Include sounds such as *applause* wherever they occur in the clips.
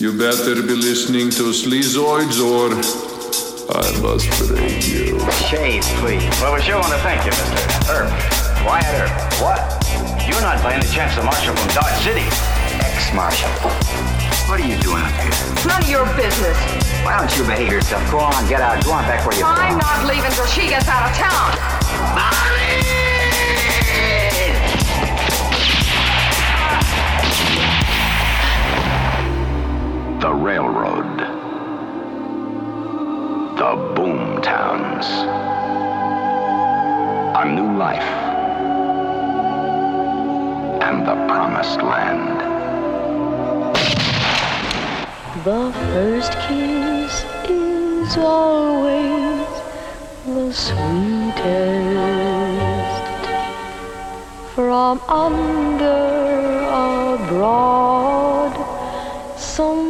You better be listening to Sleazoids or I must break you. Shave, please. Well, we sure want to thank you, Mr. Earp. Wyatt Earp. What? You're not by any chance the marshal from Dodge City? Ex-marshal. What are you doing up here? It's None of your business. Why don't you behave yourself? Go on, get out. Go on back where you I'm belong. not leaving till she gets out of town. The railroad. The boom towns. A new life. And the promised land. The first kiss is always the sweetest. From under a broad sombrero.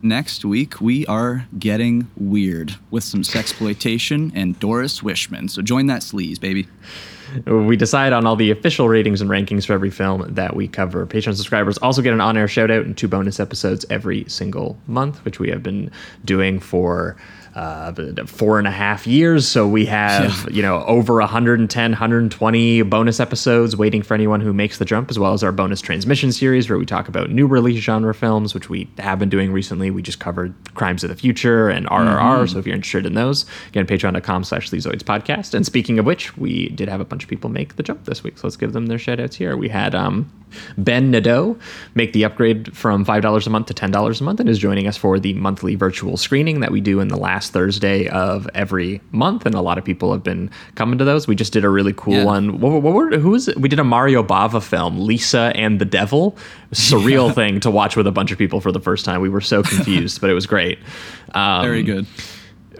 Next week, we are getting weird with some sexploitation and Doris Wishman. So join that sleaze, baby. We decide on all the official ratings and rankings for every film that we cover. Patreon subscribers also get an on air shout out and two bonus episodes every single month, which we have been doing for uh, four and a half years. So we have, Yeah. you know, over 110, 120 bonus episodes waiting for anyone who makes the jump, as well as our bonus transmission series where we talk about new release genre films, which we have been doing recently. We just covered Crimes of the Future and RRR. So if you're interested in those, again, patreon.com slash Sleazoids podcast. And speaking of which, we did have a bunch of people make the jump this week. So let's give them their shout outs here. We had um, Ben Nadeau make the upgrade from $5 a month to $10 a month and is joining us for the monthly virtual screening that we do in the last Thursday of every month. And a lot of people have been coming to those. We just did a really cool Yeah. one. What, what were, who was it? We did a Mario Bava film, Lisa and the Devil. Surreal thing to watch with a bunch of people for the first time. We were so *laughs* confused, but it was great. Um, Very good.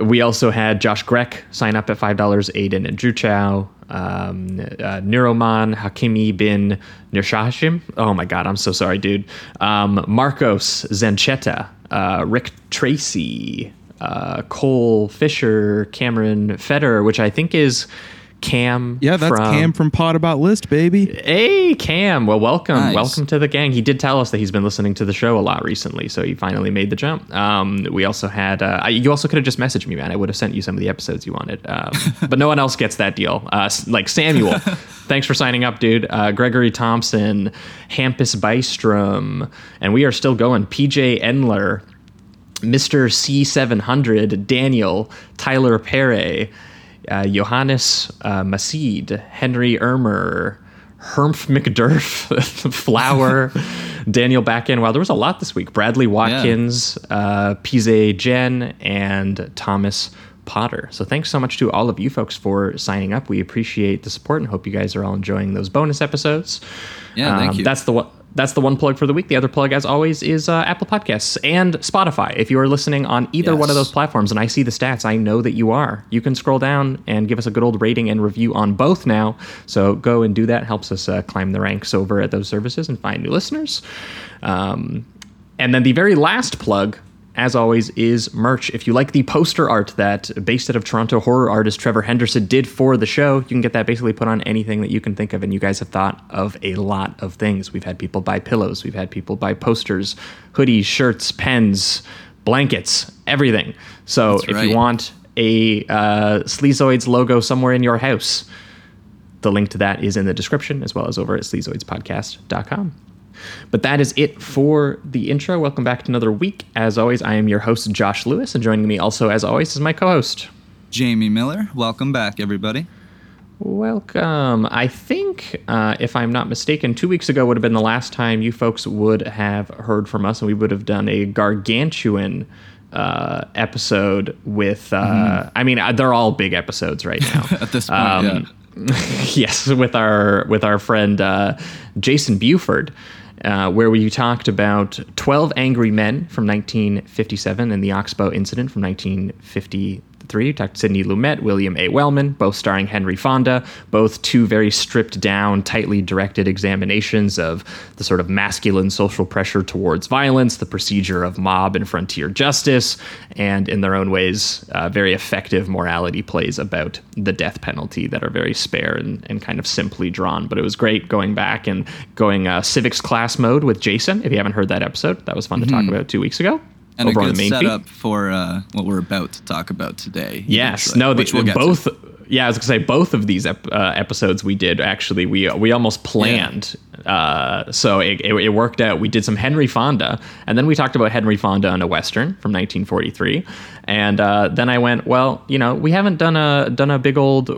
we also had Josh Grech sign up at $5, Aiden and Drew Chow, um, uh, Neuroman, Hakimi bin Nirshashim. Oh my God, I'm so sorry, dude. Um, Marcos Zanchetta, uh, Rick Tracy, uh, Cole Fisher, Cameron Feder, which I think is Cam. Yeah, that's from, Cam from Pod About List, baby. Hey, Cam. Well, welcome. Nice. Welcome to the gang. He did tell us that he's been listening to the show a lot recently, so he finally made the jump. Um, we also had, uh, I- you also could have just messaged me, man. I would have sent you some of the episodes you wanted. Um, *laughs* but no one else gets that deal. Uh, like Samuel. *laughs* Thanks for signing up, dude. Uh, Gregory Thompson, Hampus Bystrom, and we are still going. PJ Endler, Mr. C700, Daniel, Tyler Perre, uh, Johannes uh, Masid, Henry Ermer, Hermf McDurf, *laughs* Flower, *laughs* Daniel Backen. Wow, there was a lot this week. Bradley Watkins, uh, Pise Jen, and Thomas Potter. So thanks so much to all of you folks for signing up. We appreciate the support and hope you guys are all enjoying those bonus episodes. Yeah, thank Um, you. That's the one. That's the one plug for the week. The other plug, as always, is uh, Apple Podcasts and Spotify. If you are listening on either one of those platforms, and I see the stats, I know that you are. You can scroll down and give us a good old rating and review on both now. So go and do that. Helps us uh, climb the ranks over at those services and find new listeners. Um, and then the very last plug, as always, is merch. If you like the poster art that based out of Toronto horror artist Trevor Henderson did for the show, you can get that basically put on anything that you can think of. And you guys have thought of a lot of things. We've had people buy pillows, we've had people buy posters, hoodies, shirts, pens, blankets, everything. So That's if right. you want a uh, Sleazoids logo somewhere in your house, the link to that is in the description as well as over at sleazoidspodcast.com. But that is it for the intro. Welcome back to another week. As always, I am your host, Josh Lewis, and joining me also, as always, is my co host. Jamie Miller, welcome back, everybody. Welcome. I think, uh, if I'm not mistaken, two weeks ago would have been the last time you folks would have heard from us, and we would have done a gargantuan uh, episode with. Uh, I mean, uh, they're all big episodes right now. *laughs* At this point, Um, *laughs* yes, with our with our friend uh, Jason Buford, uh, where we talked about Twelve Angry Men from 1957 and the Oxbow incident from 1950. Three. We talked Sidney Lumet, William A. Wellman, both starring Henry Fonda, both two very stripped down, tightly directed examinations of the sort of masculine social pressure towards violence, the procedure of mob and frontier justice, and in their own ways, uh, very effective morality plays about the death penalty that are very spare and, and kind of simply drawn. But it was great going back and going uh, civics class mode with Jason. If you haven't heard that episode, that was fun to talk about two weeks ago. And a over on good the main feed. setup for uh, what we're about to talk about today. Yes, no, the, which we'll get to. both. Yeah, I was gonna say both of these ep- uh, episodes we did actually we we almost planned. Uh, so it, it, it worked out. We did some Henry Fonda, and then we talked about Henry Fonda in a western from 1943, and uh, then I went, well, you know, we haven't done a done a big old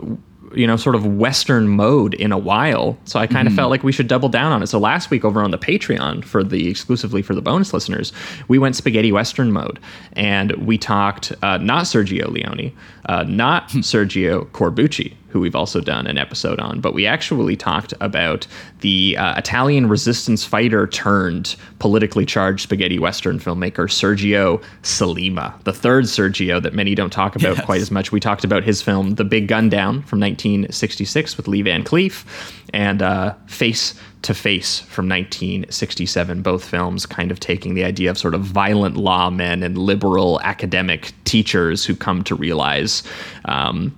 you know sort of western mode in a while. So i kind of felt like we should double down on it. So last week over on the patreon for the exclusively for the bonus listeners we went spaghetti western mode. And we talked uh, not sergio leone uh, not sergio corbucci who we've also done an episode on but we actually talked about the uh, italian resistance fighter turned politically charged spaghetti western filmmaker sergio sollima the third sergio that many don't talk about Yes. quite as much. We talked about his film The Big Gun Down from 1966 with Lee Van Cleef and uh, Face to Face from 1967. Both films kind of taking the idea of sort of violent lawmen and liberal academic teachers who come to realize. Um,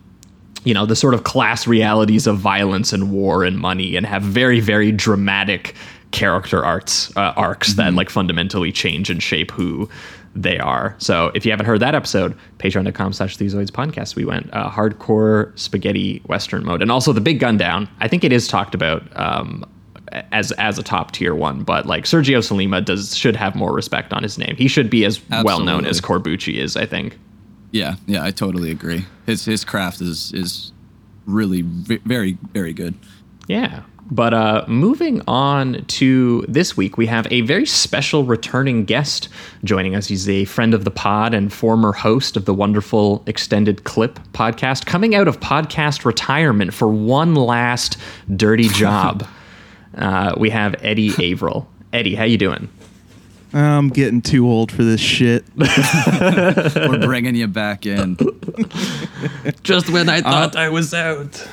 you know the sort of class realities of violence and war and money and have very very dramatic character arcs uh, arcs that like fundamentally change and shape who they are so if you haven't heard that episode patreon.com slash sleazoids podcast we went uh, hardcore spaghetti western mode and also the big gun down i think it is talked about um, as as a top tier one but like sergio sollima does should have more respect on his name he should be as well known as corbucci is i think Yeah, yeah, I totally agree. His his craft is is really ve- very very good. Yeah. But uh, moving on to this week, we have a very special returning guest joining us. He's a friend of the pod and former host of the wonderful Extended Clip podcast, coming out of podcast retirement for one last dirty *laughs* job. Uh, we have Eddie *laughs* Averill. Eddie, how you doing? I'm getting too old for this shit. *laughs* We're bringing you back in. *laughs* Just when I thought I was out.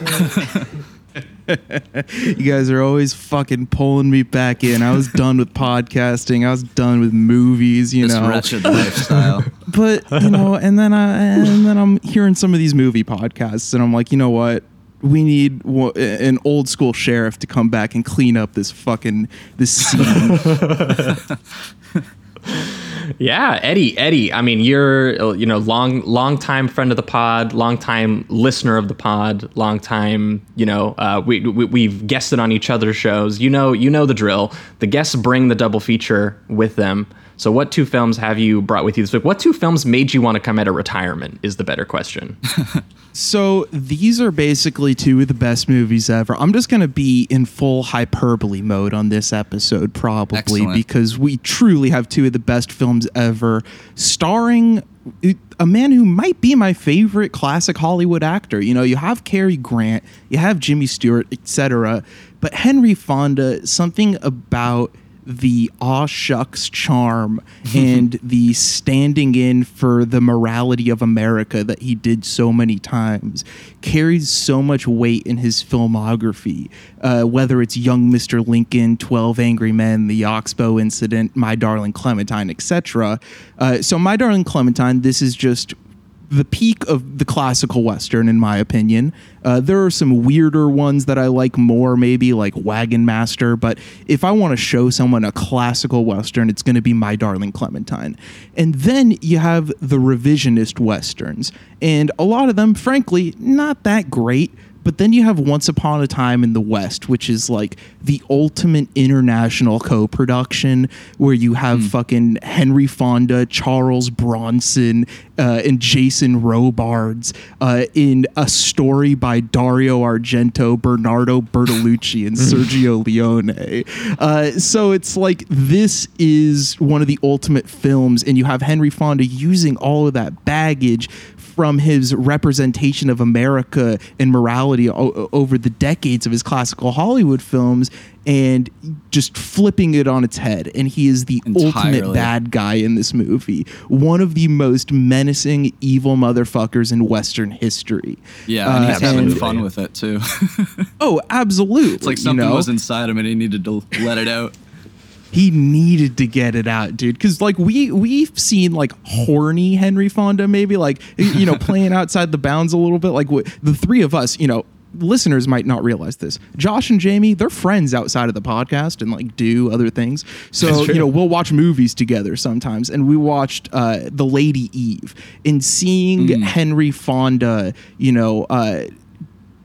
You guys are always fucking pulling me back in. I was done with podcasting. I was done with movies, you This know. wretched lifestyle. But, you know, and then I and then I'm hearing some of these movie podcasts and I'm like, "You know what? We need an old school sheriff to come back and clean up this fucking this scene." *laughs* Yeah, Eddie, Eddie. I mean, you're you know long long time friend of the pod, long time listener of the pod, long time you know uh, we, we we've guested on each other's shows. You know you know the drill. The guests bring the double feature with them. So, what two films have you brought with you this week? What two films made you want to come out of retirement? Is the better question. *laughs* So these are basically two of the best movies ever. I'm just going to be in full hyperbole mode on this episode, probably Excellent. because we truly have two of the best films ever, starring a man who might be my favorite classic Hollywood actor. You know, you have Cary Grant, you have Jimmy Stewart, etc., but Henry Fonda, something about the aw shucks charm *laughs* and the standing in for the morality of America that he did so many times carries so much weight in his filmography. Uh, whether it's Young Mr. Lincoln, 12 Angry Men, The Oxbow Incident, My Darling Clementine, etc. Uh, so, My Darling Clementine, this is just the peak of the classical western in my opinion. Uh, there are some weirder ones that i like more maybe like wagon master but if i want to show someone a classical western it's going to be my darling clementine. And then you have the revisionist westerns and a lot of them frankly not that great but then you have Once Upon a Time in the West, which is like the ultimate international co production where you have fucking Henry Fonda, Charles Bronson, uh, and Jason Robards uh, in a story by Dario Argento, Bernardo Bertolucci, and Sergio Leone. Uh, so it's like this is one of the ultimate films, and you have Henry Fonda using all of that baggage from his representation of America and morality sensibility o- over the decades of his classical Hollywood films and just flipping it on its head. And he is the ultimate bad guy in this movie. One of the most menacing, evil motherfuckers in Western history. Yeah, and Uh, he's having and- fun with it too. *laughs* Oh, absolutely. it's like something you know? was inside him and he needed to let it out. He needed to get it out, dude. Because like we we've seen like horny Henry Fonda, maybe like you know *laughs* playing outside the bounds a little bit. Like w- the three of us, you know. Listeners might not realize this. Josh and Jamie, they're friends outside of the podcast and like do other things. So, you know, we'll watch movies together sometimes. And we watched uh, The Lady Eve. And seeing Mm. Henry Fonda, you know, uh,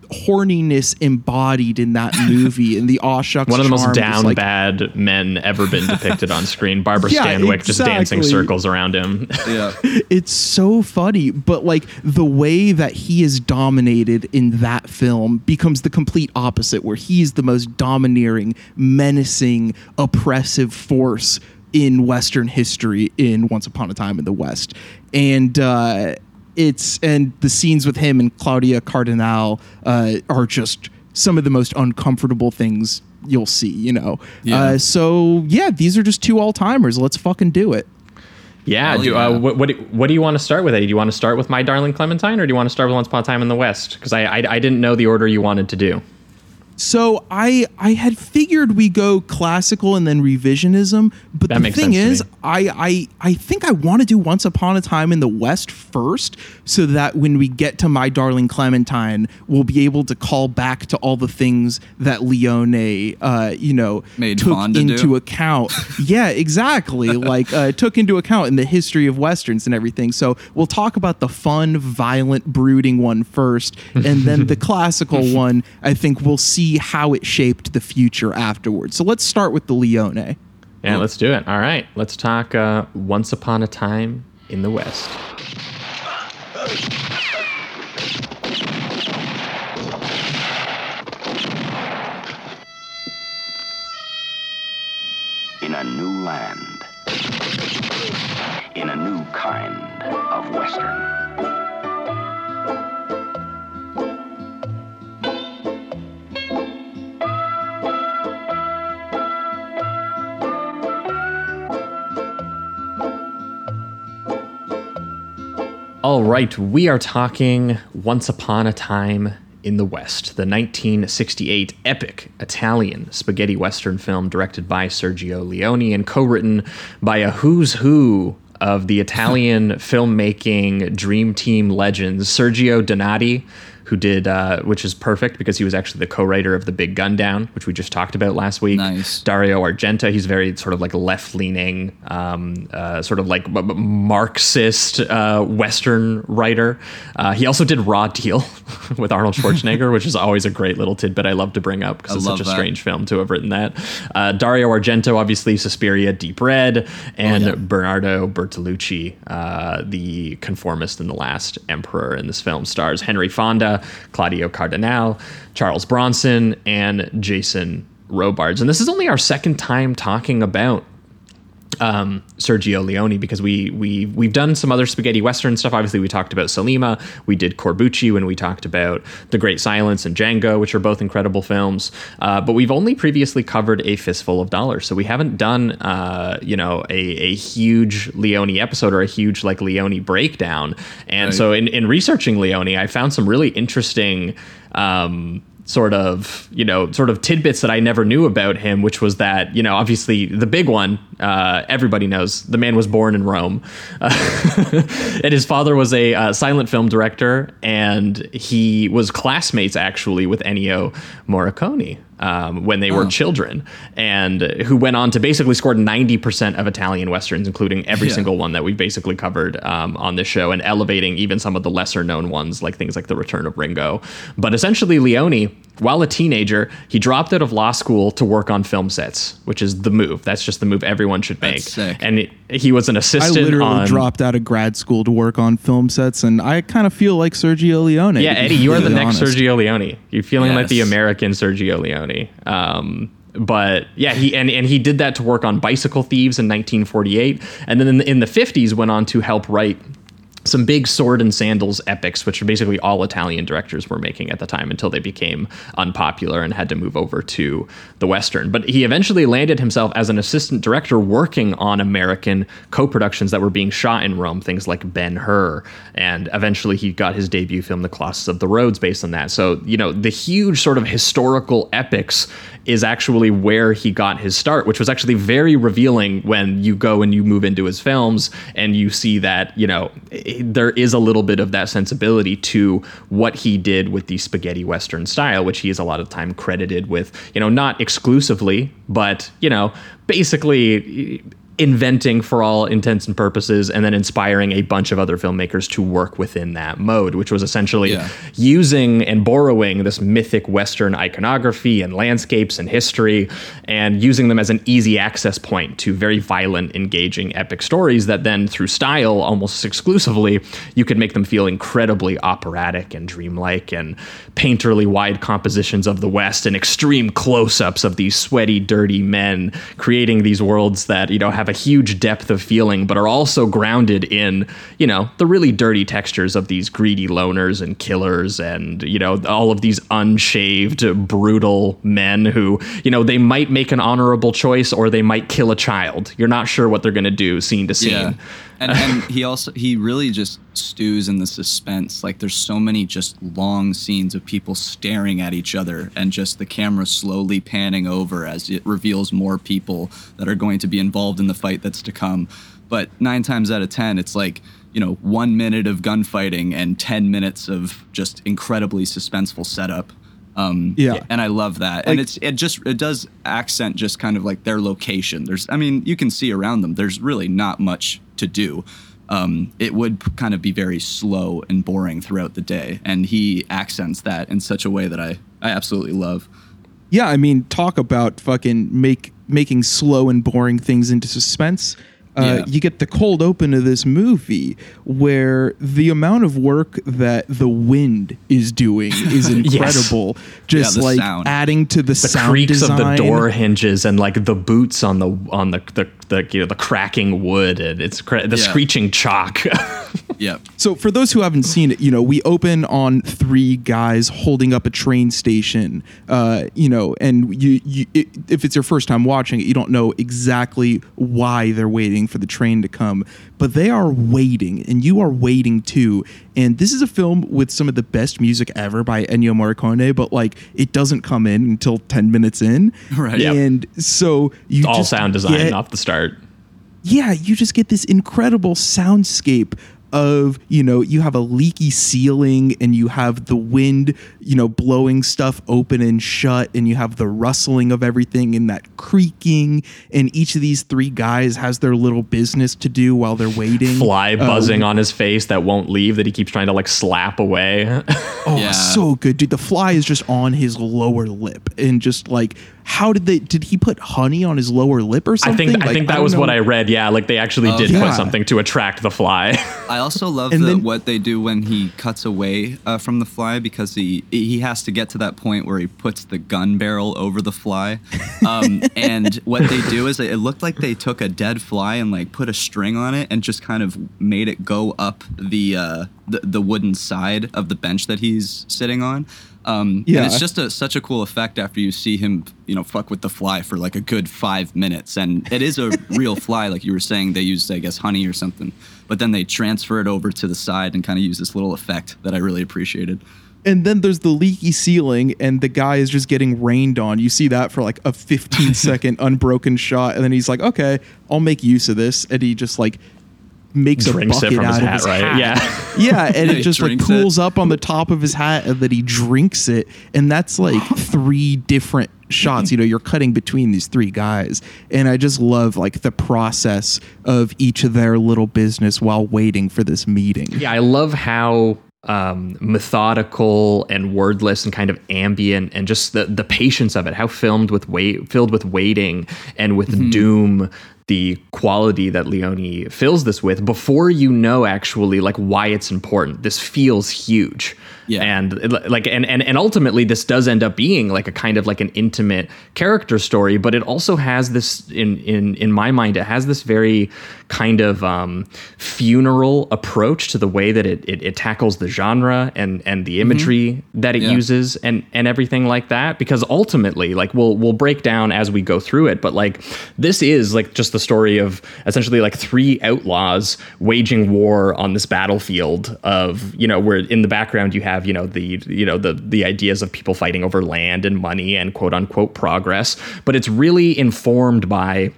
horniness embodied in that movie in the aw shucks One of the most down like, bad men ever been depicted on screen. Barbara *laughs* Yeah, Stanwyck just dancing circles around him. *laughs* Yeah. it's so funny but like the way that he is dominated in that film becomes the complete opposite where he's the most domineering menacing oppressive force in western history in once upon a time in the west and uh it's and the scenes with him and claudia cardinale uh are just some of the most uncomfortable things you'll see you know Yeah. uh so yeah these are just two all-timers let's fucking do it Yeah. Do, yeah. Uh, what, what, do, what do you want to start with, Eddie? Do you want to start with My Darling Clementine or do you want to start with Once Upon a Time in the West? Because I, I, I didn't know the order you wanted to do. So I I had figured we go classical and then revisionism, but That the thing is. I, I I think I want to do Once Upon a Time in the West first, so that when we get to My Darling Clementine, we'll be able to call back to all the things that Leone, uh, you know, Made took Fonda do. into account. yeah, exactly. *laughs* like uh, took into account in the history of westerns and everything. So we'll talk about the fun, violent, brooding one first, and then the *laughs* classical one. I think we'll see how it shaped the future afterwards. So let's start with the Leone. Yeah, let's do it. All right. Let's talk uh, Once Upon a Time in the West. in a new land, in a new kind of Western. All right, we are talking Once Upon a Time in the West, the 1968 epic Italian spaghetti western film directed by Sergio Leone and co written by a who's who of the Italian *laughs* filmmaking dream team legends Sergio Donati. Who did, uh, which is perfect because he was actually the co-writer of The Big Gun Down, which we just talked about last week. Nice. Dario Argento. He's very sort of like left leaning, um, uh, sort of like Marxist uh, Western writer. Uh, he also did Raw Deal *laughs* with Arnold Schwarzenegger, which is always a great little tidbit I love to bring up because it's such a that. strange film to have written that. Uh, Dario Argento, obviously, Suspiria, Deep Red, and Oh, yeah. Bernardo Bertolucci, uh, the conformist in The Last Emperor in this film, stars Henry Fonda, Claudia Cardinale, Charles Bronson, and Jason Robards. And this is only our second time talking about um, Sergio Leone because we we we've done some other spaghetti western stuff. Obviously, we talked about Sollima. We did Corbucci when we talked about The Great Silence and Django, which are both incredible films. Uh, but we've only previously covered A Fistful of Dollars, so we haven't done uh, you know a, a huge Leone episode or a huge like Leone breakdown. And Right. so in, in researching Leone, I found some really interesting. Um, sort of you know sort of tidbits that I never knew about him, which was that you know obviously the big one uh, everybody knows the man was born in Rome, uh, *laughs* and his father was a uh, silent film director, and he was classmates actually with Ennio Morricone. Um, when they were children, and who went on to basically score 90% of Italian westerns, including every Yeah. single one that we've basically covered um, on this show, and elevating even some of the lesser known ones, like things like The Return of Ringo. But essentially, Leone, while a teenager, he dropped out of law school to work on film sets, which is the move. That's just the move everyone should make. That's sick. And it, he was an assistant. I literally on. dropped out of grad school to work on film sets, and I kind of feel like Sergio Leone. Yeah, Eddie, you are the next honest. Sergio Leone. You're feeling like the American Sergio Leone. Um, but yeah, he and, and he did that to work on Bicycle Thieves in 1948, and then in the, in the 50s went on to help write some big sword and sandals epics, which are basically all Italian directors were making at the time until they became unpopular and had to move over to the Western. But he eventually landed himself as an assistant director working on American co productions that were being shot in Rome, things like Ben Hur. And eventually he got his debut film, The Colossus of the Rhodes, based on that. So, you know, the huge sort of historical epics is actually where he got his start, which was actually very revealing when you go and you move into his films and you see that, you know, there is a little bit of that sensibility to what he did with the spaghetti western style, which he is a lot of time credited with, you know, not exclusively, but, you know, basically inventing for all intents and purposes and then inspiring a bunch of other filmmakers to work within that mode which was essentially Yeah. using and borrowing this mythic western iconography and landscapes and history and using them as an easy access point to very violent engaging epic stories that then through style almost exclusively you could make them feel incredibly operatic and dreamlike and painterly wide compositions of the west and extreme close-ups of these sweaty dirty men creating these worlds that you know have a huge depth of feeling but are also grounded in you know the really dirty textures of these greedy loners and killers and you know all of these unshaved brutal men who you know they might make an honorable choice or they might kill a child you're not sure what they're going to do scene to scene Yeah. And and he also he really just stews in the suspense. Like there's so many just long scenes of people staring at each other and just the camera slowly panning over as it reveals more people that are going to be involved in the fight that's to come. But nine times out of ten, it's like, you know, one minute of gunfighting and ten minutes of just incredibly suspenseful setup. Um, Yeah. and I love that. and it's it just it does accent just kind of like their location. There's I mean you can see around them. There's really not much to do. Um, it would p- kind of be very slow and boring throughout the day, and he accents that in such a way that I I absolutely love. Yeah, I mean, talk about fucking make making slow and boring things into suspense. Uh, Yeah. You get the cold open of this movie where the amount of work that the wind is doing *laughs* is incredible. Just the like sound. adding to the, the sound creaks of the door hinges and like the boots on the on the the, the you know the cracking wood and it's cra- the Yeah. screeching chalk *laughs* yeah. So for those who haven't seen it, you know, we open on three guys holding up a train station. Uh, you know, and you, you i if it's your first time watching it, you don't know exactly why they're waiting for the train to come, but they are waiting, and you are waiting too. And this is a film with some of the best music ever by Ennio Morricone, but like it doesn't come in until ten minutes in. *laughs* Right. Yep. And so you all just sound design get- off the start yeah, you just get this incredible soundscape of, you know, you have a leaky ceiling and you have the wind, you know, blowing stuff open and shut and you have the rustling of everything and that creaking and each of these three guys has their little business to do while they're waiting. fly Uh, buzzing on his face that won't leave that he keeps trying to like slap away *laughs* Oh, Yeah. so good, dude. The fly is just on his lower lip, and just like, how did they? Did he put honey on his lower lip or something? I something? think I think that don't was what. I read. Yeah, like they actually did yeah. put something to attract the fly. *laughs* I also love the, then- what they do when he cuts away uh, from the fly because he he has to get to that point where he puts the gun barrel over the fly. Um, *laughs* and what they do is it looked like they took a dead fly and like put a string on it and just kind of made it go up the uh, the, the wooden side of the bench that he's sitting on. Um, Yeah. and it's just a, such a cool effect after you see him, you know, fuck with the fly for like a good five minutes. And it is a *laughs* real fly, like you were saying. They used, I guess, honey or something, but then they transfer it over to the side and kind of use this little effect that I really appreciated. And then there's the leaky ceiling, and the guy is just getting rained on. You see that for like a 15 second *laughs* unbroken shot, and then he's like, "Okay, I'll make use of this," and he just like makes Drinks a it bucket from out his of hat, his right? hat. Yeah. *laughs* yeah, and it just like drinks it. up on the top of his hat, and then he drinks it, and that's like *laughs* three different shots. You know, you're cutting between these three guys, and I just love like the process of each of their little business while waiting for this meeting. Yeah, I love how um, methodical and wordless and kind of ambient and just the the patience of it. How filmed with wait, filled with waiting and with doom the quality that Leone fills this with before you know actually like why it's important. This feels huge. Yeah. And like and, and and ultimately this does end up being like a kind of like an intimate character story, but it also has this in in in my mind, it has this very kind of um funeral approach to the way that it it, it tackles the genre and and the imagery that it Yeah. uses and and everything like that. Because ultimately, like we'll we'll break down as we go through it, but like this is like just the story of essentially like three outlaws waging war on this battlefield of you know where in the background you have you know the you know the the ideas of people fighting over land and money and quote unquote progress but it's really informed by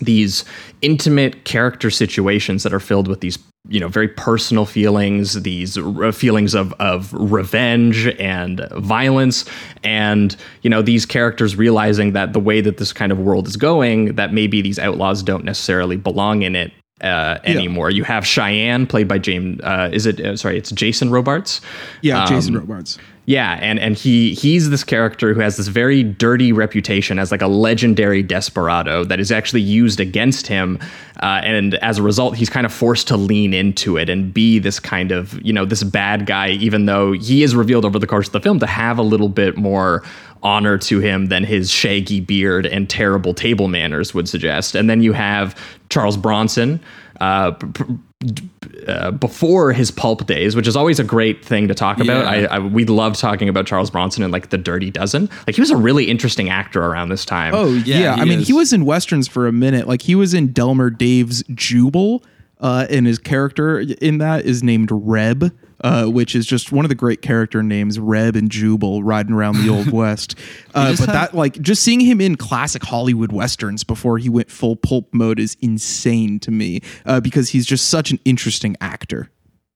these intimate character situations that are filled with these you know very personal feelings these r- uh, feelings of of revenge and violence. And you know these characters realizing that the way that this kind of world is going that maybe these outlaws don't necessarily belong in it uh, anymore. You have Cheyenne, played by James. Uh, is it? Uh, sorry, it's Jason Robards. Yeah, Jason Um, Robards. Yeah, and and he he's this character who has this very dirty reputation as like a legendary desperado that is actually used against him, uh, and as a result, he's kind of forced to lean into it and be this kind of you know this bad guy, even though he is revealed over the course of the film to have a little bit more honor to him than his shaggy beard and terrible table manners would suggest. And then you have Charles Bronson. Uh, p- p- uh, before his pulp days, which is always a great thing to talk about. Yeah. I, I we love talking about Charles Bronson and like the Dirty Dozen. Like he was a really interesting actor around this time. Oh yeah, Yeah, I he mean he was in westerns for a minute. Like he was in Delmer Daves' Jubal, uh, and his character in that is named Reb. Uh, which is just one of the great character names, Reb and Jubal, riding around the old *laughs* west. Uh, but that, like, just seeing him in classic Hollywood westerns before he went full pulp mode is insane to me uh, because he's just such an interesting actor.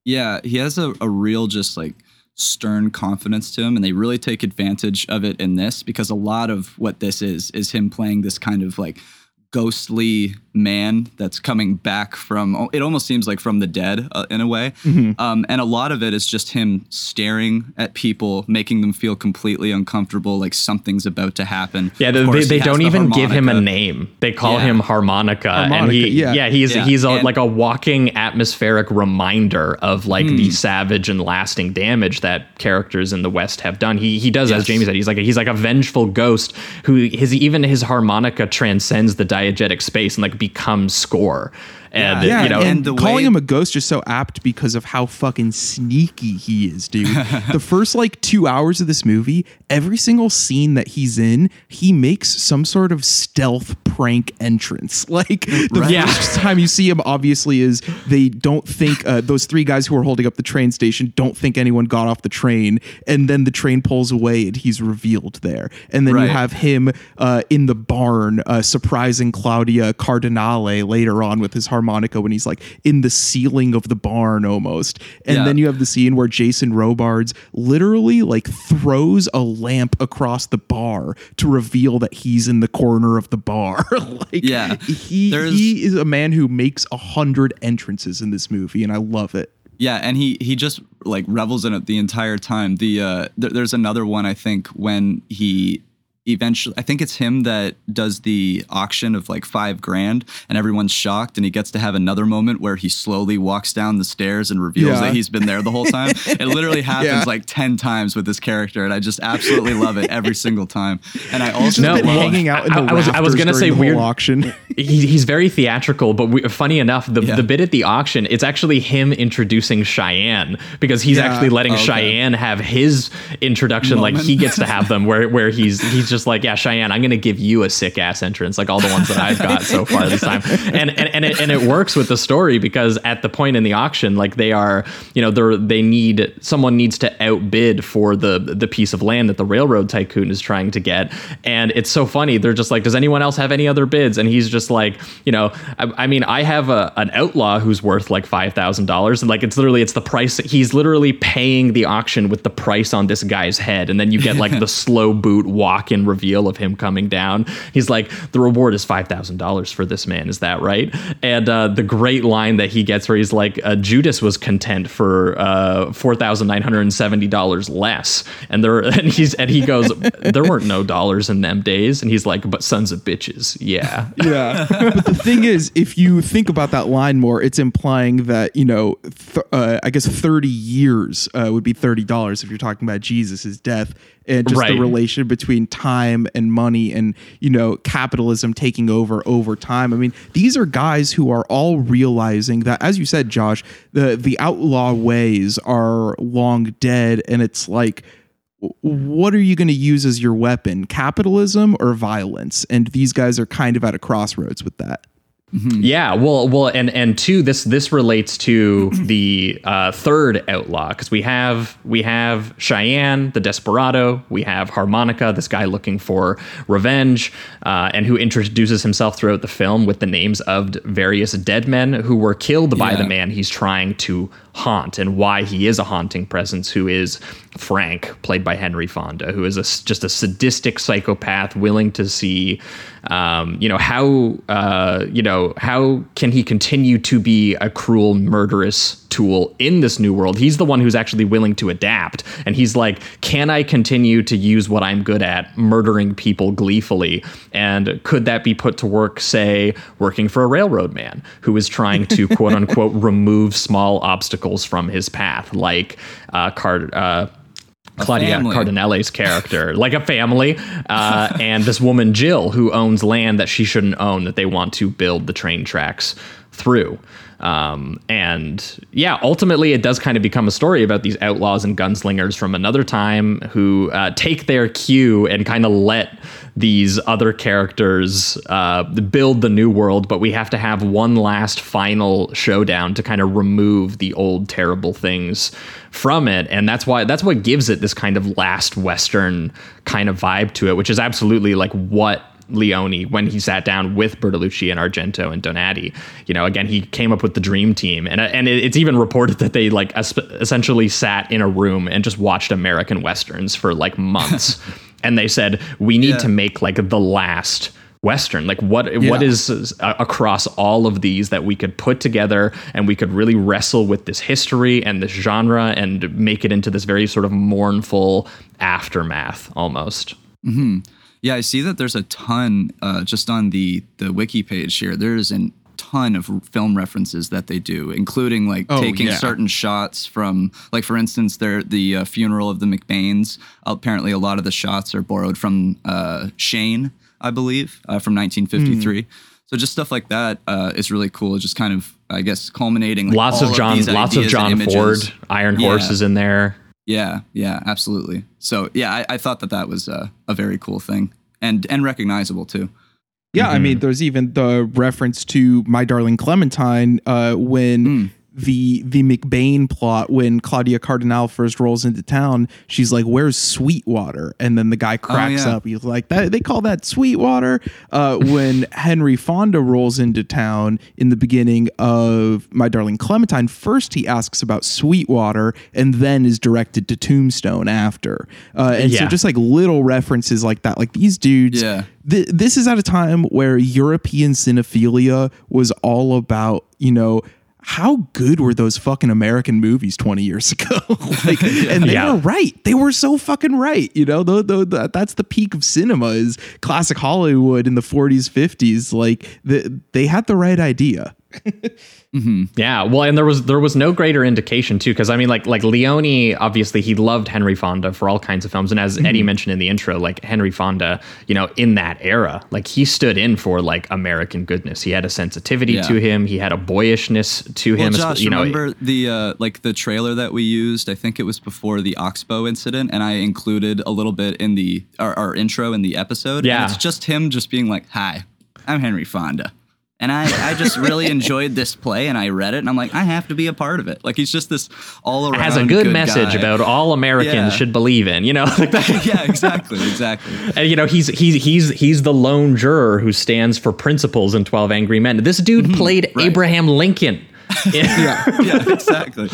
Yeah, he has a, a real just like stern confidence to him, and they really take advantage of it in this because a lot of what this is is him playing this kind of like ghostly man that's coming back from it almost seems like from the dead uh, in a way um, and a lot of it is just him staring at people making them feel completely uncomfortable like something's about to happen Yeah, Of they, they, don't the even give him a name. They call Yeah. him Harmonica, and Harmonica, he yeah. he's Yeah, he's a, and- like a walking atmospheric reminder of like the savage and lasting damage that characters in the West have done. He he does as Jamie said. He's like a, he's like a vengeful ghost who his even his harmonica transcends the diegetic space and like becomes score. And Yeah, you know, and, and the calling way- him a ghost is so apt because of how fucking sneaky he is, dude. *laughs* the first like two hours of this movie, every single scene that he's in, he makes some sort of stealth prank entrance. *laughs* Like the Yeah. first time you see him, obviously, is they don't think uh, those three guys who are holding up the train station don't think anyone got off the train, and then the train pulls away and he's revealed there, and then you have him uh, in the barn uh, surprising Claudia Cardinale later on with his harmonica when he's like in the ceiling of the barn almost. And Yeah. then you have the scene where Jason Robards literally like throws a lamp across the bar to reveal that he's in the corner of the bar. *laughs* like Yeah. he There's- he is a man who makes a hundred entrances in this movie and I love it. Yeah, and he he just like revels in it the entire time. The uh, th- there's another one I think when he eventually I think it's him that does the auction of like five grand, and everyone's shocked, and he gets to have another moment where he slowly walks down the stairs and reveals Yeah. that he's been there the whole time. *laughs* it literally happens Yeah. like ten times with this character, and I just absolutely love it every single time. And I He's also just No, been well, hanging out in the I- I was- I was gonna say weird- auction. *laughs* he, he's very theatrical, but we, funny enough, the, Yeah. the bit at the auction, it's actually him introducing Cheyenne because he's Yeah. actually letting oh, Okay. Cheyenne have his introduction. Like he gets to have them where, where he's he's *laughs* just like, yeah, Cheyenne, I'm going to give you a sick ass entrance, like all the ones that I've got so *laughs* far this time. And and and it, and it works with the story because at the point in the auction, like they are, you know, they're they need someone needs to outbid for the the piece of land that the railroad tycoon is trying to get. And it's so funny. They're just like, does anyone else have any other bids? And he's just like, you know, I, I mean, I have a, an outlaw who's worth like five thousand dollars, and like it's literally it's the price. He's literally paying the auction with the price on this guy's head, and then you get like *laughs* the slow boot walk in fucking reveal of him coming down. He's like, the reward is five thousand dollars for this man. Is that right? And uh, the great line that he gets where he's like, uh, Judas was content for uh, four thousand nine hundred and seventy dollars less, and there *laughs* and he's and he goes, there weren't no dollars in them days, and he's like, but sons of bitches, yeah. Yeah. *laughs* but the thing is, if you think about that line more, it's implying that, you know, th- uh, I guess 30 years uh, would be $30 if you're talking about Jesus' death and just the relation between time and money and, you know, capitalism taking over over time. I mean, these are guys who are all realizing that, as you said, Josh, the, the outlaw ways are long dead. And it's like, what are you going to use as your weapon capitalism or violence and these guys are kind of at a crossroads with that Yeah, well, well, and and two, this this relates to *clears throat* the uh, third outlaw because we have we have Cheyenne, the desperado, we have Harmonica, this guy looking for revenge, uh, and who introduces himself throughout the film with the names of various dead men who were killed by the man he's trying to haunt, and why he is a haunting presence, who is Frank, played by Henry Fonda, who is a just a sadistic psychopath willing to see, um, you know, how, uh, you know, how can he continue to be a cruel, murderous tool in this new world? He's the one who's actually willing to adapt, and he's like, can I continue to use what I'm good at, murdering people gleefully, and could that be put to work, say, working for a railroad man who is trying to quote unquote *laughs* remove small obstacles from his path, like uh, Card. Uh, Claudia Cardinale's character, *laughs* like a family, uh, and this woman Jill, who owns land that she shouldn't own, that they want to build the train tracks through. Um, and yeah, ultimately, it does kind of become a story about these outlaws and gunslingers from another time who uh, take their cue and kind of let these other characters uh, build the new world. But we have to have one last final showdown to kind of remove the old terrible things from it and that's why that's what gives it this kind of last western kind of vibe to it which is absolutely like what Leone when he sat down with Bertolucci and Argento and Donati. You know, again, he came up with the dream team, and and it's even reported that they like es- essentially sat in a room and just watched American westerns for like months, *laughs* and they said we need Yeah. to make like the last western like what what Yeah. is uh, across all of these that we could put together and we could really wrestle with this history and this genre and make it into this very sort of mournful aftermath almost Yeah, I see that there's a ton uh, just on the the wiki page here. There's a ton of film references that they do, including like Oh, taking yeah. certain shots from, like for instance, there the uh, funeral of the McBains. Apparently, a lot of the shots are borrowed from uh, Shane, I believe, uh, from 1953. So just stuff like that uh, is really cool. Just kind of, I guess, culminating like, lots of John lots of ideas and John. Ford Iron Yeah. Horse is in there Yeah, yeah, absolutely. So yeah, I, I thought that that was uh, a very cool thing and and recognizable too. Yeah, I mean, there's even the reference to My Darling Clementine uh, when the the McBain plot when Claudia Cardinale first rolls into town. She's like, "Where's Sweetwater?" And then the guy cracks yeah. up. He's like, that, "They call that Sweetwater." Uh, when *laughs* Henry Fonda rolls into town in the beginning of My Darling Clementine, first he asks about Sweetwater, and then is directed to Tombstone after. Uh, and so just like little references like that, like these dudes Yeah. th- this is at a time where European cinephilia was all about, you know, how good were those fucking American movies 20 years ago? *laughs* like, *laughs* and they Yeah. were right. They were so fucking right. You know, the, the, the, that's the peak of cinema is classic Hollywood in the 40s, 50s. Like, the, they had the right idea. *laughs* Yeah, well, and there was there was no greater indication too, because I mean, like like Leone, obviously he loved Henry Fonda for all kinds of films, and as Eddie mentioned in the intro, like Henry Fonda, you know, in that era, like he stood in for like American goodness. He had a sensitivity Yeah. to him, he had a boyishness to Well, him. Josh, you know, remember the uh, like the trailer that we used? I think it was before the Oxbow incident, and I included a little bit in the our, our intro in the episode. and Yeah. it's just him just being like, "Hi, I'm Henry Fonda." And I, I just really enjoyed this play, and I read it, and I'm like, I have to be a part of it. Like he's just this all around has a good, message guy. about all Americans Yeah. should believe in, you know, *laughs* like yeah, exactly, exactly. *laughs* And you know, he's he's he's he's the lone juror who stands for principles in Twelve Angry Men. This dude played Mm-hmm. right. Abraham Lincoln. *laughs* yeah, yeah, exactly.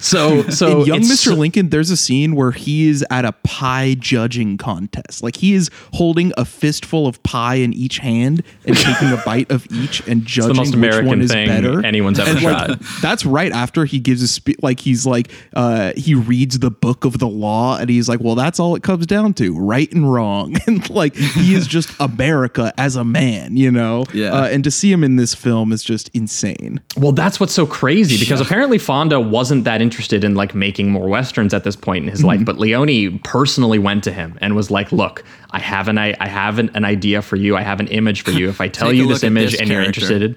So *laughs* so in Young Mr. Lincoln, there's a scene where he is at a pie judging contest. Like he is holding a fistful of pie in each hand and *laughs* taking a bite of each and judging most which American one is thing better. anyone's ever And, like. *laughs* That's right after he gives a speech. Like he's like uh, he reads the book of the law and he's like, well, that's all it comes down to, right and wrong. And like he is just America as a man, you know. Yeah. Uh, and to see him in this film is just insane. Well, that's what's so crazy because apparently Fonda wasn't that interested in like making more westerns at this point in his Mm-hmm. life, but Leone personally went to him and was like, "Look, I have an I, I have an, an idea for you. I have an image for you. If I *laughs* tell you this image this and you're character." interested."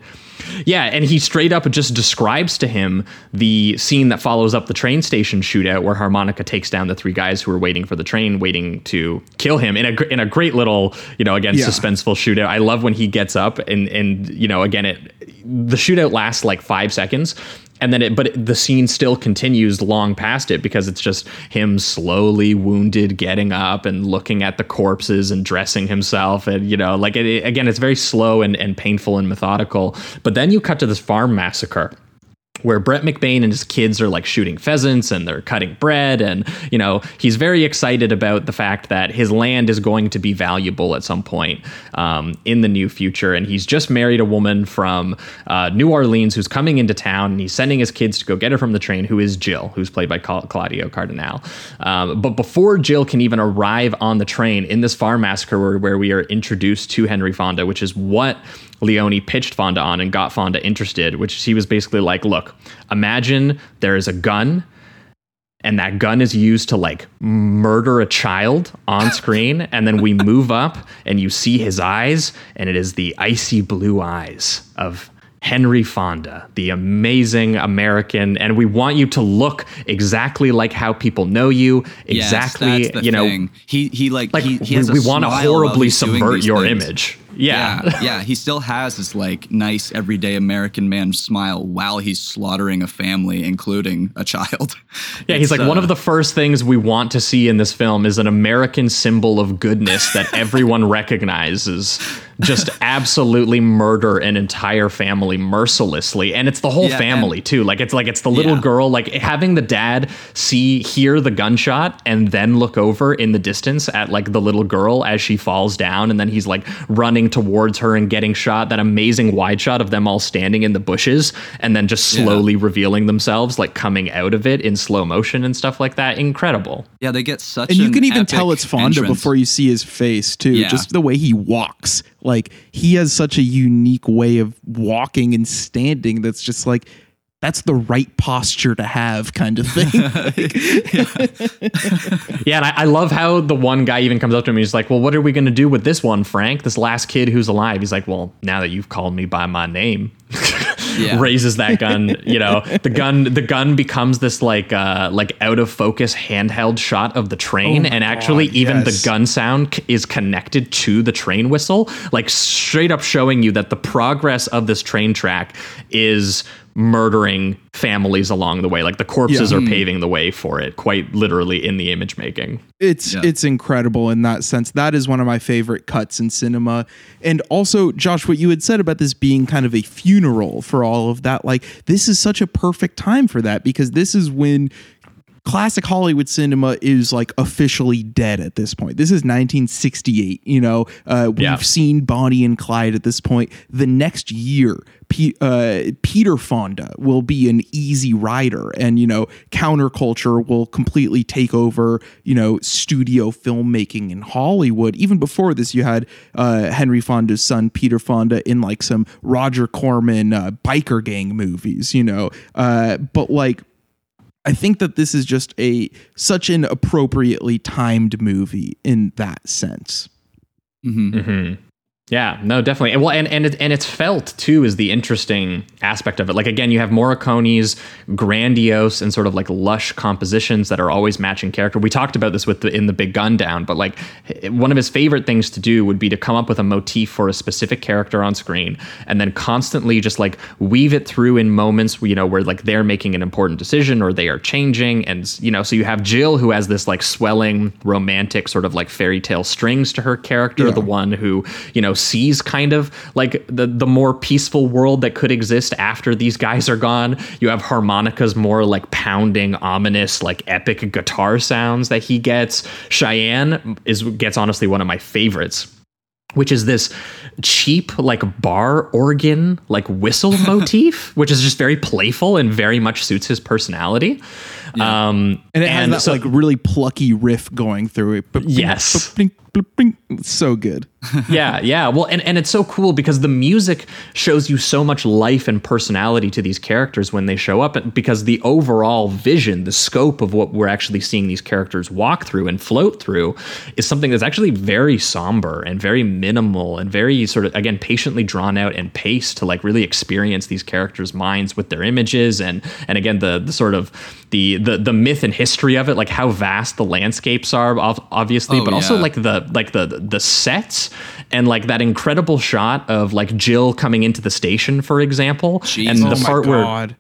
Yeah, and he straight up just describes to him the scene that follows up the train station shootout where Harmonica takes down the three guys who are waiting for the train, waiting to kill him in a in a great little, you know, again Yeah. suspenseful shootout. I love when he gets up and and you know, again it the shootout lasts like 5 seconds and then it but the scene still continues long past it because it's just him slowly wounded getting up and looking at the corpses and dressing himself. And you know like it, it- again it's very slow and, and painful and methodical. But then you cut to this farm massacre where Brett McBain and his kids are like shooting pheasants and they're cutting bread. And, you know, he's very excited about the fact that his land is going to be valuable at some point um, in the new future. And he's just married a woman from uh, New Orleans who's coming into town and he's sending his kids to go get her from the train, who is Jill, who's played by Cla- Claudia Cardinale. Um, but before Jill can even arrive on the train in this farm massacre where, where we are introduced to Henry Fonda, which is what Leone pitched Fonda on and got Fonda interested, which he was basically like, look, imagine there is a gun and that gun is used to like murder a child on *laughs* screen and then we move up and you see his eyes and it is the icy blue eyes of Henry Fonda, the amazing American, and we want you to look exactly like how people know you. Yes, Exactly, the you know, thing. He he like, like he, he we, we want to horribly subvert your things. image. Yeah. yeah, *laughs* yeah. He still has this like nice everyday American man smile while he's slaughtering a family, including a child. *laughs* Yeah, he's It's, like one uh, of the first things we want to see in this film is an American symbol of goodness that everyone *laughs* recognizes. Just *laughs* absolutely murder an entire family mercilessly, and it's the whole Yeah, family and- too. Like it's like it's the little Yeah. girl, like having the dad see hear the gunshot and then look over in the distance at like the little girl as she falls down, and then he's like running towards her and getting shot. That amazing wide shot of them all standing in the bushes, and then just Yeah. slowly revealing themselves, like coming out of it in slow motion and stuff like that. Incredible. Yeah, they get such. and you can even tell it's Fonda entrance. before you see his face too. Yeah. Just the way he walks, like he has such a unique way of walking and standing. That's just like that's the right posture to have, kind of thing. *laughs* Yeah, and I, I love how the one guy even comes up to him and he's like, Well, what are we going to do with this one, Frank? This last kid who's alive. He's like, Well, now that you've called me by my name, *laughs* Yeah. raises that gun, you know, the gun the gun becomes this like uh like out of focus handheld shot of the train Oh and actually God, even yes. the gun sound c- is connected to the train whistle, like straight up showing you that the progress of this train track is murdering families along the way. Like the corpses Yeah. are paving the way for it, quite literally in the image making. It's Yeah. it's incredible in that sense. That is one of my favorite cuts in cinema. And also, Josh, what you had said about this being kind of a funeral for all of that, like this is such a perfect time for that because this is when classic Hollywood cinema is like officially dead at this point. This is 1968. You know, uh, we've Yeah. seen Bonnie and Clyde at this point. The next year, P- uh, Peter Fonda will be an easy rider, and you know, counterculture will completely take over. You know, studio filmmaking in Hollywood. Even before this, you had uh, Henry Fonda's son Peter Fonda in like some Roger Corman uh, biker gang movies. You know, uh, but like. I think that this is just a such an appropriately timed movie in that sense. Mm-hmm. Mm-hmm. Yeah, no, definitely. And well, and and it, and it's felt too is the interesting aspect of it. Like again, you have Morricone's grandiose and sort of like lush compositions that are always matching character. We talked about this with the, in the Big Gun Down, but like one of his favorite things to do would be to come up with a motif for a specific character on screen and then constantly just like weave it through in moments you know where like they're making an important decision or they are changing and you know so you have Jill who has this like swelling romantic sort of like fairy tale strings to her character, Yeah. the one who you know sees kind of like the the more peaceful world that could exist after these guys are gone. You have harmonicas more like pounding, ominous, like epic guitar sounds that he gets. Cheyenne is gets honestly one of my favorites which is this cheap like bar organ like whistle *laughs* motif which is just very playful and very much suits his personality um and it has that so- like really plucky riff going through it. Yes. So good. *laughs* yeah, yeah. Well, and, and it's so cool because the music shows you so much life and personality to these characters when they show up. and Because the overall vision, the scope of what we're actually seeing these characters walk through and float through is something that's actually very somber and very minimal and very sort of, again, patiently drawn out and paced to like really experience these characters' minds with their images and, and again, the, the sort of the, the, the myth and history of it, like how vast the landscapes are, obviously, Oh, but also yeah. like the like the the sets and like that incredible shot of like Jill coming into the station, for example, Jeez. and Oh the my part where.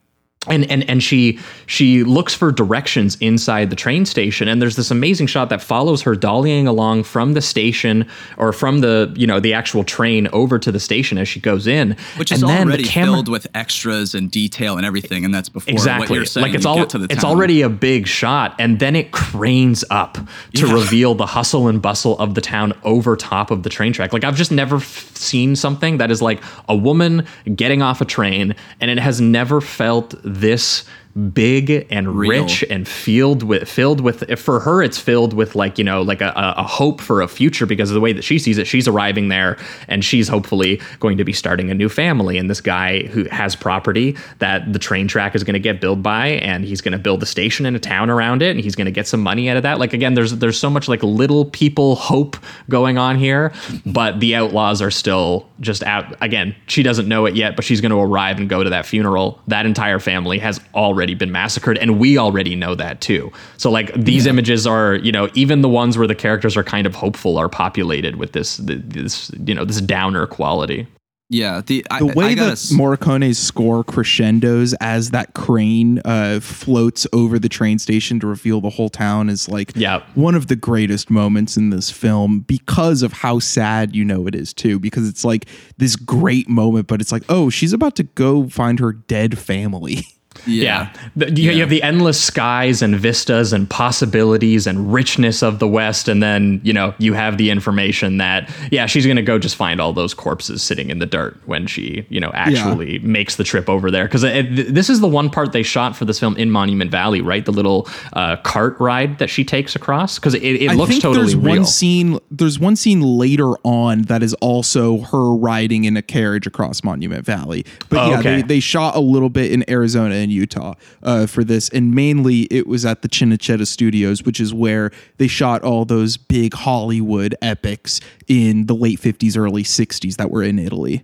And and and she she looks for directions inside the train station. And there's this amazing shot that follows her dollying along from the station or from the you know the actual train over to the station as she goes in. Which is and then the already camera- filled with extras and detail and everything, and that's before exactly. what you're saying. like it's all get to the it's already a big shot and then it cranes up to Yeah. reveal the hustle and bustle of the town over top of the train track. Like i've just never f- seen something that is like a woman getting off a train and it has never felt this big and Real. rich and filled with filled with for her it's filled with like you know like a, a hope for a future because of the way that she sees it. She's arriving there and she's hopefully going to be starting a new family. And this guy who has property that the train track is going to get built by and he's going to build a station in a town around it and he's going to get some money out of that. Like again there's there's so much like little people hope going on here but the outlaws are still just out again she doesn't know it yet but she's going to arrive and go to that funeral. That entire family has already been massacred and we already know that too so like these images are you know even the ones where the characters are kind of hopeful are populated with this this you know this downer quality yeah. The I, The way I gotta that s- Morricone's score crescendos as that crane uh, floats over the train station to reveal the whole town is like Yeah. one of the greatest moments in this film because of how sad you know it is too. Because it's like this great moment, but it's like, oh, she's about to go find her dead family. *laughs* Yeah. The- You, you have the endless skies and vistas and possibilities and richness of the West. And then, you know, you have the information that, yeah, she's going to go just find all those corpses sitting in the dirt when she, you know, actually makes the trip over there. Because this is the one part they shot for this film in Monument Valley, right? The little uh, cart ride that she takes across. Because it, it I looks think totally there's real. one scene. There's one scene later on that is also her riding in a carriage across Monument Valley. But Oh, yeah, okay. they, they shot a little bit in Arizona and Utah uh, for this, and mainly it was at the Cinecittà Studios, which is where they shot all those big Hollywood epics in the late 50s, early 60s that were in Italy.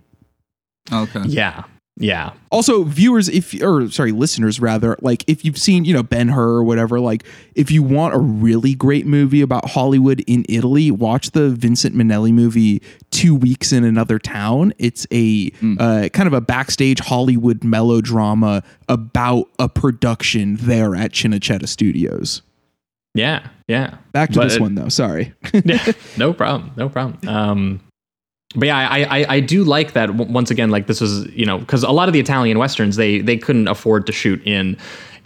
okay. yeah. Yeah. Also, viewers, if or sorry, listeners rather, like if you've seen, you know, Ben Hur or whatever, like if you want a really great movie about Hollywood in Italy, watch the Vincent Minnelli movie Two Weeks in Another Town. It's a uh, kind of a backstage Hollywood melodrama about a production there at Cinecittà Studios. Yeah. Yeah. Back to But this it- one though. Sorry. *laughs* yeah, *laughs* no problem, no problem. Um, but yeah, I, I I do like that. Once again, like this was you know because a lot of the Italian westerns they they couldn't afford to shoot in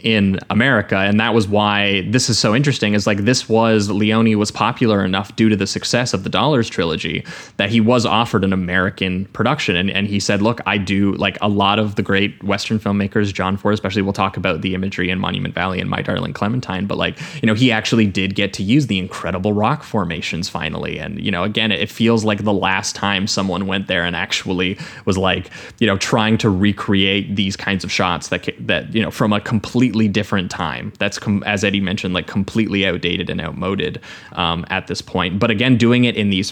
in America, and that was why this is so interesting. Is like this was Leone was popular enough due to the success of the Dollars trilogy that he was offered an American production, and and he said, look, I do like a lot of the great Western filmmakers, John Ford especially. We'll talk about the imagery in Monument Valley and My Darling Clementine, but like you know he actually did get to use the incredible rock formations finally, and you know again it feels like the last time someone went there and actually was like you know trying to recreate these kinds of shots that that you know from a completely different time that's com- as Eddie mentioned like completely outdated and outmoded um, at this point but again doing it in these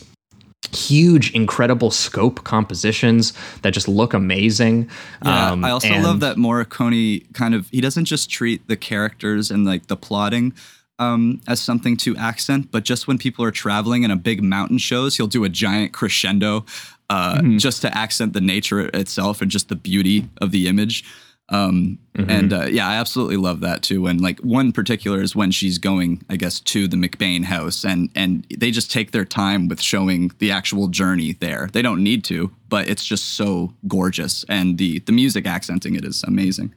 huge incredible scope compositions that just look amazing Yeah, um, I also and- love that Morricone kind of he doesn't just treat the characters and like the plotting um, as something to accent, but just when people are traveling in a big mountain shows, he'll do a giant crescendo uh, Mm-hmm. just to accent the nature itself and just the beauty of the image. Um, And uh, yeah, I absolutely love that too. And like one particular is when she's going, I guess, to the McBain house, and and they just take their time with showing the actual journey there. They don't need to, but it's just so gorgeous, and the the music accenting it is amazing.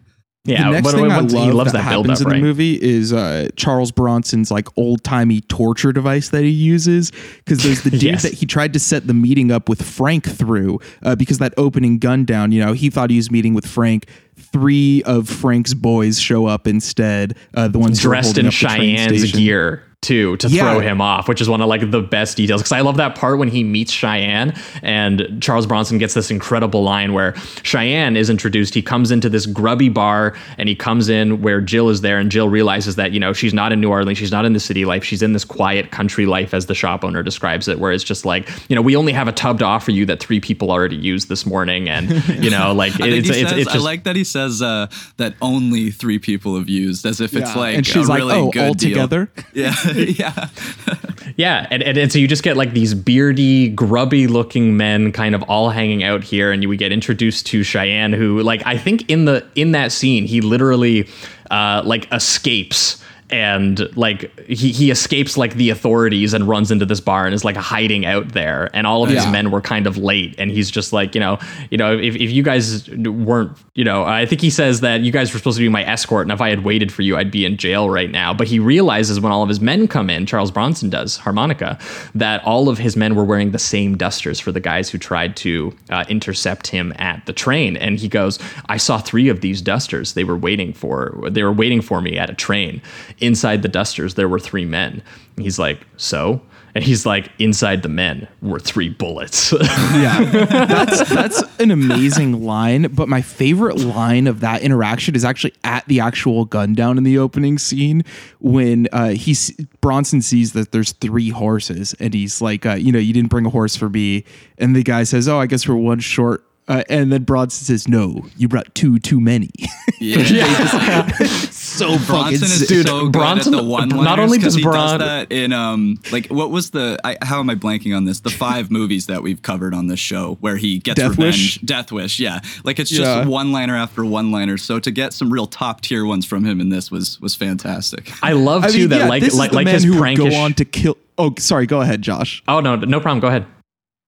Yeah, the next but thing I love he loves that, that happens up, in right? the movie is uh, Charles Bronson's like old timey torture device that he uses because there's the *laughs* dude Yes. that he tried to set the meeting up with Frank through uh, because that opening gun down, you know, he thought he was meeting with Frank. Three of Frank's boys show up instead. Uh, the ones dressed in up the train Cheyenne's gear too to Yeah. throw him off, which is one of like the best details. Because I love that part when he meets Cheyenne and Charles Bronson gets this incredible line where Cheyenne is introduced. He comes into this grubby bar and he comes in where Jill is there, and Jill realizes that you know she's not in New Orleans, she's not in the city life, she's in this quiet country life, as the shop owner describes it, where it's just like you know we only have a tub to offer you that three people already used this morning, and you know *laughs* like I, it's it's, says, it's I just like that he says uh, that only three people have used, as if it's like and she's a like, really "Oh, good all deal. together." *laughs* Yeah, *laughs* yeah. Yeah, and, and, and so you just get like these beardy, grubby looking men kind of all hanging out here, and you we get introduced to Cheyenne, who like I think in the in that scene he literally uh, like escapes and like he, he escapes like the authorities and runs into this bar and is like hiding out there. And all of his Yeah. men were kind of late. And he's just like you know you know if, if you guys weren't you know i think he says that you guys were supposed to be my escort and if i had waited for you i'd be in jail right now. But he realizes when all of his men come in charles bronson does harmonica that all of his men were wearing the same dusters for the guys who tried to uh, intercept him at the train. And he goes i saw three of these dusters. They were waiting for they were waiting for me at a train inside the dusters there were three men. And he's like so? And he's like inside the men were three bullets. *laughs* Yeah. That's that's an amazing line but my favorite line of that interaction is actually at the actual gun down in the opening scene when uh he's bronson sees that there's three horses and he's like uh, you know you didn't bring a horse for me. And the guy says oh i guess we're one short uh, and then Bronson says, "No, you brought two too many." Yeah. *laughs* *laughs* so fucking Bronson is sick. Dude, so good Bronson- at the one not only does he Bron- does that in um like what was the I, how am I blanking on this the five movies that we've covered on this show where he gets Death revenge Wish? Death Wish yeah like it's Yeah. just one liner after one liner so to get some real top tier ones from him in this was was fantastic I love I too mean, that yeah, like this is like the like man his who would prankish. go on to kill. Oh, sorry. Go ahead, Josh. oh no, no problem. Go ahead.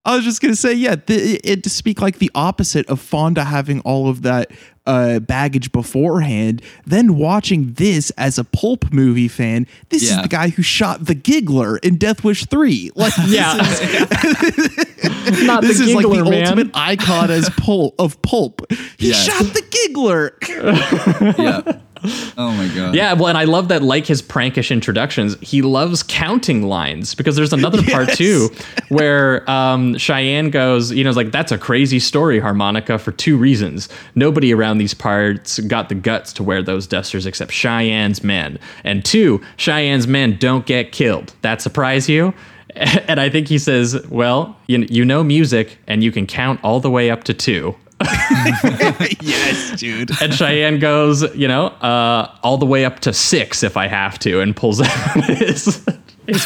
I was just gonna say, yeah, th- it to speak like the opposite of Fonda having all of that uh, baggage beforehand. Then watching this as a pulp movie fan, this Yeah. is the guy who shot the Giggler in Death Wish Three. Like, Yeah, *laughs* not this the is like the man. ultimate icon as pulp of pulp. He Yes. shot the Giggler. *laughs* yeah *laughs* oh my god Yeah, well, and I love that, like his prankish introductions, he loves counting lines because there's another *laughs* part too where um, Cheyenne goes, you know, like, that's a crazy story, harmonica, for two reasons. Nobody around these parts got the guts to wear those dusters except Cheyenne's men. And two, Cheyenne's men don't get killed. That surprise you? *laughs* And I think he says, well, you, you know music and you can count all the way up to two. *laughs* yes, dude. And Cheyenne goes, you know, uh, all the way up to six if I have to, and pulls out *laughs* his, his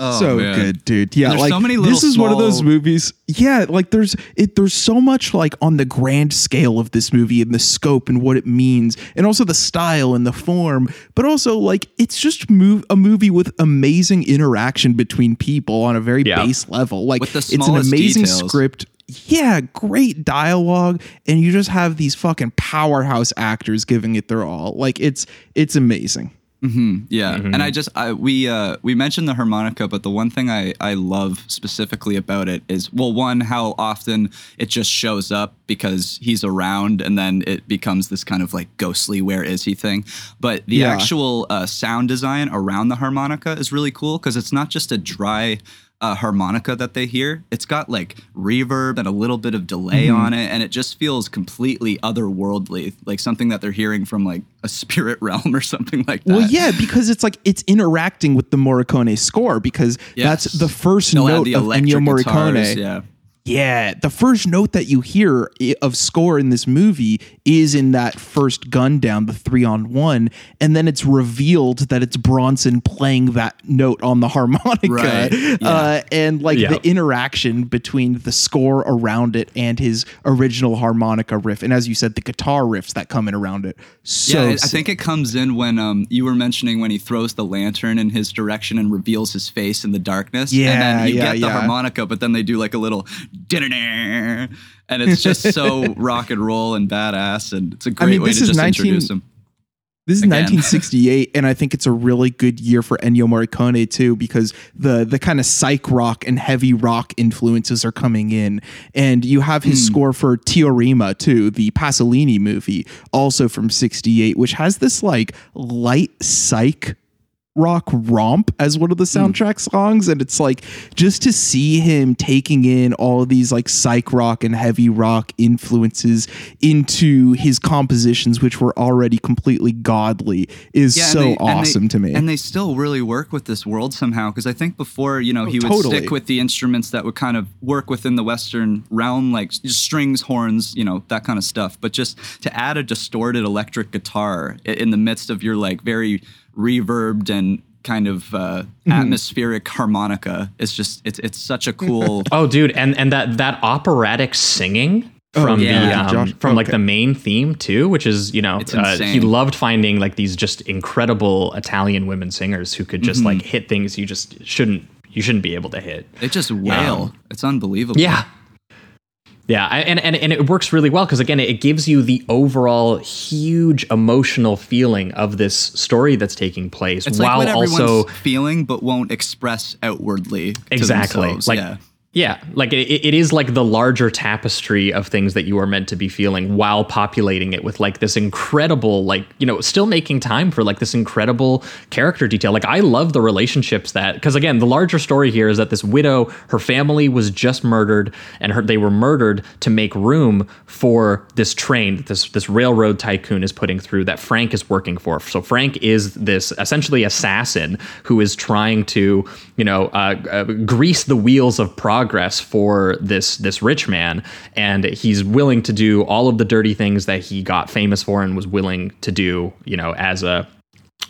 Colt. so man. good, dude. Yeah, There's like so many this is one of those movies. Yeah, like there's it. There's so much like on the grand scale of this movie and the scope and what it means, and also the style and the form. But also like it's just move a movie with amazing interaction between people on a very Yeah. base level. Like With the it's an amazing details. script. Yeah, great dialogue, and you just have these fucking powerhouse actors giving it their all. Like it's it's amazing. Yeah, and I just I, we uh, we mentioned the harmonica, but the one thing I I love specifically about it is well, one how often it just shows up because he's around, and then it becomes this kind of like ghostly "where is he" thing. But the Yeah. actual uh, sound design around the harmonica is really cool because it's not just a dry. Uh, harmonica that they hear, it's got like reverb and a little bit of delay Mm-hmm. on it, and it just feels completely otherworldly, like something that they're hearing from like a spirit *laughs* realm or something like that. Well, yeah, because it's like it's interacting with the Morricone score because Yes. that's the first They'll note the of Ennio Morricone. guitars, yeah. Yeah, the first note that you hear of score in this movie is in that first gun down, the three on one, and then it's revealed that it's Bronson playing that note on the harmonica, Right, yeah. uh, and like Yeah. the interaction between the score around it and his original harmonica riff, and as you said, the guitar riffs that come in around it. So yeah, I- I sick. think it comes in when um you were mentioning when he throws the lantern in his direction and reveals his face in the darkness. Yeah, and Yeah, then you yeah, get the yeah. harmonica, but then they do like a little *laughs* and it's just so *laughs* rock and roll and badass, and it's a great I mean, way this to is just 19 introduce him. This is Again. 1968, and I think it's a really good year for Ennio Morricone too, because the the kind of psych rock and heavy rock influences are coming in, and you have his hmm. score for Teorema too, the Pasolini movie, also from '68, which has this like light psych rock romp as one of the hmm. soundtrack songs and it's like just to see him taking in all of these like psych rock and heavy rock influences into his compositions which were already completely godly is Yeah, so they- and they- awesome to me And they still really work with this world somehow because I think before, you know, oh, he would totally. stick with the instruments that would kind of work within the Western realm, like strings, horns, you know, that kind of stuff. But just to add a distorted electric guitar in the midst of your like very reverbed and kind of uh, Mm-hmm. atmospheric harmonica It's just it's it's such a cool. *laughs* Oh, dude, and and that that operatic singing from yeah. the um, Josh- from like the main theme too, which is you know uh, he loved finding like these just incredible Italian women singers who could just Mm-hmm. like hit things you just shouldn't you shouldn't be able to hit. They just wail. it's unbelievable. Yeah. Yeah, and, and and it works really well because again, it gives you the overall huge emotional feeling of this story that's taking place, It's like while everyone's also feeling but won't express outwardly. exactly like yeah. Yeah like it, it is like the larger tapestry of things that you are meant to be feeling while populating it with like this incredible like you know still making time for like this incredible character detail. Like i love the relationships that because again the larger story here is that this widow her family was just murdered and her they were murdered to make room for this train that this this railroad tycoon is putting through that frank is working for. So frank is this essentially assassin who is trying to you know uh, uh, grease the wheels of progress for this this rich man and he's willing to do all of the dirty things that he got famous for and was willing to do you know as a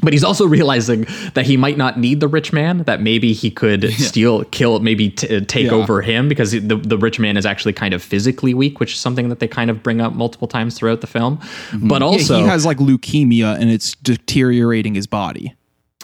but he's also *laughs* realizing that he might not need the rich man that maybe he could steal kill maybe t- uh, take Yeah. over him because the, the rich man is actually kind of physically weak which is something that they kind of bring up multiple times throughout the film. But Yeah, also he has like leukemia and it's deteriorating his body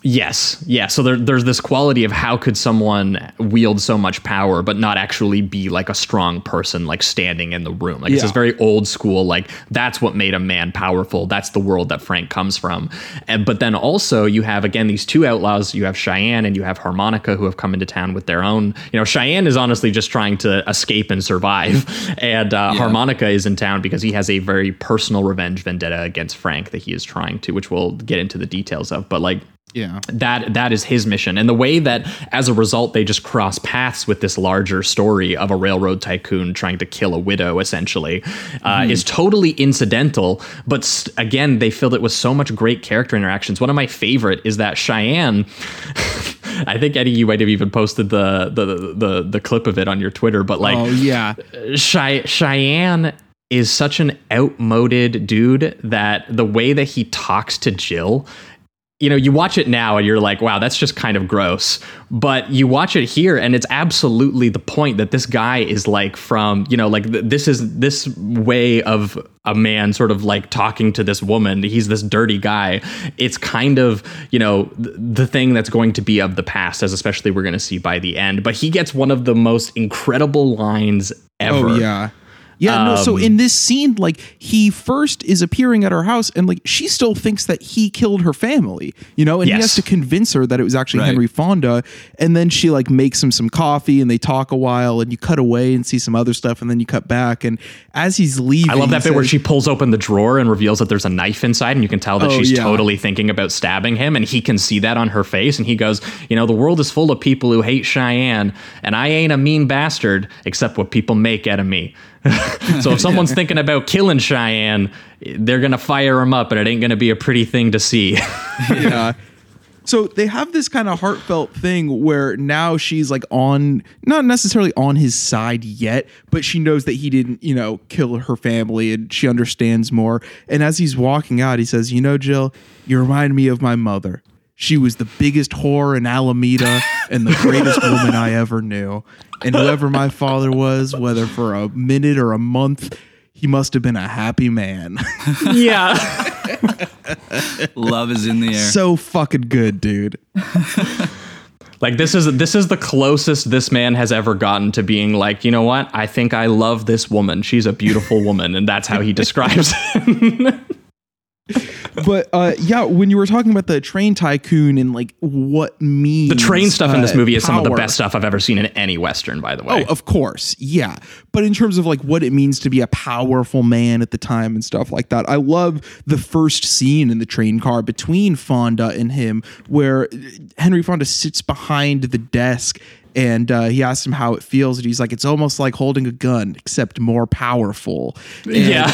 Yes, yeah. So there, there's this quality of how could someone wield so much power but not actually be like a strong person, like standing in the room. Like it's Yeah. this very old school. Like that's what made a man powerful. That's the world that Frank comes from. And but then also you have again these two outlaws. You have Cheyenne and you have Harmonica who have come into town with their own. You know, Cheyenne is honestly just trying to escape and survive, *laughs* and uh, Harmonica is in town because he has a very personal revenge vendetta against Frank that he is trying to, which we'll get into the details of. But like yeah. That that is his mission. And the way that as a result they just cross paths with this larger story of a railroad tycoon trying to kill a widow essentially uh, is totally incidental but st- again they filled it with so much great character interactions. One of my favorite is that cheyenne *laughs* I think Eddie, you might have even posted the the the, the clip of it on your Twitter, but like, oh yeah. Chey- Cheyenne is such an outmoded dude that the way that he talks to Jill, you know, you watch it now and you're like, wow, that's just kind of gross. But you watch it here and it's absolutely the point that this guy is like from, you know, like th- this is this way of a man sort of like talking to this woman. He's this dirty guy. It's kind of, you know, th- the thing that's going to be of the past, as especially we're going to see by the end. But he gets one of the most incredible lines oh, ever. Oh yeah. Yeah, no, so Um, in this scene, like he first is appearing at her house and like she still thinks that he killed her family, you know, and he has to convince her that it was actually Right. Henry Fonda. And then she like makes him some coffee and they talk a while and you cut away and see some other stuff and then you cut back. And as he's leaving, I love that bit where she pulls open the drawer and reveals that there's a knife inside, and you can tell that Oh, she's yeah. totally thinking about stabbing him, and he can see that on her face, and he goes, "You know, the world is full of people who hate Cheyenne, and I ain't a mean bastard, except what people make out of me." *laughs* so if someone's thinking about killing Cheyenne, they're gonna fire him up, and it ain't gonna be a pretty thing to see. *laughs* yeah. So they have this kind of heartfelt thing where now she's like on, not necessarily on his side yet, but she knows that he didn't, you know, kill her family and she understands more. And as he's walking out, he says, You know, Jill, you remind me of my mother. She was the biggest whore in Alameda and the greatest woman I ever knew. And whoever my father was, whether for a minute or a month, he must have been a happy man. *laughs* Yeah. Love is in the air. so fucking good, dude. like this is this is the closest this man has ever gotten to being like, you know what? I think I love this woman. She's a beautiful woman, and that's how he describes *laughs* *laughs* it. But uh, yeah, when you were talking about the train tycoon and like what means the train stuff in this uh, movie is some of the best stuff I've ever seen in any western, by the way. Oh, of course, yeah. But in terms of like what it means to be a powerful man at the time and stuff like that, I love the first scene in the train car between Fonda and him, where Henry Fonda sits behind the desk. And uh, he asks him how it feels, and he's like, "It's almost like holding a gun, except more powerful." And, Yeah.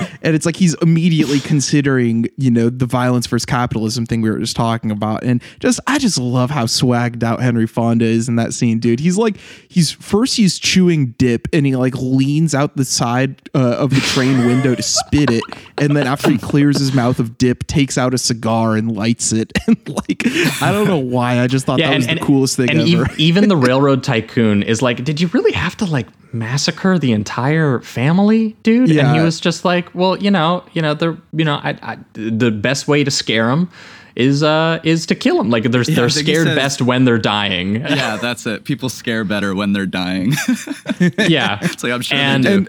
uh, and it's like he's immediately considering, you know, the violence versus capitalism thing we were just talking about. And just, I just love how swagged out Henry Fonda is in that scene, dude. He's like, he's first he's chewing dip and he like leans out the side uh, of the train window to spit it. And then after he clears his mouth of dip, takes out a cigar and lights it. *laughs* And like, I don't know why. I just thought that was the coolest thing and ever. ev- even the railroad tycoon is like, did you really have to like massacre the entire family, dude? And he was just like, well, you know, you know, the you know, I, I, the best way to scare them is uh is to kill them. Like they're they're think he scared says- best when they're dying. *laughs* yeah, that's it. People scare better when they're dying. *laughs* yeah, *laughs* it's like I'm sure And- they do. and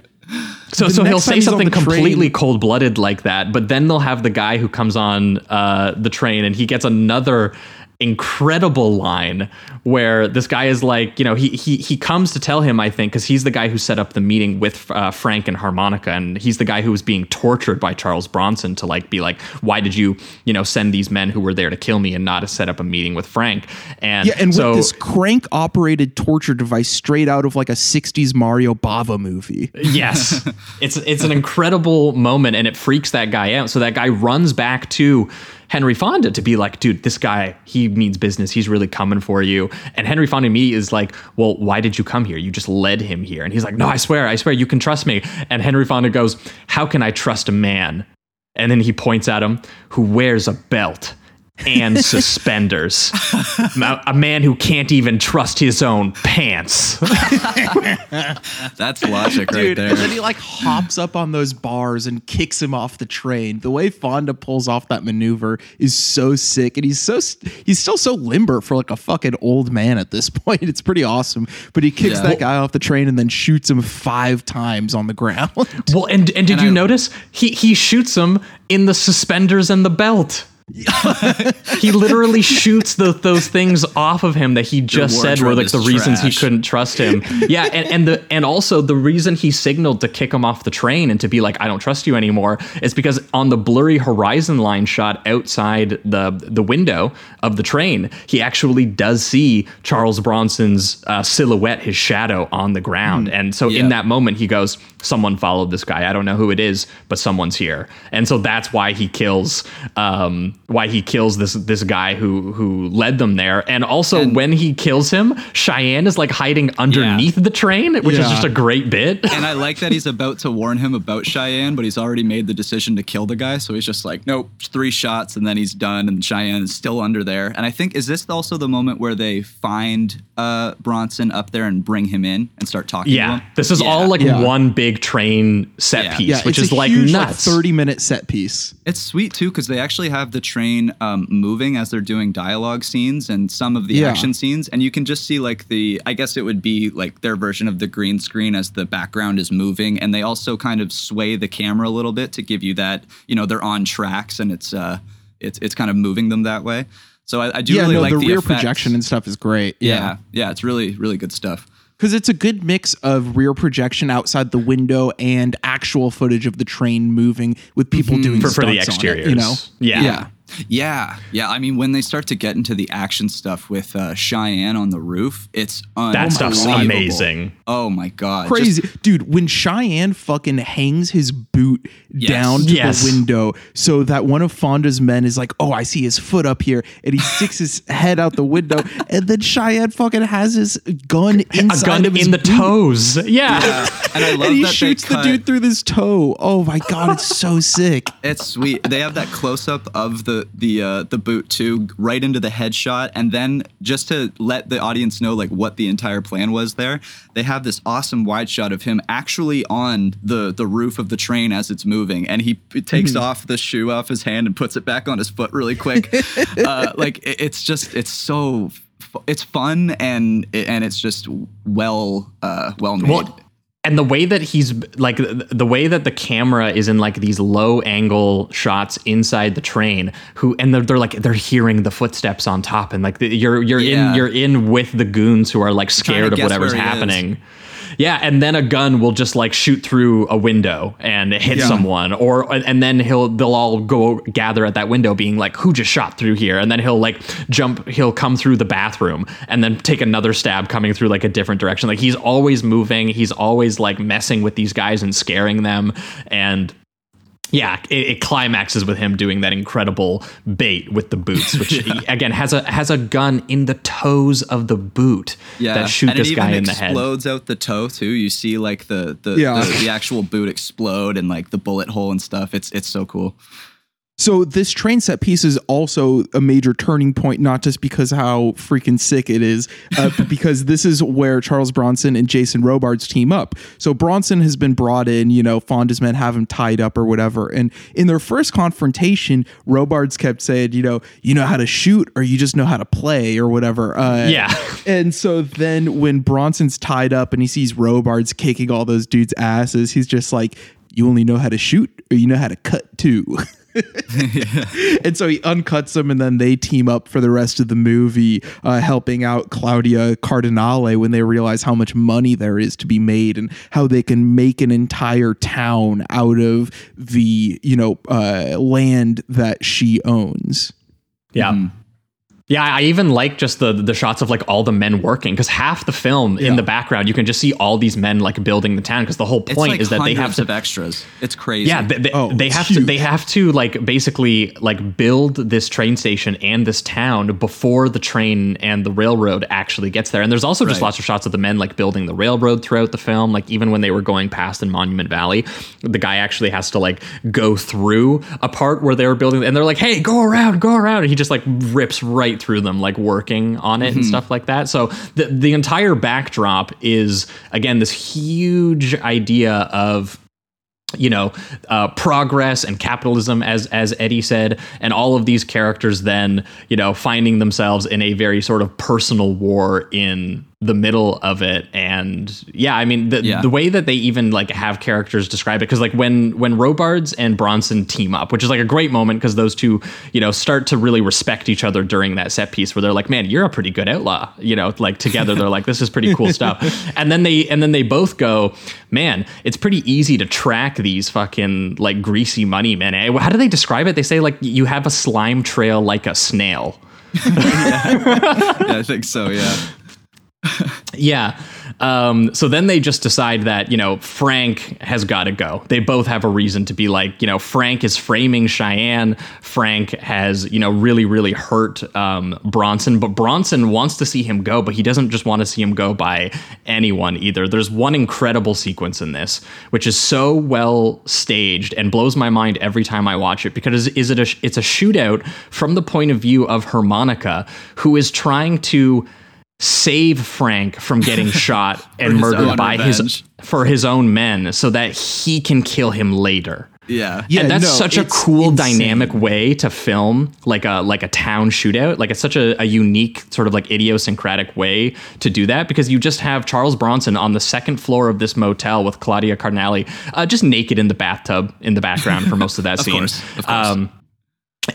So, The so he'll say something completely cold blooded like that, but then they'll have the guy who comes on uh, the train and he gets another incredible line where this guy is like, you know, he he he comes to tell him, I think, because he's the guy who set up the meeting with uh, Frank and Harmonica, and he's the guy who was being tortured by Charles Bronson to like be like, why did you, you know, send these men who were there to kill me and not to set up a meeting with Frank? And yeah, and so with this crank operated torture device straight out of like a 60s Mario Bava movie. yes *laughs* it's it's an incredible moment and it freaks that guy out so that guy runs back to henry fonda to be like dude this guy he means business. He's really coming for you. And henry fonda immediately is like well why did you come here? You just led him here. And he's like no i swear i swear you can trust me. And henry fonda goes how can i trust a man? And then he points at him who wears a belt and suspenders. *laughs* a a man who can't even trust his own pants. That's logic right Dude, there. and then he like hops up on those bars and kicks him off the train. The way Fonda pulls off that maneuver is so sick, and he's so he's still so limber for like a fucking old man at this *laughs* point. It's pretty awesome. But he kicks Yeah. that guy off the train and then shoots him five times on the ground. Well, and and did And you I- notice he he shoots him in the suspenders and the belt? *laughs* he literally shoots the, those things off of him that he just said were like the reasons he couldn't trust him. Yeah, and, and the and also the reason he signaled to kick him off the train and to be like, I don't trust you anymore, is because on the blurry horizon line shot outside the the window of the train, he actually does see Charles Bronson's uh, silhouette, his shadow on the ground, and so Yeah. in that moment he goes, someone followed this guy. I don't know who it is, but someone's here, and so that's why he kills, um, why he kills this this guy who who led them there. And also when he kills him, Cheyenne is like hiding underneath the train, which is just a great bit. *laughs* and I like that he's about to warn him about Cheyenne, but he's already made the decision to kill the guy. So he's just like, nope, three shots, and then he's done. And Cheyenne is still under there. And I think is this also the moment where they find uh, Bronson up there and bring him in and start talking? to Yeah, this is Yeah. all like Yeah. one big train set Yeah. piece, yeah, which is like huge, nuts. thirty minute set piece. It's sweet too because they actually have the train um, moving as they're doing dialogue scenes and some of the Yeah. action scenes, and you can just see like the I guess it would be like their version of the green screen as the background is moving, and they also kind of sway the camera a little bit to give you that you know they're on tracks and it's uh it's it's kind of moving them that way. So I, I do yeah, really no, like the, the, rear effects. projection and stuff is great. Yeah, yeah, it's really really good stuff. Because it's a good mix of rear projection outside the window and actual footage of the train moving with people mm-hmm. doing for, for the on it, exteriors. you know, yeah. Yeah. Yeah, yeah. I mean, when they start to get into the action stuff with uh, Cheyenne on the roof, it's That stuff's amazing. Oh my god, Crazy, Just- dude. When Cheyenne fucking hangs his boot Yes. down to Yes. the window, so that one of Fonda's men is like, "Oh, I see his foot up here," and he sticks his *laughs* head out the window, and then Cheyenne fucking has his gun A inside gun of his in the boot. toes. *laughs* Yeah. and I love and he that shoots they the cut, dude through this toe. Oh my god, it's so sick. It's sweet. They have that close up of the the uh, the boot too, right into the headshot, and then just to let the audience know like what the entire plan was there, they have this awesome wide shot of him actually on the the roof of the train as it's moving, and he p- takes off the shoe off his hand and puts it back on his foot really quick. *laughs* uh, like it- it's just it's so. It's fun and and it's just well uh, well made. Well, and the way that he's like the way that the camera is in like these low angle shots inside the train who and they're, they're like they're hearing the footsteps on top and like the, you're you're Yeah. in you're in with the goons who are like scared of whatever's happening is. Yeah and then a gun will just like shoot through a window and hit Yeah. someone or and then he'll they'll all go gather at that window being like who just shot through here and then he'll like jump he'll come through the bathroom and then take another stab coming through like a different direction like he's always moving he's always like messing with these guys and scaring them and yeah, it, it climaxes with him doing that incredible bait with the boots, which *laughs* he, again has a has a gun in the toes of the boot yeah, that shoot and this it guy even in the head. explodes out the toe too. You see like the the, Yeah. the the actual boot explode and like the bullet hole and stuff. It's it's so cool. So this train set piece is also a major turning point, not just because how freaking sick it is, uh, but *laughs* because this is where Charles Bronson and Jason Robards team up. So Bronson has been brought in, you know, Fonda's men have him tied up or whatever. And in their first confrontation, Robards kept saying, you know, you know how to shoot or you just know how to play or whatever. Uh, Yeah. *laughs* And so then when Bronson's tied up and he sees Robards kicking all those dudes' asses, he's just like, you only know how to shoot or you know how to cut too. *laughs* *laughs* and so he uncuts them and then they team up for the rest of the movie uh, helping out claudia cardinale when they realize how much money there is to be made and how they can make an entire town out of the you know uh, land that she owns Yeah. Mm-hmm. Yeah, I even like just the the shots of like all the men working because half the film in the background you can just see all these men like building the town because the whole point like is that they have to of extras. It's crazy. Yeah, they, they, Oh, they it's have to they have to like basically like build this train station and this town before the train and the railroad actually gets there. And there's also just Right. lots of shots of the men like building the railroad throughout the film. Like even when they were going past in Monument Valley, the guy actually has to like go through a part where they were building and they're like, "Hey, go around, go around." And he just like rips right through them like working on it and stuff like that. So the the entire backdrop is again this huge idea of you know uh, progress and capitalism as as Eddie said and all of these characters then you know finding themselves in a very sort of personal war in the middle of it and yeah i mean the, Yeah. the way that they even like have characters describe it because like when when robards and bronson team up which is like a great moment because those two you know start to really respect each other during that set piece where they're like man you're a pretty good outlaw you know like together they're like this is pretty cool stuff *laughs* and then they and then they both go man it's pretty easy to track these fucking like greasy money men eh? how do they describe it they say like you have a slime trail like a snail *laughs* *laughs* yeah, I think so. Yeah. Yeah. Um, so then they just decide that, you know, Frank has got to go. They both have a reason to be like, you know, Frank is framing Cheyenne. Frank has, you know, really, really hurt um, Bronson, but Bronson wants to see him go, but he doesn't just want to see him go by anyone either. There's one incredible sequence in this, which is so well staged and blows my mind every time I watch it because is it a, it's a shootout from the point of view of Harmonica, who is trying to save Frank from getting *laughs* shot and murdered own by his for his own men so that he can kill him later. Yeah. Yeah, and that's no, such a cool insane. dynamic way to film like a like a town shootout. Like it's such a, a unique sort of like idiosyncratic way to do that because you just have Charles Bronson on the second floor of this motel with Claudia Cardinale uh, just naked in the bathtub in the background for most of that *laughs* Of scene. course, of course. Um,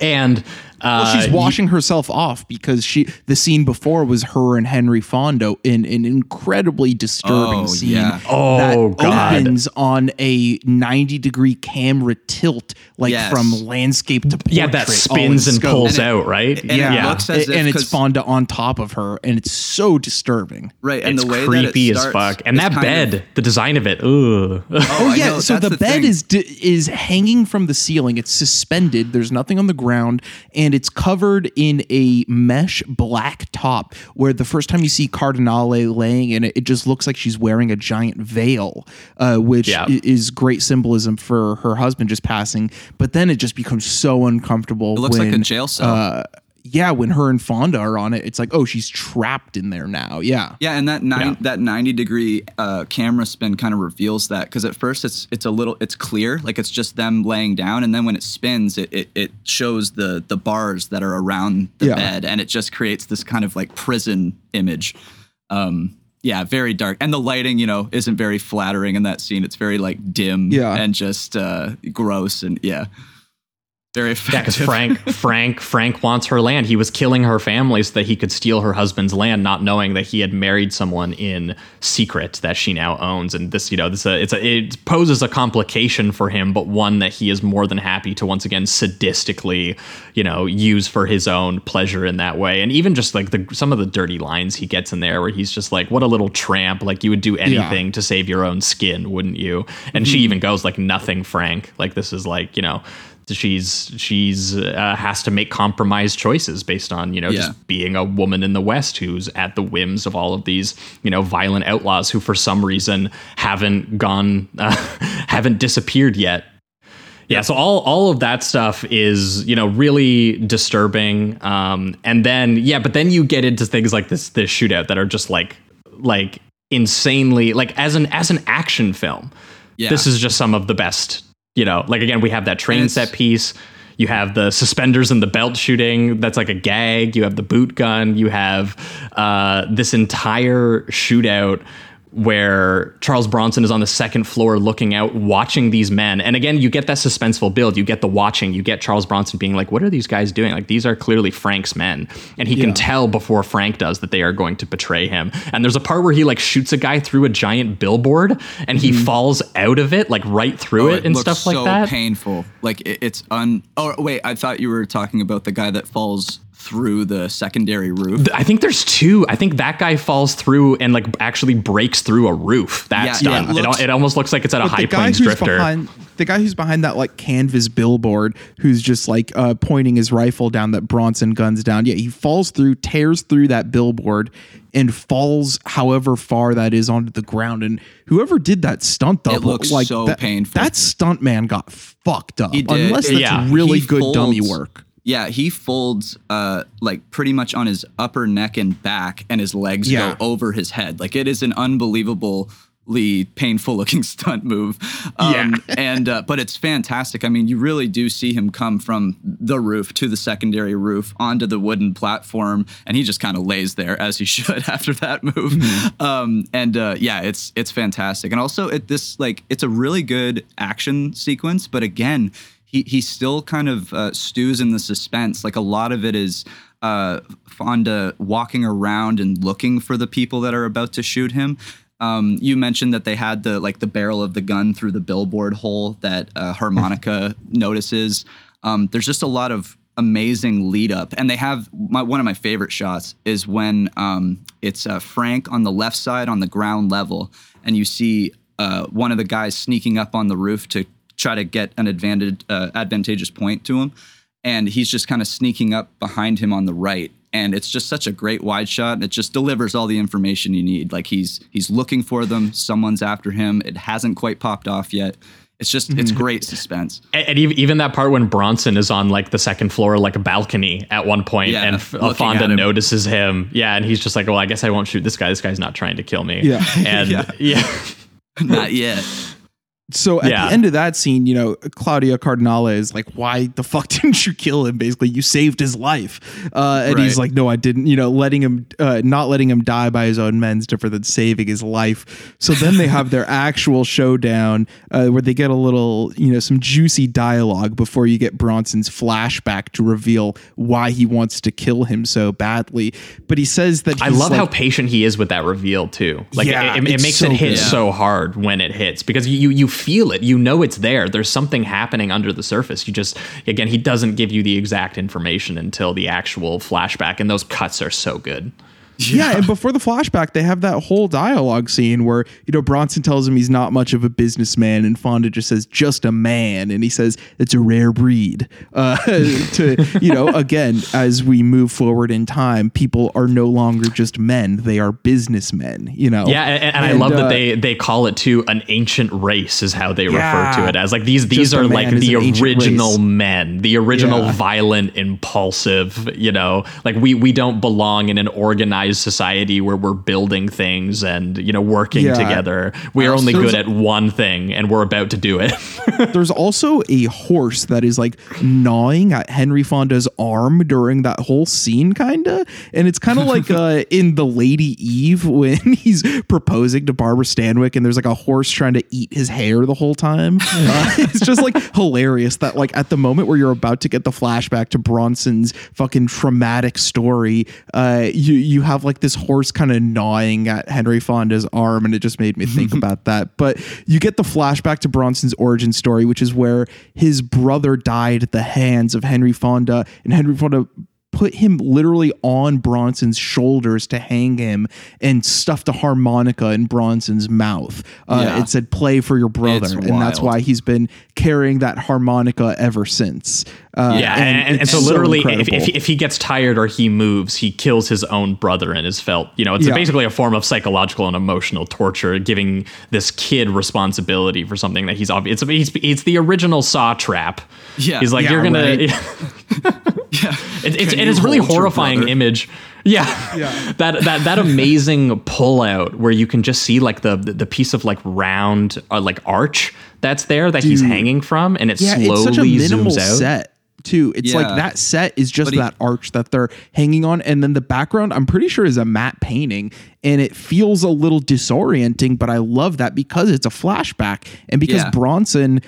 and Uh, Well, she's washing herself off because she the scene before was her and Henry Fonda in an incredibly disturbing Oh, scene yeah. Oh, that God. opens on a 90 degree camera tilt like Yes. from landscape to portrait. yeah, that spins and scope. pulls And it- out, right? and it yeah, looks as and if- it's 'cause- Fonda on top of her, and it's so disturbing. Right, and it's the way creepy that it as fuck. And that bed, of- the design of it, ugh. oh, Oh yeah, know, so that's the, bed thing. is d- is hanging from the ceiling. It's suspended. There's nothing on the ground, and it's covered in a mesh black top. Where the first time you see Cardinale laying in it, it just looks like she's wearing a giant veil, uh, which Yeah. is great symbolism for her husband just passing. But then it just becomes so uncomfortable. It looks like a jail cell. Uh, yeah, when her and Fonda are on it, it's like, oh, she's trapped in there now. Yeah. Yeah, and that nine Yeah. that ninety degree uh, camera spin kind of reveals that because at first it's it's a little it's clear like it's just them laying down, and then when it spins, it it, it shows the the bars that are around the Yeah. bed, and it just creates this kind of like prison image. Um, yeah, very dark, and the lighting, you know, isn't very flattering in that scene. It's very like dim, Yeah. and just uh, gross, and yeah, very Yeah, because. Frank, *laughs* Frank, Frank wants her land. He was killing her family so that he could steal her husband's land, not knowing that he had married someone in secret that she now owns. And this, you know, this uh, it's a, it poses a complication for him, but one that he is more than happy to once again sadistically, you know, use for his own pleasure in that way. And even just like the some of the dirty lines he gets in there, where he's just like, "What a little tramp! Like you would do anything to save your own skin, wouldn't you?" And she even goes like, "Nothing, Frank. Like this is like, you know." She's she's uh, has to make compromised choices based on you know Yeah. just being a woman in the west who's at the whims of all of these you know violent outlaws who for some reason haven't gone uh, *laughs* haven't disappeared yet yeah so all all of that stuff is you know really disturbing um and then yeah but then you get into things like this this shootout that are just like like insanely like as an as an action film Yeah. this is just some of the best you know like again we have that train set piece. You have the suspenders and the belt shooting. That's like a gag. You have the boot gun. You have uh, this entire shootout where Charles Bronson is on the second floor looking out, watching these men. And again, you get that suspenseful build. You get the watching. You get Charles Bronson being like, what are these guys doing? Like, these are clearly Frank's men. And he Yeah. can tell before Frank does that they are going to betray him. And there's a part where he like shoots a guy through a giant billboard and he mm-hmm. falls out of it, like right through Oh, it, and looks stuff like that. It's so that. painful. Like it, it's un. Oh wait, I thought you were talking about the guy that falls through the secondary roof. I think there's two. I think that guy falls through and like actually breaks through a roof. That's Yeah, yeah, done. it It, looks- it almost looks like it's at a high the guy plains who's drifter. behind the guy who's behind that like canvas billboard who's just like uh, pointing his rifle down that Bronson guns down. Yeah, he falls through, tears through that billboard, and falls however far that is onto the ground. And whoever did that stunt double, looks like so that, painful. That stunt man got fucked up. He did. Unless that's Yeah. really He good dummy work. Yeah, he folds uh like pretty much on his upper neck and back, and his legs Yeah. go over his head. Like it is an unbelievably painful *laughs* looking stunt move. Um, and uh, but it's fantastic. I mean, you really do see him come from the roof to the secondary roof onto the wooden platform, and he just kind of lays there as he *laughs* should after that move. Um, and uh, yeah, it's it's fantastic. And also, it this like it's a really good action sequence, but again he he still kind of uh, stews in the suspense. Like a lot of it is uh, Fonda walking around and looking for the people that are about to shoot him. Um, you mentioned that they had the like the barrel of the gun through the billboard hole that uh, harmonica *laughs* notices. Um, there's just a lot of amazing lead up, and they have my, one of my favorite shots is when um, it's uh, Frank on the left side on the ground level, and you see uh, one of the guys sneaking up on the roof to try to get an advantage, uh, advantageous point to him. And he's just kind of sneaking up behind him on the right. And it's just such a great wide shot. And it just delivers all the information you need. Like he's he's looking for them. Someone's after him. It hasn't quite popped off yet. It's just it's great suspense. And, and even even that part when Bronson is on like the second floor, like a balcony at one point, Yeah, and F- Fonda him. notices him. Yeah, and he's just like, "Well, I guess I won't shoot this guy. This guy's not trying to kill me." Yeah. *laughs* and Yeah. yeah. *laughs* Not yet. So at Yeah. the end of that scene, you know, Claudia Cardinale is like, "Why the fuck didn't you know?" Claudia Cardinale is like, "Why the fuck didn't you kill him? Basically, you saved his life." Uh, and he's like, "No, I didn't." You know, letting him, uh, not letting him die by his own men's different than saving his life. So then they have their *laughs* actual showdown uh, where they get a little, you know, some juicy dialogue before you get Bronson's flashback to reveal why he wants to kill him so badly. But he says that I love how patient he is with that reveal too. Like Yeah, it, it, it makes so it hit good. so hard when it hits because you you feel it. You know it's there. There's something happening under the surface. You just again he doesn't give you the exact information until the actual flashback, and those cuts are so good. *laughs* Yeah. and before the flashback, they have that whole dialogue scene where you know Bronson tells him he's not much of a businessman, and Fonda just says just a man, and he says it's a rare breed. Uh, *laughs* to you know, again, as we move forward in time, people are no longer just men; they are businessmen. You know. Yeah, and, and I love uh, that they they call it too an ancient race is how they refer to it as. Like these these are like the original men, the original Yeah. violent, impulsive. You know, like we we don't belong in an organized society where we're building things and you know working Yeah. together. We are only good at one thing, and we're about to do it. *laughs* There's also a horse that is like gnawing at Henry Fonda's arm during that whole scene, kinda, and it's kind of like *laughs* uh, in the Lady Eve when *laughs* he's proposing to Barbara Stanwyck, and there's like a horse trying to eat his hair the whole time. Uh, it's just like hilarious that like at the moment where you're about to get the flashback to Bronson's fucking traumatic story, uh, you you have like this horse kind of gnawing at Henry Fonda's arm, and it just made me think *laughs* about that. But you get the flashback to Bronson's origin story, which is where his brother died at the hands of Henry Fonda, and Henry Fonda put him literally on Bronson's shoulders to hang him and stuffed a harmonica in Bronson's mouth. Uh, Yeah. It said, "Play for your brother," It's and that's why he's been carrying that harmonica ever since. Uh, yeah, and, and, and it's so literally, if, if, if he gets tired or he moves, he kills his own brother and is felt. You know, it's Yeah. basically a form of psychological and emotional torture, giving this kid responsibility for something that he's obvious. It's, it's, it's the original Saw trap. Yeah. he's like, Yeah, you're gonna. right. *laughs* *laughs* Yeah. It, it's Can it really horrifying image. Yeah, Yeah. *laughs* that that that amazing pull out where you can just see like the the, the piece of like round uh, like arch that's there that he's hanging from, and it yeah, slowly it's such a minimal zooms out. set too. It's like that set is just he- that arch that they're hanging on, and then the background I'm pretty sure is a matte painting, and it feels a little disorienting. But I love that because it's a flashback, and because Yeah. Bronson,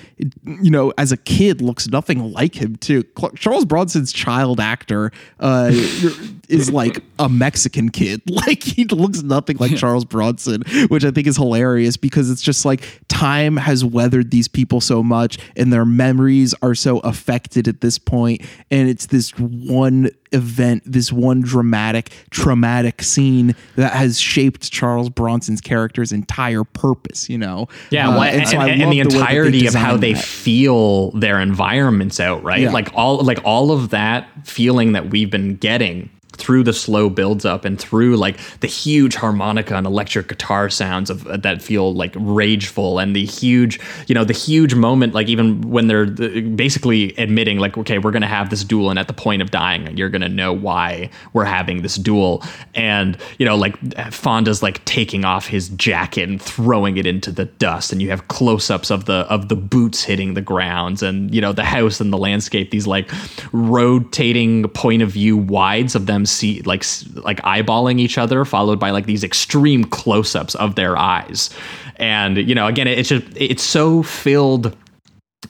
you know, as a kid looks nothing like him too. Charles Bronson's child actor uh, *laughs* is like a Mexican kid. *laughs* Like he looks nothing like Charles Bronson, which I think is hilarious because it's just like time has weathered these people so much and their memories are so affected at this point and it's this one event this one dramatic traumatic scene that has shaped Charles Bronson's character's entire purpose you know Yeah, Uh, well, and, so and- and the they entirety of how they that. feel their environments out, right? Yeah. Like all like all of that feeling that we've been getting through the slow builds up and through like the huge harmonica and electric guitar sounds of that feel like rageful and the huge you know the huge moment like even when they're uh, basically admitting like okay we're gonna have this duel and at the point of dying you're gonna know why we're having this duel. And you know like Fonda's like taking off his jacket and throwing it into the dust and you have close-ups of the of the boots hitting the grounds and you know the house and the landscape these like rotating point of view wides of them see like like eyeballing each other followed by like these extreme close-ups of their eyes. And you know again it's just it's so filled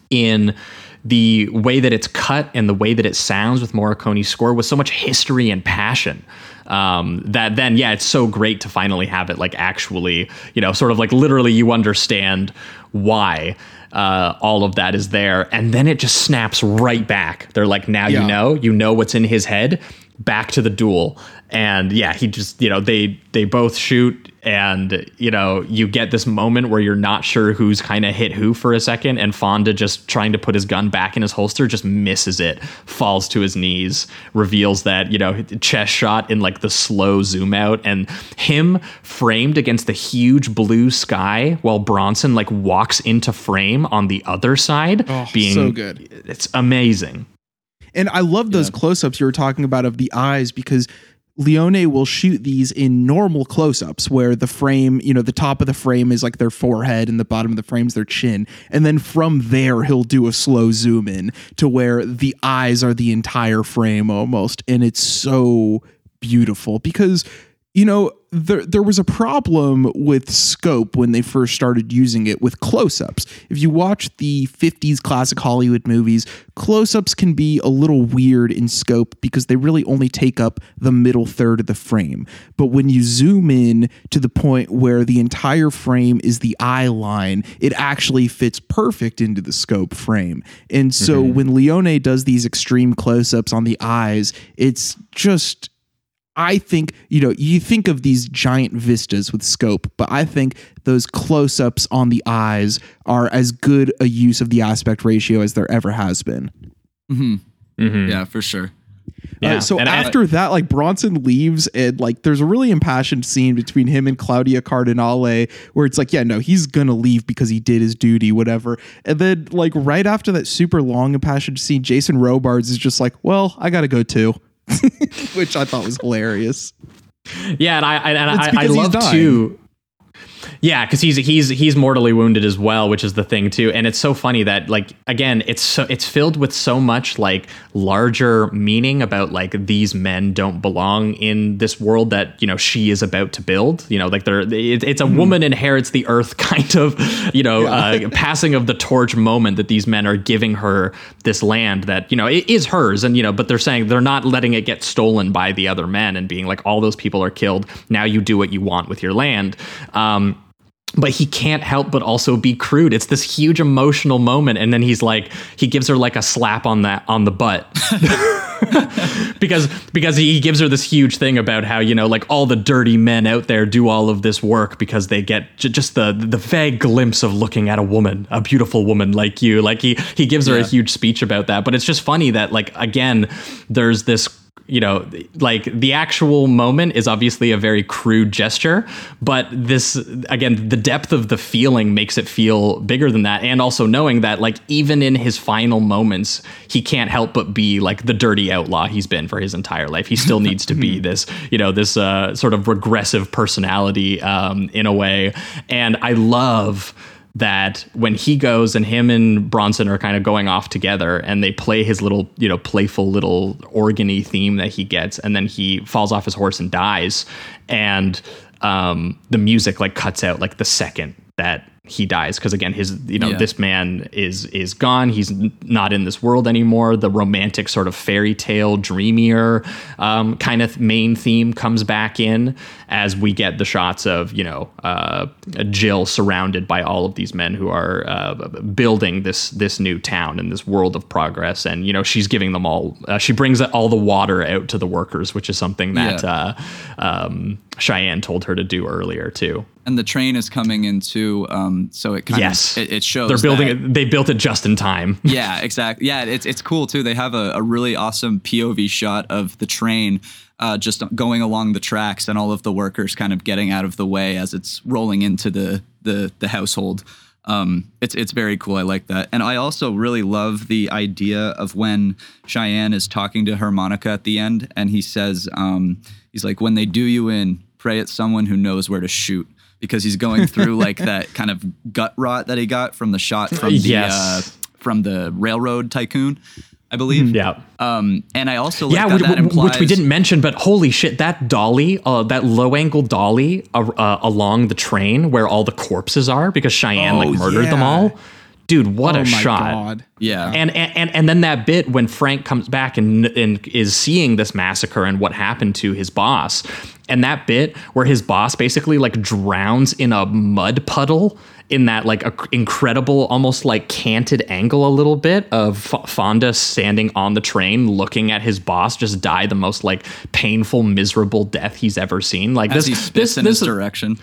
in the way that it's cut and the way that it sounds with Morricone's score with so much history and passion um, that then yeah it's so great to finally have it like actually you know sort of like literally you understand why uh, all of that is there. And then it just snaps right back. They're like now Yeah. you know. You know what's in his head back to the duel. And yeah he just you know they they both shoot and you know you get this moment where you're not sure who's kind of hit who for a second and Fonda just trying to put his gun back in his holster just misses it falls to his knees reveals that you know chest shot in like the slow zoom out. And him framed against the huge blue sky while Bronson like walks into frame on the other side Oh, being so good. it's amazing And I love those close ups you were talking about of the eyes because Leone will shoot these in normal close-ups where the frame, you know, the top of the frame is like their forehead and the bottom of the frame is their chin. And then from there he'll do a slow zoom in to where the eyes are the entire frame almost. And it's so beautiful because you know there there was a problem with scope when they first started using it with close-ups. If you watch the 50s classic Hollywood movies, close-ups can be a little weird in scope because they really only take up the middle third of the frame. But when you zoom in to the point where the entire frame is the eye line, it actually fits perfect into the scope frame. And so mm-hmm. when Leone does these extreme close-ups on the eyes, it's just I think, you know, you think of these giant vistas with scope, but I think those close ups on the eyes are as good a use of the aspect ratio as there ever has been. Yeah, for sure. Yeah, Uh, so and I- after that, like Bronson leaves, and like there's a really impassioned scene between him and Claudia Cardinale where it's like, yeah, no, he's gonna leave because he did his duty, whatever. And then like right after that super long impassioned scene, Jason Robards is just like, well, I gotta go too, *laughs* which I thought was hilarious. Yeah, and I and I, I love dying. too. Yeah, because he's he's he's mortally wounded as well, which is the thing too. And it's so funny that like again, it's so it's filled with so much like larger meaning about like these men don't belong in this world that you know she is about to build. You know, like they're it, it's a woman inherits the earth *laughs* kind of you know uh, passing of the torch moment that these men are giving her this land that you know it is hers, and you know, but they're saying they're not letting it get stolen by the other men and being like all those people are killed. Now you do what you want with your land. Um, but he can't help but also be crude. It's this huge emotional moment, and then he's like, he gives her like a slap on that on the butt. *laughs* because because he gives her this huge thing about how you know like all the dirty men out there do all of this work because they get j- just the the vague glimpse of looking at a woman a beautiful woman like you like he he gives her a huge speech about that but it's just funny that like again there's this you know like the actual moment is obviously a very crude gesture but this again the depth of the feeling makes it feel bigger than that. And also knowing that like even in his final moments he can't help but be like the dirty outlaw he's been for his entire life. He still needs to be *laughs* this you know this uh, sort of regressive personality um, in a way. And i love that when he goes and him and Bronson are kind of going off together and they play his little, you know, playful little organy theme that he gets, and then he falls off his horse and dies, and um, the music like cuts out like the second that he dies because again his you know Yeah. this man is is gone he's n- not in this world anymore the romantic sort of fairy tale dreamier um, kind of main theme comes back in as we get the shots of you know uh, Jill surrounded by all of these men who are uh, building this this new town and this world of progress and you know she's giving them all uh, she brings all the water out to the workers which is something that Yeah. uh, um, Cheyenne told her to do earlier too And the train is coming into, um, so it kind yes of, it, it shows they're building that- it they built it just in time *laughs* yeah, exactly. Yeah, it's it's cool too. They have a, a really awesome POV shot of the train uh, just going along the tracks and all of the workers kind of getting out of the way as it's rolling into the the the household. Um, it's it's very cool. I like that, and I also really love the idea of when Cheyenne is talking to harmonica at the end, and he says, um, he's like, "When they do you in, pray it's someone who knows where to shoot." Because he's going through like that *laughs* kind of gut rot that he got from the shot from the Yes. uh, from the railroad tycoon, I believe. yeah Um, and I also like yeah, that which, that implies, which we didn't mention, but holy shit, that dolly, uh, that low angle dolly uh, uh, along the train where all the corpses are because Cheyenne Oh, like murdered them all. Dude, what oh a my shot! god. Yeah. And, and and then that bit when Frank comes back and and is seeing this massacre and what happened to his boss, and that bit where his boss basically like drowns in a mud puddle in that like a incredible almost like canted angle a little bit of F- Fonda standing on the train looking at his boss just die the most like painful miserable death he's ever seen like as this he this in this his direction.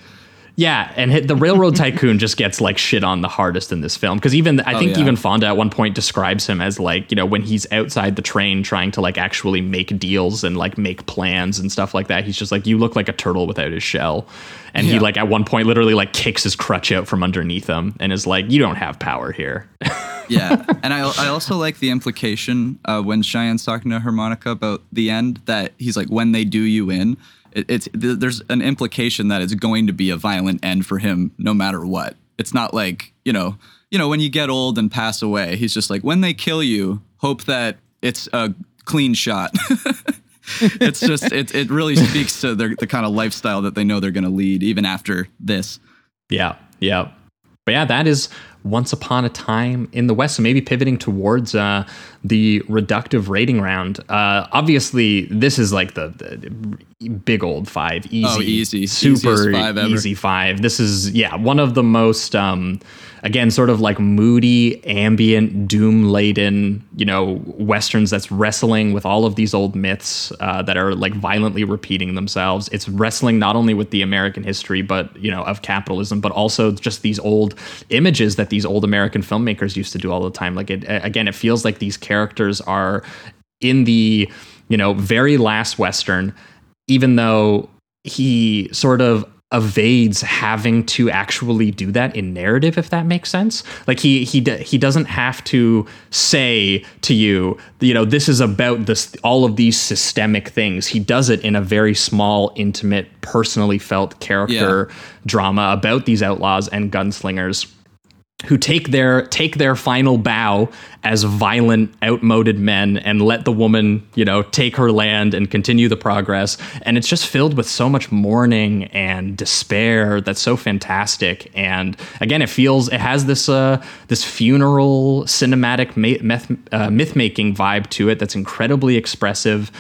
Yeah, and hit, the railroad *laughs* tycoon just gets like shit on the hardest in this film because even I think Oh, yeah. even Fonda at one point describes him as like you know when he's outside the train trying to like actually make deals and like make plans and stuff like that. He's just like you look like a turtle without his shell, and he like at one point literally like kicks his crutch out from underneath him and is like you don't have power here. *laughs* yeah, and I I also like the implication uh, when Cheyenne's talking to Harmonica about the end that he's like when they do you in. It, it's th- there's an implication that it's going to be a violent end for him no matter what. It's not like you know you know when you get old and pass away. He's just like when they kill you, hope that it's a clean shot. *laughs* it's just it it really speaks to their, the kind of lifestyle that they know they're going to lead even after this. Yeah, yeah. But yeah, that is once upon a time in the West. So maybe pivoting towards uh, the reductive rating round. Uh, obviously, this is like the, the big old five, easy, Oh, easy. super five easy five. This is yeah one of the most um, again sort of like moody, ambient, doom laden you know westerns that's wrestling with all of these old myths uh, that are like violently repeating themselves. It's wrestling not only with the American history, but you know of capitalism, but also just these old images that these old American filmmakers used to do all the time. Like it again, it feels like these characters are in the you know very last western, even though he sort of evades having to actually do that in narrative if that makes sense. Like he he he doesn't have to say to you you know this is about this all of these systemic things. He does it in a very small intimate personally felt character drama about these outlaws and gunslingers who take their take their final bow as violent outmoded men and let the woman you know take her land and continue the progress. And it's just filled with so much mourning and despair that's so fantastic. And again it feels it has this uh this funeral cinematic ma- myth, uh, myth making vibe to it that's incredibly expressive.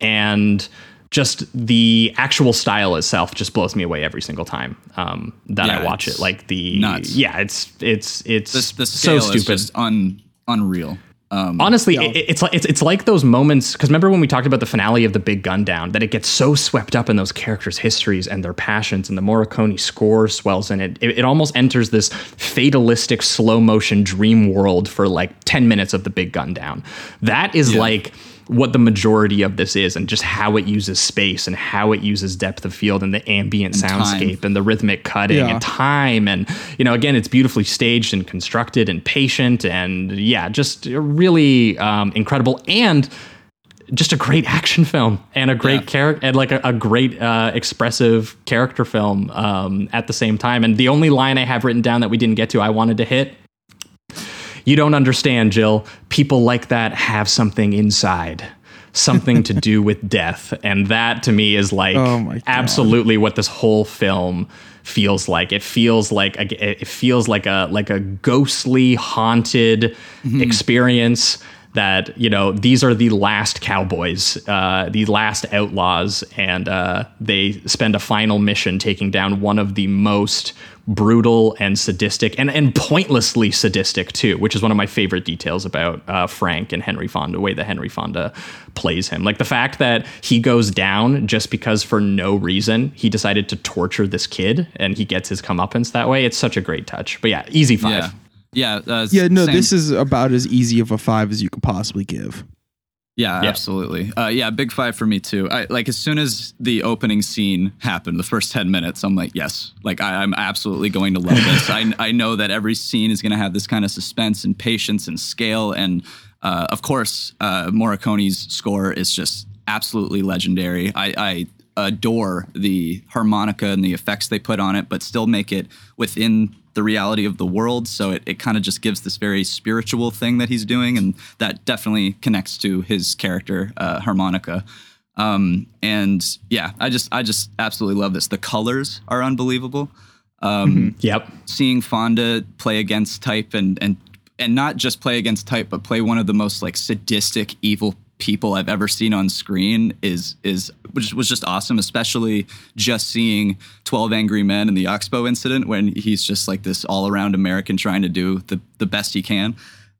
And just the actual style itself just blows me away every single time um, that I watch it. Like the nuts. yeah, it's it's it's This the so scale is stupid. just un, unreal. Um, Honestly, it, it's like it's, it's like those moments because remember when we talked about the finale of the Big Gundown that it gets so swept up in those characters' histories and their passions, and the Morricone score swells in it. It, it almost enters this fatalistic slow motion dream world for like ten minutes of the Big Gundown. That is like what the majority of this is, and just how it uses space and how it uses depth of field and the ambient time. soundscape and the rhythmic cutting Yeah. and time and you know again it's beautifully staged and constructed and patient and yeah just really um, incredible and just a great action film and a great Yeah. character and like a, a great uh, expressive character film um, at the same time and the only line i have written down that we didn't get to i wanted to hit you don't understand jill. People like that have something inside something to do with *laughs* death. And that to me is like Oh absolutely what this whole film feels like. It feels like a, it feels like a like a ghostly haunted mm-hmm. experience that you know these are the last cowboys uh, the last outlaws and uh, they spend a final mission taking down one of the most brutal and sadistic and, and pointlessly sadistic too which is one of my favorite details about uh, frank and henry fonda the way that henry fonda plays him. Like the fact that he goes down just because for no reason he decided to torture this kid and he gets his comeuppance that way it's such a great touch. But yeah easy five. Yeah, yeah, uh, Yeah, no, same- this is about as easy of a five as you could possibly give. Yeah, Yeah. absolutely. Uh, yeah, big five for me too. I, like as soon as the opening scene happened, the first ten minutes, I'm like, yes, like I, I'm absolutely going to love *laughs* this. I, I know that every scene is going to have this kind of suspense and patience and scale, and uh, of course, uh, Morricone's score is just absolutely legendary. I, I adore the harmonica and the effects they put on it, but still make it within the reality of the world. So it, it kind of just gives this very spiritual thing that he's doing, and that definitely connects to his character, uh, harmonica. Um, and yeah, I just I just absolutely love this. The colors are unbelievable. Um, yep seeing Fonda play against type and and and not just play against type, but play one of the most like sadistic, evil people I've ever seen on screen is is which was just awesome. Especially just seeing Twelve Angry Men and the Oxbow incident when he's just like this all around American trying to do the the best he can.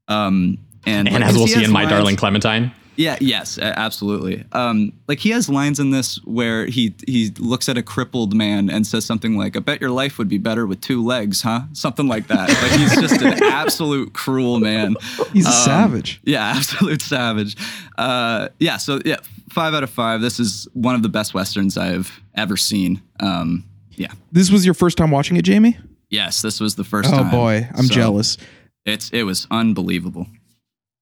Um, and and like, as we'll see in my darling clementine yeah. Yes. Absolutely. Um, like he has lines in this where he he looks at a crippled man and says something like, "I bet your life would be better with two legs, huh?" Something like that. Like he's just an *laughs* absolute cruel man. He's a Um, savage. Yeah, *laughs* absolute savage. Uh, yeah. So yeah, five out of five. This is one of the best westerns I've ever seen. Um, yeah. This was your first time watching it, Jamie? Yes, this was the first Oh time. boy, I'm So, jealous. It's it was unbelievable.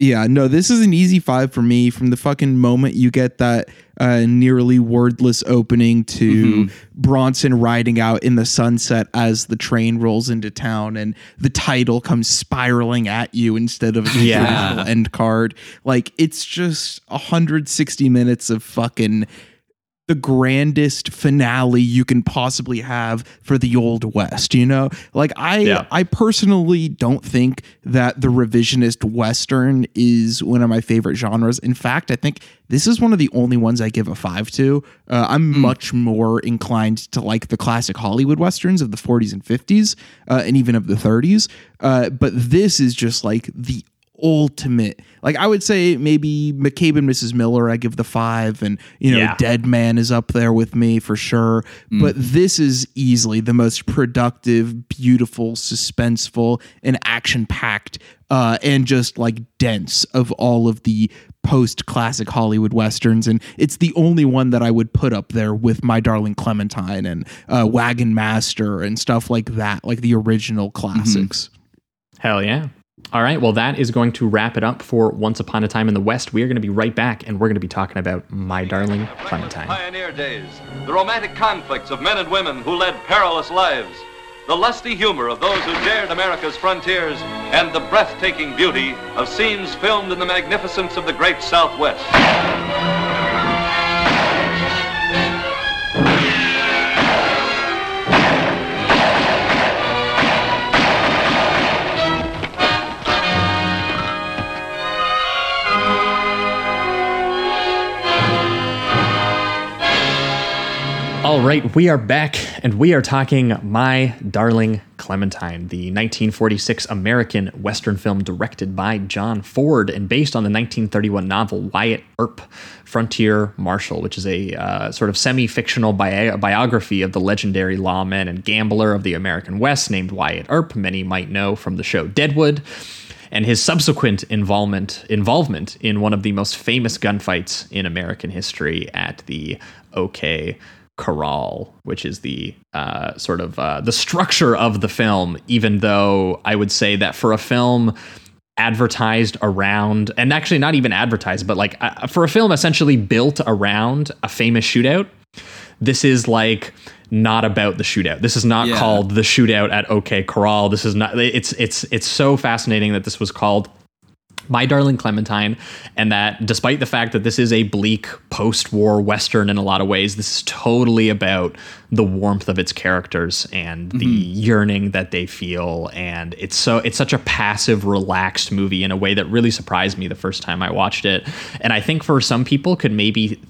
Yeah, no, this is an easy five for me. From the fucking moment you get that uh, nearly wordless opening to Bronson riding out in the sunset as the train rolls into town, and the title comes spiraling at you instead of a Yeah. end card. Like it's just 160 minutes of fucking the grandest finale you can possibly have for the old west you know? Like i Yeah. i personally don't think that the revisionist western is one of my favorite genres. In fact i think this is one of the only ones i give a five to. Uh, i'm much more inclined to like the classic hollywood westerns of the 40s and 50s uh, and even of the 30s uh, but this is just like the ultimate. Like i would say maybe mccabe and mrs miller i give the five and you know Yeah. dead man is up there with me for sure. But this is easily the most productive beautiful suspenseful and action packed uh, and just like dense of all of the post classic hollywood westerns. And it's the only one that i would put up there with my darling clementine and uh, wagon master and stuff like that like the original classics. Hell yeah. All right. Well, that is going to wrap it up for Once Upon a Time in the West. We are going to be right back, and we're going to be talking about My Darling Clementine. Pioneer days, the romantic conflicts of men and women who led perilous lives, the lusty humor of those who dared America's frontiers, and the breathtaking beauty of scenes filmed in the magnificence of the great Southwest. All right, we are back and we are talking My Darling Clementine, the 1946 American Western film directed by John Ford and based on the 1931 novel Wyatt Earp, Frontier Marshal, which is a uh, sort of semi fictional bi- biography of the legendary lawman and gambler of the American West named Wyatt Earp. Many might know from the show Deadwood and his subsequent involvement involvement in one of the most famous gunfights in American history at the OK Corral, which is the uh, sort of uh, the structure of the film. Even though I would say that for a film advertised around, and actually not even advertised, but like uh, for a film essentially built around a famous shootout, this is like not about the shootout. This is not Yeah. called the shootout at OK Corral. This is not. It's it's it's so fascinating that this was called my Darling Clementine, and that despite the fact that this is a bleak post war Western in a lot of ways, this is totally about the warmth of its characters and the mm-hmm. yearning that they feel. And it's so it's such a passive, relaxed movie in a way that really surprised me the first time I watched it. And I think for some people could maybe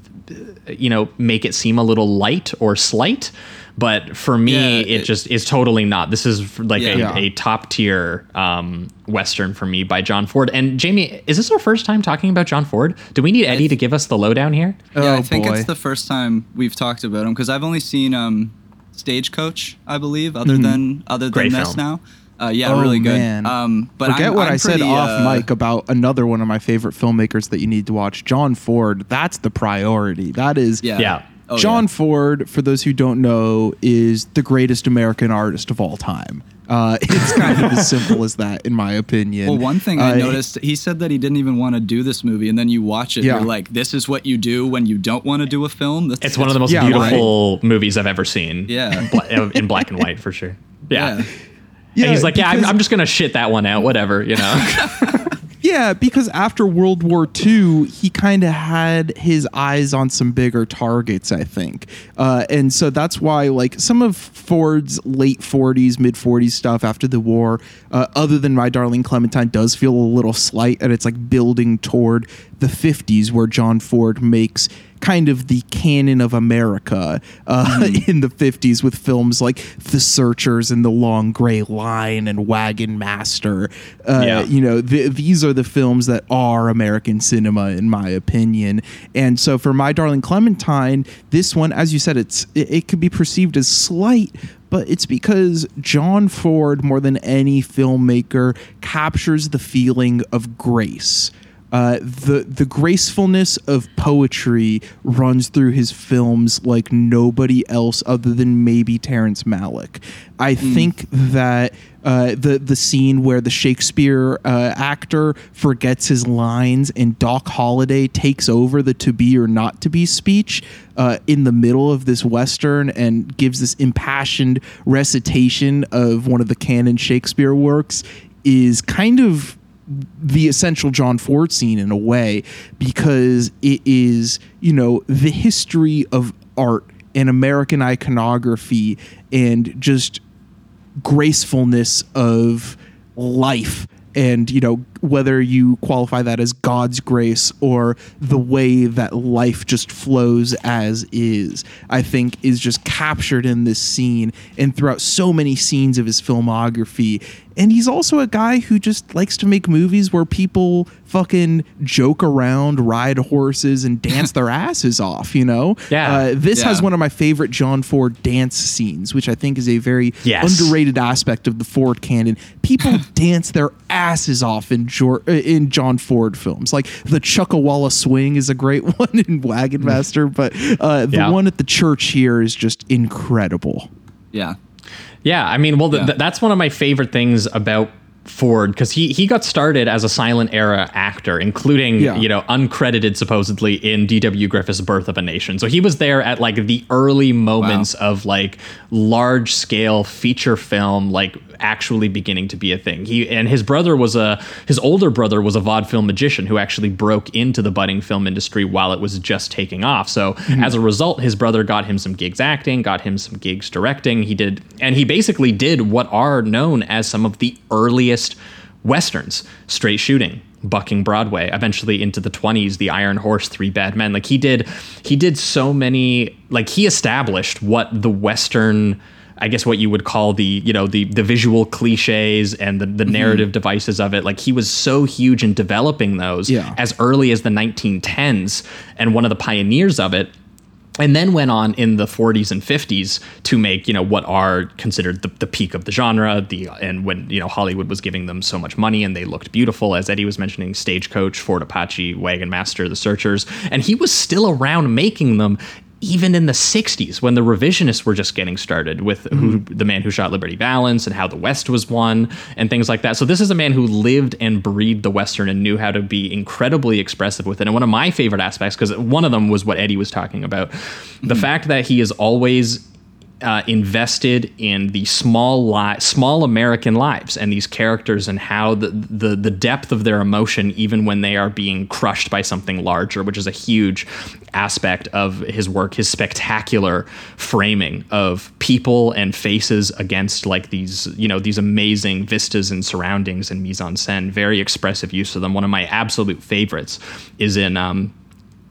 you know make it seem a little light or slight but for me Yeah, it, it- just is totally not this is like a, Yeah. a top tier um, western for me by john ford and jamie is this our first time talking about john ford do we need eddie to give us the lowdown here Yeah, Oh, I think boy. it's the first time we've talked about him because I've only seen um, Stagecoach, I believe, other than other than Great this film. now. Uh, yeah, Oh, really good. man. Um, but Forget I'm, what I'm i said pretty, off uh, mic about another one of my favorite filmmakers that you need to watch, John Ford. That's the priority. That is Yeah. Yeah. Oh, John yeah. Ford, for those who don't know, is the greatest American artist of all time. Uh, *laughs* it's kind of as simple as that, in my opinion. Well, one thing I Uh, noticed, he said that he didn't even want to do this movie, and then you watch it, Yeah. you're like, "This is what you do when you don't want to do a film." That's, it's one of the most Yeah, right. beautiful movies i've ever seen Yeah. Bla- in black and white for sure *laughs* yeah, Yeah. yeah, he's like yeah I'm, I'm just gonna shit that one out whatever you know *laughs* Yeah, because after World War II, he kind of had his eyes on some bigger targets, I think. Uh, and so that's why, like, some of Ford's late 40s, mid 40s stuff after the war, uh, other than My Darling Clementine, does feel a little slight. And it's like building toward the 50s, where John Ford makes kind of the canon of America uh, *laughs* in the 50s with films like The Searchers and The Long Gray Line and Wagon Master. Uh, Yeah. You know, th- these are the films that are American cinema, in my opinion. And so for My Darling Clementine, this one, as you said, it's it, it could be perceived as slight. But it's because John Ford, more than any filmmaker, captures the feeling of grace Uh, the the gracefulness of poetry runs through his films like nobody else other than maybe Terrence Malick. I think that uh, the the scene where the Shakespeare uh, actor forgets his lines and Doc Holliday takes over the "to be or not to be" speech uh, in the middle of this western and gives this impassioned recitation of one of the canon Shakespeare works is kind of the essential John Ford scene in a way because it is, you know, the history of art and American iconography and just gracefulness of life and you know whether you qualify that as God's grace or the way that life just flows as is I think is just captured in this scene and throughout so many scenes of his filmography and he's also a guy who just likes to make movies where people fucking joke around, ride horses, and dance *laughs* their asses off. You know, Yeah. Uh, this has one of my favorite John Ford dance scenes, which I think is a very Yes. underrated aspect of the Ford canon. People *laughs* dance their asses off in Jor- uh, in John Ford films. Like the Chuckawalla Swing is a great *laughs* one in Wagon Master, but uh, the Yeah. one at the church here is just incredible. Yeah. Yeah, I mean, well, th- Yeah. th- that's one of my favorite things about Ford because he he got started as a silent era actor, including Yeah. you know uncredited supposedly in D.W. Griffith's Birth of a Nation. So he was there at like the early moments of like large scale feature film, like actually beginning to be a thing. He and his brother was a his older brother was a vaudeville magician who actually broke into the budding film industry while it was just taking off. So mm-hmm. as a result, his brother got him some gigs acting, got him some gigs directing. He did, and he basically did what are known as some of the earliest westerns, straight shooting. Bucking Broadway, eventually into the 20s, The Iron Horse, Three Bad Men. Like he did, he did so many. Like he established what the Western I guess what you would call the you know the the visual cliches and the, the mm-hmm. narrative devices of it. Like he was so huge in developing those Yeah. as early as the 1910s and one of the pioneers of it. And then went on in the 40s and 50s to make you know what are considered the, the peak of the genre. The and when you know Hollywood was giving them so much money and they looked beautiful, as Eddie was mentioning, Stagecoach, Fort Apache, Wagon Master, The Searchers, and he was still around making them even in the 60s when the revisionists were just getting started with who mm-hmm. the man who shot liberty valance and how the west was won and things like that. So this is a man who lived and breathed the western and knew how to be incredibly expressive with it. And one of my favorite aspects because one of them was what eddie was talking about the mm-hmm. fact that he is always uh, invested in the small li- small American lives and these characters and how the, the the depth of their emotion even when they are being crushed by something larger which is a huge aspect of his work his spectacular framing of people and faces against like these you know these amazing vistas and surroundings and mise en scène very expressive use of them. One of my absolute favorites is in um,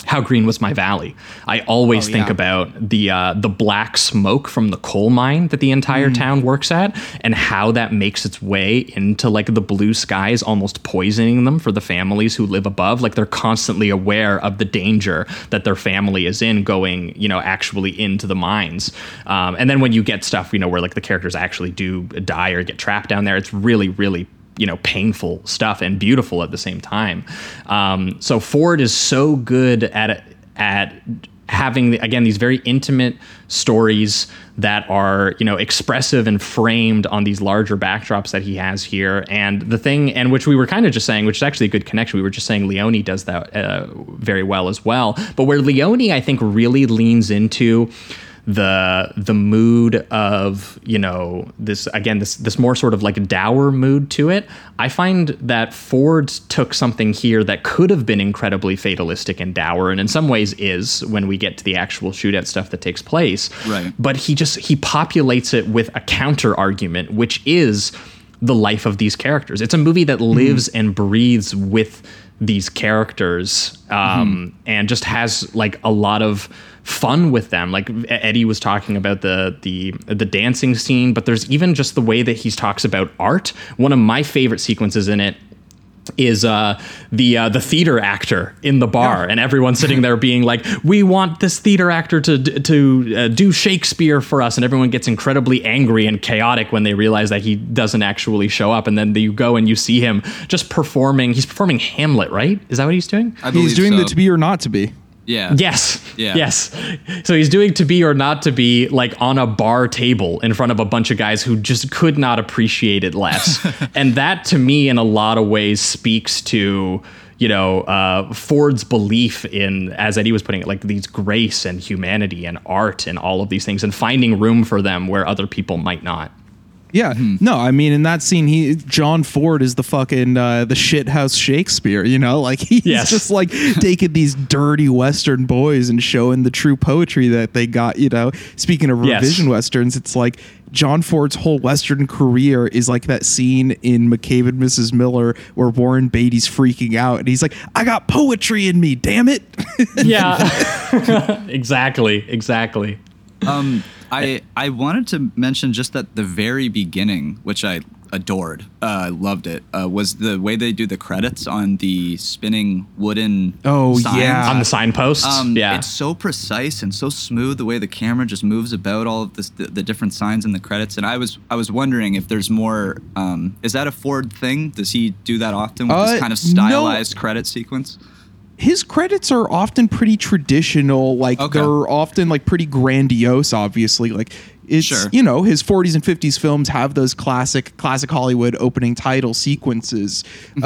how green was my valley? I always Oh, think yeah. about the uh, the black smoke from the coal mine that the entire town works at, and how that makes its way into like the blue skies, almost poisoning them for the families who live above. Like they're constantly aware of the danger that their family is in, going you know actually into the mines. Um, and then when you get stuff you know where like the characters actually do die or get trapped down there, it's really really you know painful stuff and beautiful at the same time. Um, so Ford is so good at at having again these very intimate stories that are you know expressive and framed on these larger backdrops that he has here and the thing and which we were kind of just saying which is actually a good connection we were just saying leone does that uh, very well as well but where leone i think really leans into the the mood of you know this again this this more sort of like dour mood to it. I find that ford took something here that could have been incredibly fatalistic and dour and in some ways is when we get to the actual shootout stuff that takes place. Right. but he just he populates it with a counter argument which is the life of these characters. It's a movie that lives and breathes with these characters um, and just has like a lot of fun with them like eddie was talking about the the the dancing scene but there's even just the way that he talks about art one of my favorite sequences in it is uh, the uh, the theater actor in the bar, and everyone sitting there being like, "We want this theater actor to to uh, do Shakespeare for us," and everyone gets incredibly angry and chaotic when they realize that he doesn't actually show up, and then you go and you see him just performing. He's performing Hamlet, right? Is that what he's doing? I He's doing so. the to be or not to be. Yeah. Yes. Yeah. Yes. So he's doing to be or not to be like on a bar table in front of a bunch of guys who just could not appreciate it less. *laughs* and that to me, in a lot of ways, speaks to you know uh, Ford's belief in, as Eddie was putting it, like these grace and humanity and art and all of these things, and finding room for them where other people might not. Yeah, no, I mean in that scene, he John Ford is the fucking uh, the shithouse Shakespeare, you know, *laughs* like he's Yes. just like taking these dirty Western boys and showing the true poetry that they got, you know. Speaking of Yes. revision westerns, it's like John Ford's whole Western career is like that scene in McCabe and Mrs. Miller where Warren Beatty's freaking out and he's like, "I got poetry in me, damn it." *laughs* Yeah. *laughs* exactly. Exactly. Um, I I wanted to mention just at the very beginning, which I adored, uh, I loved it, uh, was the way they do the credits on the spinning wooden. Oh, signs. yeah. On the signposts. Um, yeah. It's so precise and so smooth the way the camera just moves about all of this, the, the different signs in the credits. And I was I was wondering if there's more. Um, is that a Ford thing? Does he do that often with Uh, this kind of no. stylized credit sequence? His credits are often pretty traditional like Okay. they're often like pretty grandiose obviously like it's Sure. you know his 40s and 50s films have those classic classic hollywood opening title sequences Mm-hmm.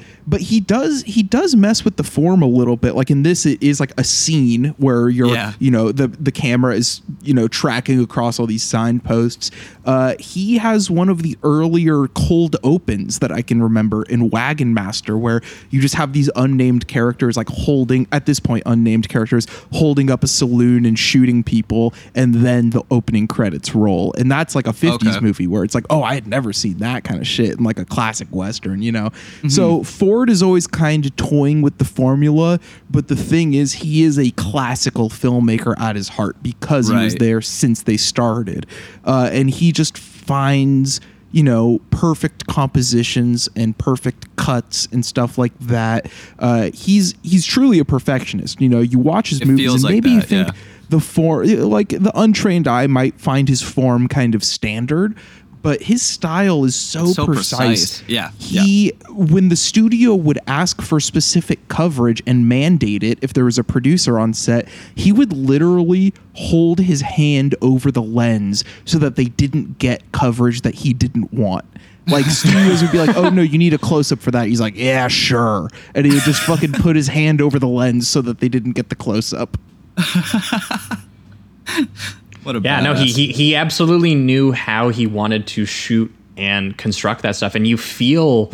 uh, but he does he does mess with the form a little bit like in this it is like a scene where you're Yeah. you know the the camera is you know tracking across all these signposts uh, he has one of the earlier cold opens that i can remember in wagon master where you just have these unnamed characters like holding at this point unnamed characters holding up a saloon and shooting people and then the opening credits roll and that's like a 50s Okay. movie where it's like oh i had never seen that kind of shit in like a classic western you know? So ford is always kind of toying with the formula but the thing is he is a classical filmmaker at his heart because he was there since they started. Uh, and he just finds you know perfect compositions and perfect cuts and stuff like that. Uh, he's he's truly a perfectionist you know? You watch his It movies and like maybe you think yeah. The form like the untrained eye might find his form kind of standard but his style is so, So precise. precise. Yeah, He when the studio would ask for specific coverage and mandate it if there was a producer on set, he would literally hold his hand over the lens so that they didn't get coverage that he didn't want. Like *laughs* studios would be like, "Oh no, you need a close up for that." He's like, "Yeah, sure," and he would just fucking put his hand over the lens so that they didn't get the close up. *laughs* What a Yeah, no, he, he he absolutely knew how he wanted to shoot and construct that stuff, and you feel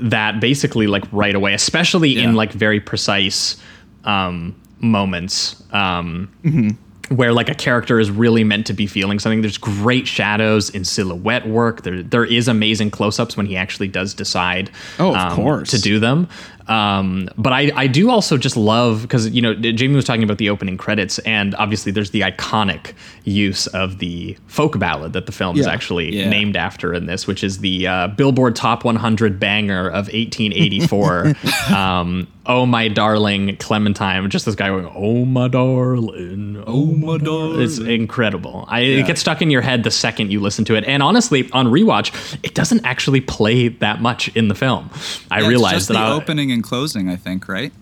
that basically like right away, especially Yeah. in like very precise um, moments. Um, Where like a character is really meant to be feeling something. There's great shadows in silhouette work. There there is amazing close-ups when he actually does decide Oh, of um, course. to do them. Um, but I, I do also just love because you know Jamie was talking about the opening credits, and obviously there's the iconic use of the folk ballad that the film is actually Yeah. named after in this, which is the uh, Billboard Top 100 banger of 1884. *laughs* um, oh my darling Clementine, just this guy going, oh my darling, oh my darling. It's incredible. I, It gets stuck in your head the second you listen to it, and honestly, on rewatch, it doesn't actually play that much in the film. I Yeah, it's realized just that the I, opening and closing, I think, right?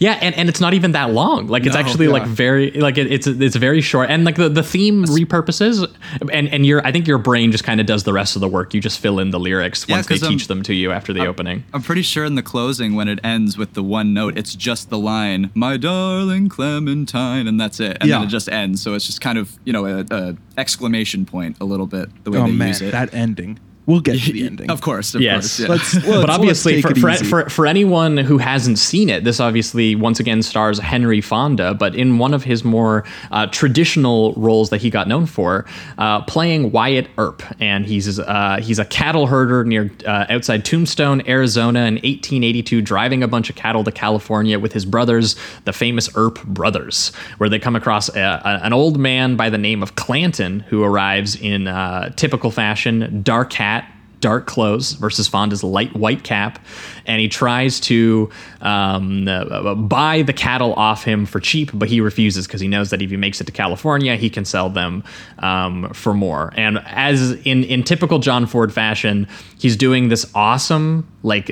yeah, and, and it's not even that long. Like it's No, actually like very like it, it's it's very short, and like the, the theme repurposes, and and your I think your brain just kind of does the rest of the work. You just fill in the lyrics Yeah, once they 'cause, um, teach them to you after the opening. I'm pretty sure in the closing, when it ends with the one note, it's just the line, "My darling Clementine," and that's it. And Yeah. then it just ends. So it's just kind of you know a, a exclamation point a little bit the way Oh they man, use it. that ending. We'll get to *laughs* the ending. Of course, of Yes. course. Yeah. Let's, let's- but let's obviously, for, for, for, for anyone who hasn't seen it, this obviously once again stars Henry Fonda, but in one of his more uh, traditional roles that he got known for, uh, playing Wyatt Earp, and he's uh, he's a cattle herder near uh, outside Tombstone, Arizona, in 1882, driving a bunch of cattle to California with his brothers, the famous Earp brothers, where they come across a, a- an old man by the name of Clanton who arrives in uh, typical fashion, dark hat dark clothes versus Fonda's light white cap, and he tries to um, uh, buy the cattle off him for cheap, but he refuses because he knows that if he makes it to California, he can sell them um, for more. And as in in typical John Ford fashion, he's doing this awesome like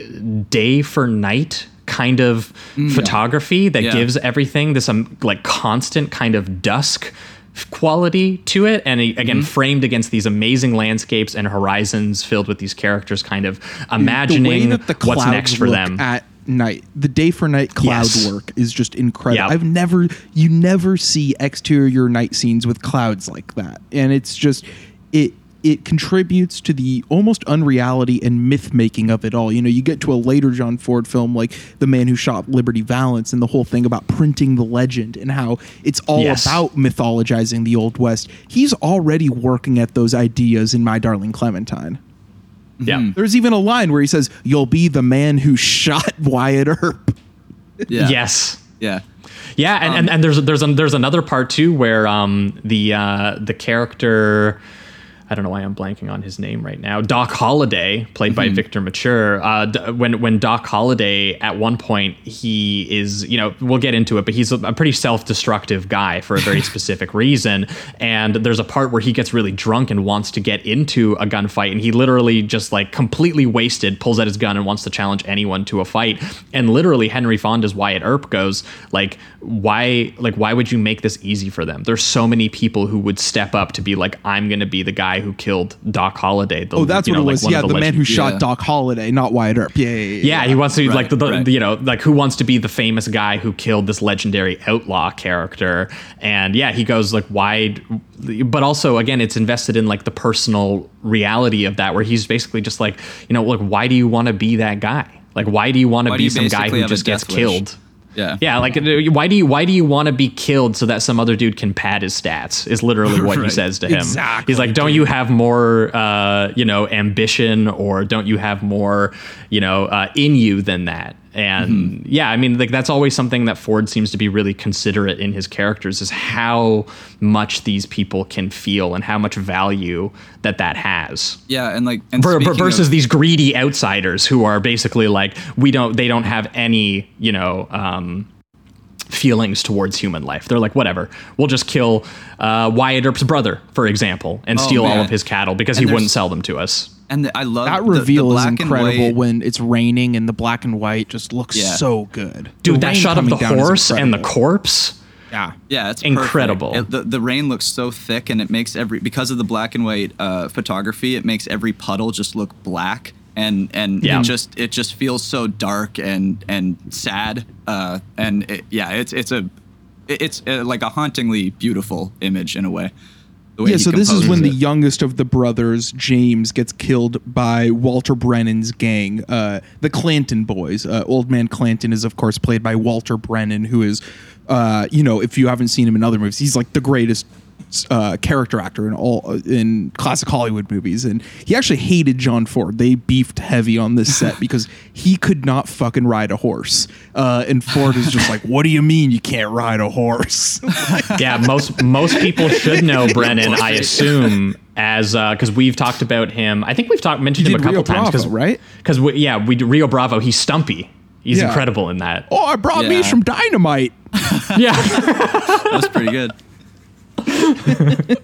day for night kind of photography that Yeah. gives everything this um, like constant kind of dusk quality to it and again mm-hmm. framed against these amazing landscapes and horizons filled with these characters kind of imagining what's next for them at night the day for night cloud Yes. work is just incredible Yep. i've never you never see exterior night scenes with clouds like that and it's just it it contributes to the almost unreality and myth making of it all you know you get to a later john ford film like the man who shot liberty valance and the whole thing about printing the legend and how it's all Yes. about mythologizing the old west he's already working at those ideas in my darling clementine yeah there's even a line where he says, "You'll be the man who shot Wyatt Earp." Yeah. yes Yeah. Yeah, and, and, and there's there's an, there's another part too where um the uh the character I don't know why I'm blanking on his name right now. Doc Holliday, played by Victor Mature. Uh, d- when when Doc Holliday at one point he is you know we'll get into it, but he's a, a pretty self-destructive guy for a very *laughs* specific reason. And there's a part where he gets really drunk and wants to get into a gunfight, and he literally just like completely wasted pulls out his gun and wants to challenge anyone to a fight. And literally Henry Fonda's Wyatt Earp goes like why like why would you make this easy for them? There's so many people who would step up to be like I'm going to be the guy who killed Doc Holliday. The, Oh, that's you what know, it like was. one yeah, of the, man legend- who shot Yeah. Doc Holliday, not Wyatt Earp. Yeah, yeah, yeah. yeah, he wants to Right, like the, the right. you know like who wants to be the famous guy who killed this legendary outlaw character, and yeah, he goes like why, but also again it's invested in like the personal reality of that where he's basically just like you know like why do you want to be that guy? Like why do you want to be some guy who just gets wish? killed? Yeah. Yeah, like uh, why do you why do you want to be killed so that some other dude can pad his stats? Is literally what he *laughs* says to him. Exactly, He's like, don't you have more, uh, you know, ambition or don't you have more, you know, uh, in you than that? And yeah, I mean, like that's always something that Ford seems to be really considerate in his characters is how much these people can feel and how much value that that has. Yeah, and like and Ver- versus of- these greedy outsiders who are basically like we don't they don't have any you know um, feelings towards human life. They're like whatever. We'll just kill uh, Wyatt Earp's brother, for example, and Oh, steal all of his cattle because And he wouldn't sell them to us. And the, I love That the- the reveal is black and incredible when it's raining and the black and white just looks Yeah. so good. Dude, The that shot of the horse and the corpse. Yeah. Yeah, it's Incredible. It- the, the rain looks so thick, and it makes every because of the black and white uh, photography, it makes every puddle just look black, and and Yeah. it just it just feels so dark and and sad. Uh, and it, yeah, it's it's a it's uh, like a hauntingly beautiful image in a way. Yeah, so this is when the youngest of the brothers, James, gets killed by Walter Brennan's gang, uh, the Clanton boys. Uh, Old Man Clanton is, of course, played by Walter Brennan, who is, uh, you know, if you haven't seen him in other movies, he's like the greatest uh, character actor in all in classic Hollywood movies, and he actually hated John Ford. They beefed heavy on this set *laughs* because he could not fucking ride a horse, uh, and Ford is just like, "What do you mean you can't ride a horse?" *laughs* yeah, most most people should *laughs* know Brennan. I assume as because we've talked about him. I think we've talked mentioned You him a couple Rio times. Because right? Because yeah, we Rio Bravo. He's stumpy. He's Yeah. incredible in that. oh, I brought Yeah. me some dynamite. Yeah, That's pretty good. *laughs*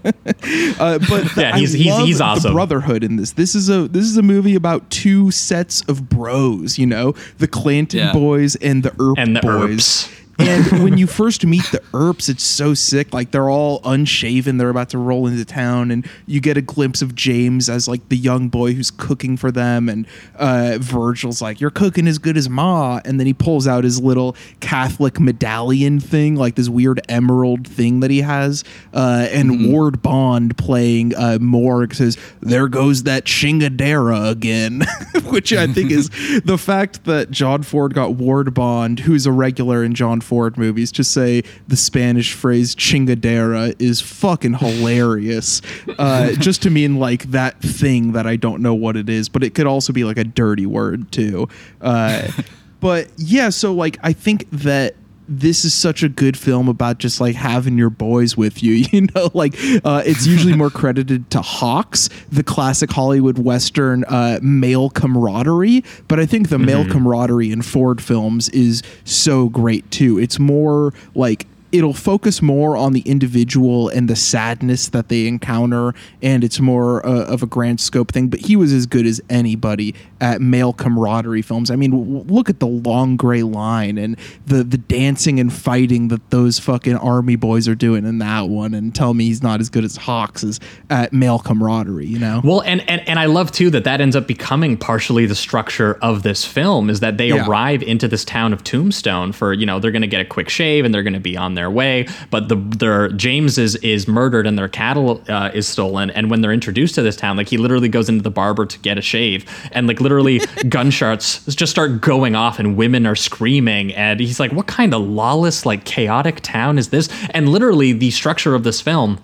Uh, but Yeah, I he's- he's- love he's The awesome. brotherhood in this. This is a this is a movie about two sets of bros. You know, the Clanton Yeah. boys and the Earp and the boys. Earps. And *laughs* when you first meet the Earps, it's so sick. Like they're all unshaven. They're about to roll into town, and you get a glimpse of James as like the young boy who's cooking for them. And uh, Virgil's like, "You're cooking as good as Ma." And then he pulls out his little Catholic medallion thing, like this weird emerald thing that he has. Uh, and Ward Bond playing uh, Morg says, "There goes that chingadera again," *laughs* which I think is *laughs* the fact that John Ford got Ward Bond, who's a regular in John Ford movies, to say the Spanish phrase chingadera is fucking hilarious. Uh, *laughs* just to mean like that thing that I don't know what it is, but it could also be like a dirty word too. Uh, *laughs* but yeah, so like I think that this is such a good film about just like having your boys with you. *laughs* You know, like uh, it's usually more credited to Hawks, the classic Hollywood Western uh, male camaraderie. But I think the male camaraderie in Ford films is so great too. It's more like it'll focus more on the individual and the sadness that they encounter and it's more uh, of a grand scope thing. But he was as good as anybody at male camaraderie films. I mean w- look at the long gray line and the the dancing and fighting that those fucking army boys are doing in that one and tell me he's not as good as hawks as at male camaraderie you know? Well, and, and and I love too that that ends up becoming partially the structure of this film is that they Yeah. arrive into this town of Tombstone for you know they're going to get a quick shave and they're going to be on their way, but the their James is is murdered and their cattle uh, is stolen, and when they're introduced to this town, like he literally goes into the barber to get a shave, and like literally *laughs* gunshots just start going off and women are screaming, and he's like, what kind of lawless like chaotic town is this? And literally the structure of this film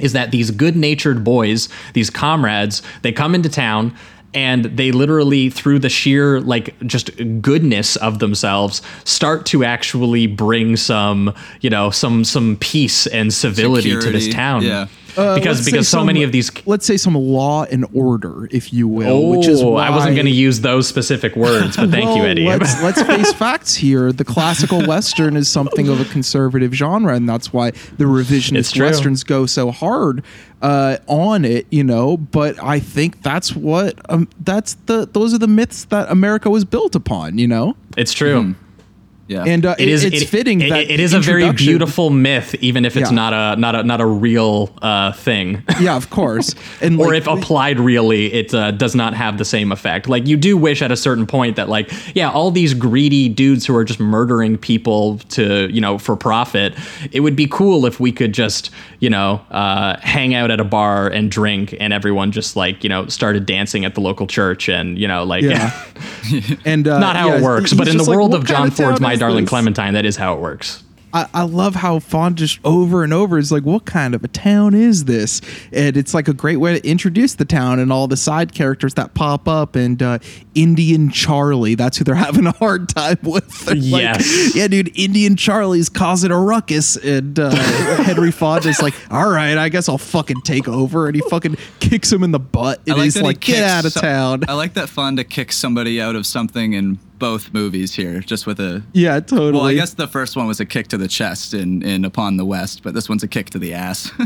is that these good-natured boys, these comrades, they come into town and they literally through the sheer like just goodness of themselves start to actually bring some, you know, some some peace and civility to this town. yeah. Uh, because because so some- many of these let's say some law and order if you will Oh, which is why I wasn't going to use those specific words, but thank you, Eddie. Let's, let's *laughs* face facts here. The classical western is something of a conservative genre, and that's why the revisionist westerns go so hard uh, on it. You know, but I think that's what um, that's the those are the myths that America was built upon. You know, it's true. Yeah. and uh, It is. it's it- fitting it- that it is a very beautiful myth, even if it's Yeah. not a not a not a real uh, thing. Yeah, of course. *laughs* And or like, if applied really, it uh, does not have the same effect. Like you do wish at a certain point that like yeah, all these greedy dudes who are just murdering people to you know for profit. It would be cool if we could just you know uh, hang out at a bar and drink, and everyone just like you know started dancing at the local church, and you know like Yeah. *laughs* and uh, not how yeah, it works. But in the like, world of John Ford's town My Darling this?" Clementine, that is how it works. I, I love how Fawn just over and over is like, what kind of a town is this? And it's like a great way to introduce the town and all the side characters that pop up. And uh, Indian Charlie, that's who they're having a hard time *laughs* with. They're like, Yes. yeah, dude, Indian Charlie's causing a ruckus. And uh, *laughs* Henry is like, all right, I guess I'll fucking take over. And he fucking kicks him in the butt. And he's that he like, get out of so- town. I like that Fonda kicks somebody out of something in both movies here, just with a. yeah, totally. Well, I guess the first one was a kick to the chest in, in Upon the West, but this one's a kick to the ass. *laughs*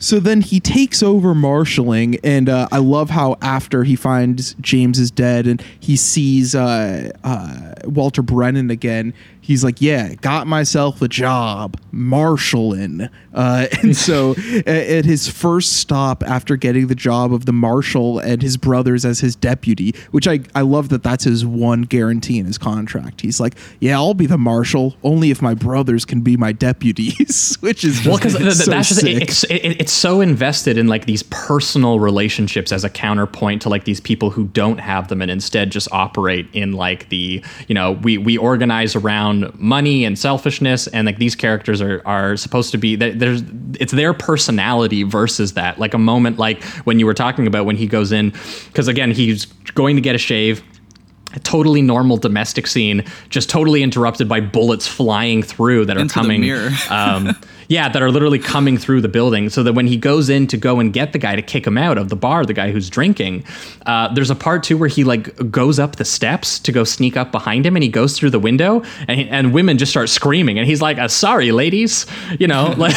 So then he takes over marshaling, and uh, I love how after he finds James is dead and he sees uh, uh, Walter Brennan again, he's like, "Yeah, got myself a job marshaling." Uh, and so *laughs* at his first stop after getting the job of the marshal and his brothers as his deputy, which I I love that that's his one guarantee in his contract. He's like, "Yeah, I'll be the marshal only if my brothers can be my deputies," *laughs* which is well just because *laughs* so that's just it, it's it, it's so invested in like these personal relationships as a counterpoint to like these people who don't have them and instead just operate in like the you know we we organize around money and selfishness and like these characters are are supposed to be there- there's it's their personality versus that like a moment like when you were talking about when he goes in because again he's going to get a shave a totally normal domestic scene, just totally interrupted by bullets flying through that are Into the coming. mirror. um, *laughs* yeah, that are literally coming through the building. So that when he goes in to go and get the guy to kick him out of the bar, the guy who's drinking, uh, there's a part too where he like goes up the steps to go sneak up behind him, and he goes through the window, and and women just start screaming, and he's like, uh, "Sorry, ladies," you know, *laughs* like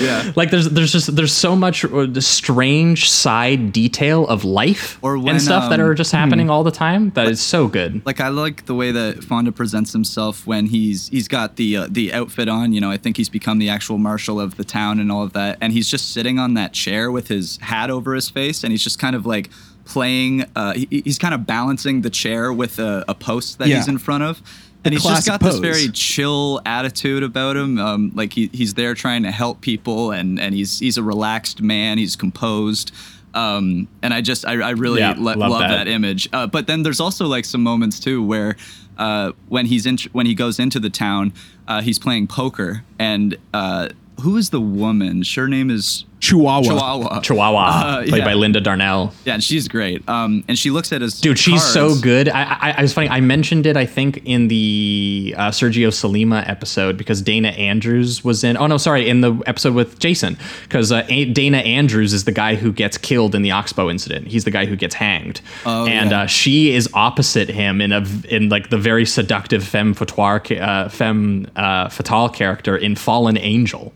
Yeah. like there's there's just there's so much uh, strange side detail of life Or when, and stuff that um, are just happening all the time that is so good. like I like the way that Fonda presents himself when he's he's got the uh, the outfit on. You know, I think he's become the actual marshal of the town and all of that, and he's just sitting on that chair with his hat over his face, and he's just kind of like playing. Uh, he, he's kind of balancing the chair with a, a post that Yeah. he's in front of. And he's just got this very chill attitude about him. Um, like he, he's there trying to help people, and, and he's he's a relaxed man. He's composed, um, and I just I, I really Yeah, le- love love that. that image. Uh, but then there's also like some moments too where uh, when he's in when he goes into the town, uh, he's playing poker, and uh, who is the woman? Her name is Chihuahua. Chihuahua. Chihuahua, Uh, played yeah. by Linda Darnell. Yeah, and she's great. Um, and she looks at his Dude, she's so good. I, I, I was funny. I mentioned it, I think, in the uh, Sergio Sollima episode because Dana Andrews was in. Oh no, sorry, in the episode with Jason because uh, A- Dana Andrews is the guy who gets killed in the Oxbow incident. He's the guy who gets hanged, Oh, and yeah. uh, she is opposite him in a in like the very seductive femme fatale, uh, femme uh, fatale character in Fallen Angel.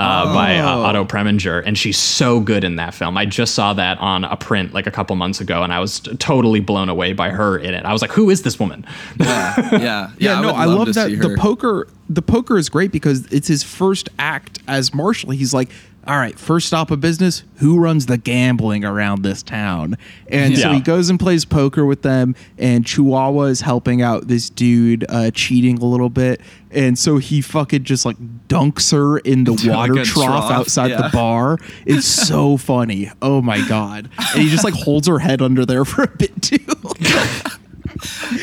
Uh, by uh, Oh. Otto Preminger, and she's so good in that film. I just saw that on a print like a couple months ago, and I was t- totally blown away by her in it. I was like, "Who is this woman?" Yeah, yeah, *laughs* Yeah, no, would I love to that the poker the poker is great because it's his first act as Marshall. He's like, all right, first stop of business, who runs the gambling around this town? And so he goes and plays poker with them, and Chihuahua is helping out this dude uh, cheating a little bit. And so he fucking just like dunks her in the Into, *laughs* like, water trough, trough, outside yeah. the bar. It's *laughs* so funny. Oh my god. And he just like holds her head under there for a bit too. *laughs*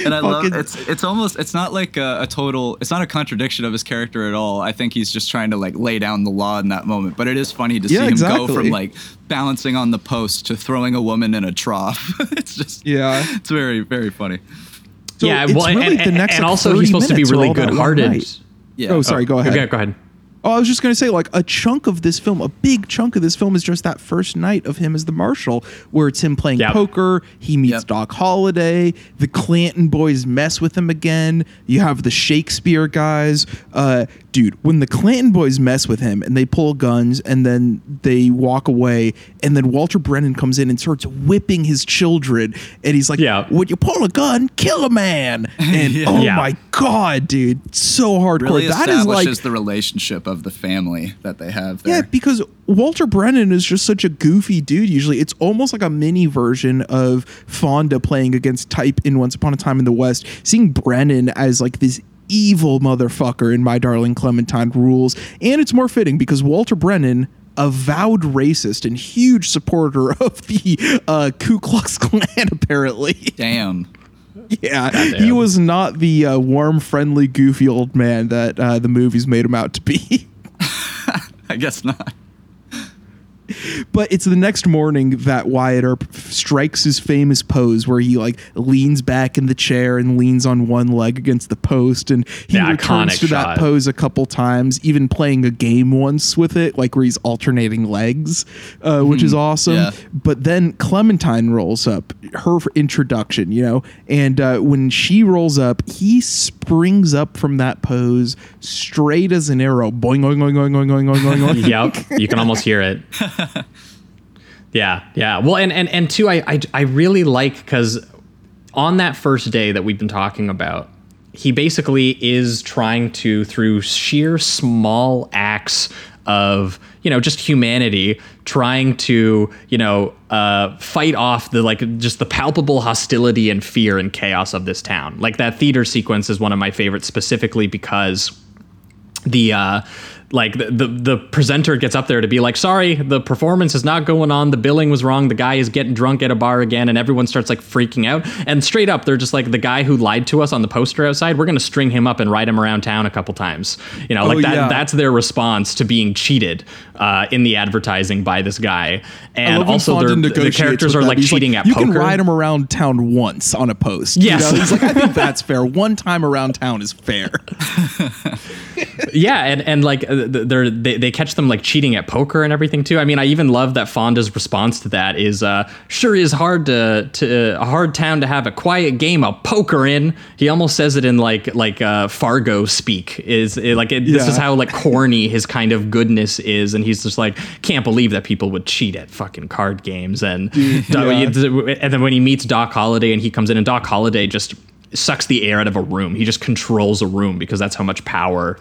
and I love fucking- it's it's almost it's not like a, a total it's not a contradiction of his character at all. I think he's just trying to like lay down the law in that moment. But it is funny to see Yeah, him go from like balancing on the post to throwing a woman in a trough. *laughs* it's just Yeah. it's very very funny. So yeah, it's well, and, really and, the next, and like, also he's supposed to be really all that one good-hearted. Yeah. Oh, sorry. Oh, go ahead. Okay, go ahead. Oh, I was just going to say, like, a chunk of this film, a big chunk of this film is just that first night of him as the marshal, where it's him playing Yep. poker. He meets Yep. Doc Holliday. The Clanton boys mess with him again. You have the Shakespeare guys. Uh, dude, when the Clanton boys mess with him and they pull guns and then they walk away, and then Walter Brennan comes in and starts whipping his children, and he's like, Yeah. when you pull a gun, kill a man. *laughs* And Yeah. oh Yeah. my god, dude, so hardcore. Really that is establishes like the relationship of the family that they have there. yeah, because Walter Brennan is just such a goofy dude. Usually, it's almost like a mini version of Fonda playing against Type in Once Upon a Time in the West. Seeing Brennan as like this evil motherfucker in My Darling Clementine rules, and it's more fitting because Walter Brennan. Avowed racist and huge supporter *laughs* of the uh, Ku Klux Klan, *laughs* apparently. Damn. Yeah, he was not the uh, warm, friendly, goofy old man that uh, the movies made him out to be. *laughs* I guess not. But it's the next morning that Wyatt Earp strikes his famous pose where he like leans back in the chair and leans on one leg against the post, and he The returns iconic to that shot. pose a couple times, even playing a game once with it, like where he's alternating legs, uh, which is awesome. yeah. But then Clementine rolls up, her introduction, you know, and uh, when she rolls up, he springs up from that pose straight as an arrow, boing, boing, boing, boing, boing, boing, boing, boing. *laughs* yep, you can almost hear it. *laughs* *laughs* Yeah, yeah. Well, and and and two, I I, I really like because on that first day that we've been talking about, he basically is trying to through sheer small acts of you know just humanity trying to you know uh, fight off the like just the palpable hostility and fear and chaos of this town like that theater sequence is one of my favorites specifically because the uh like the, the the presenter gets up there to be like sorry the performance is not going on the billing was wrong the guy is getting drunk at a bar again and everyone starts like freaking out and straight up they're just like the guy who lied to us on the poster outside we're going to string him up and ride him around town a couple times you know like Oh, that yeah. that's their response to being cheated uh, in the advertising by this guy and also the characters are like He's cheating at you poker can ride him around town once on a post. Yes. You know? He's like, I think *laughs* that's fair. One time around town is fair. *laughs* yeah and and like uh, they're they, they catch them like cheating at poker and everything too. I mean i even love that fonda's response to that is uh sure is hard to to a hard town to have a quiet game of poker in. He almost says it in like like uh fargo speak is it, like it, this Yeah. is how like corny his kind of goodness is and he's just like can't believe that people would cheat at fucking card games. And *laughs* *laughs* and then when he meets doc holliday and he comes in and doc holliday just sucks the air out of a room. He just controls a room because that's how much power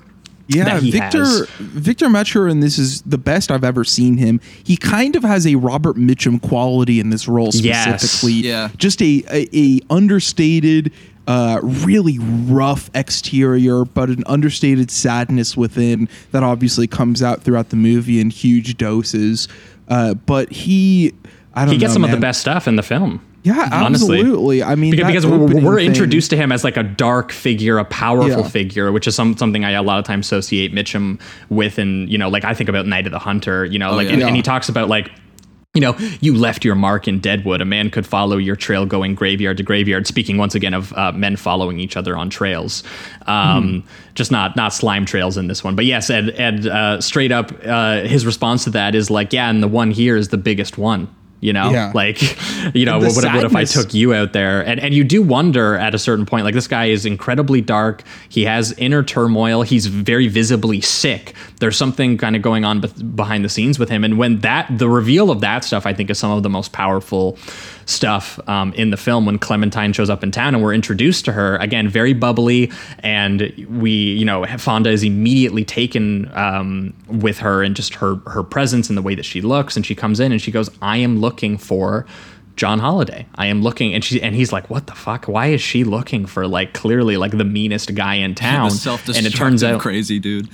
Yeah, that he Victor has. Victor Mature, and this is the best I've ever seen him. He kind of has a Robert Mitchum quality in this role Yes. specifically. Yeah. just a a, a understated. Uh, really rough exterior, but an understated sadness within that obviously comes out throughout the movie in huge doses. Uh, but he, I don't he gets know, some of the best stuff in the film. Yeah, honestly. absolutely. I mean, because, because we're, we're thing- introduced to him as like a dark figure, a powerful Yeah. figure, which is some something I a lot of times associate Mitchum with, and you know, like I think about Night of the Hunter, you know, like yeah. and, and he talks about like. You know, you left your mark in Deadwood. A man could follow your trail going graveyard to graveyard. Speaking once again of uh, men following each other on trails, um, just not not slime trails in this one. But yes, and and uh, straight up, uh, his response to that is like, yeah, and the one here is the biggest one. You know, Yeah. like, you know, what, what if I took you out there? And and you do wonder at a certain point like this guy is incredibly dark. He has inner turmoil. He's very visibly sick. There's something kind of going on behind the scenes with him. And when that the reveal of that stuff i think is some of the most powerful stuff um, in the film when clementine shows up in town and we're introduced to her again very bubbly and we you know fonda is immediately taken um, with her and just her her presence and the way that she looks and she comes in and she goes i am looking for John Holliday. I am looking, and she and he's like, "What the fuck? Why is she looking for like clearly like the meanest guy in town?" And it turns out, crazy dude.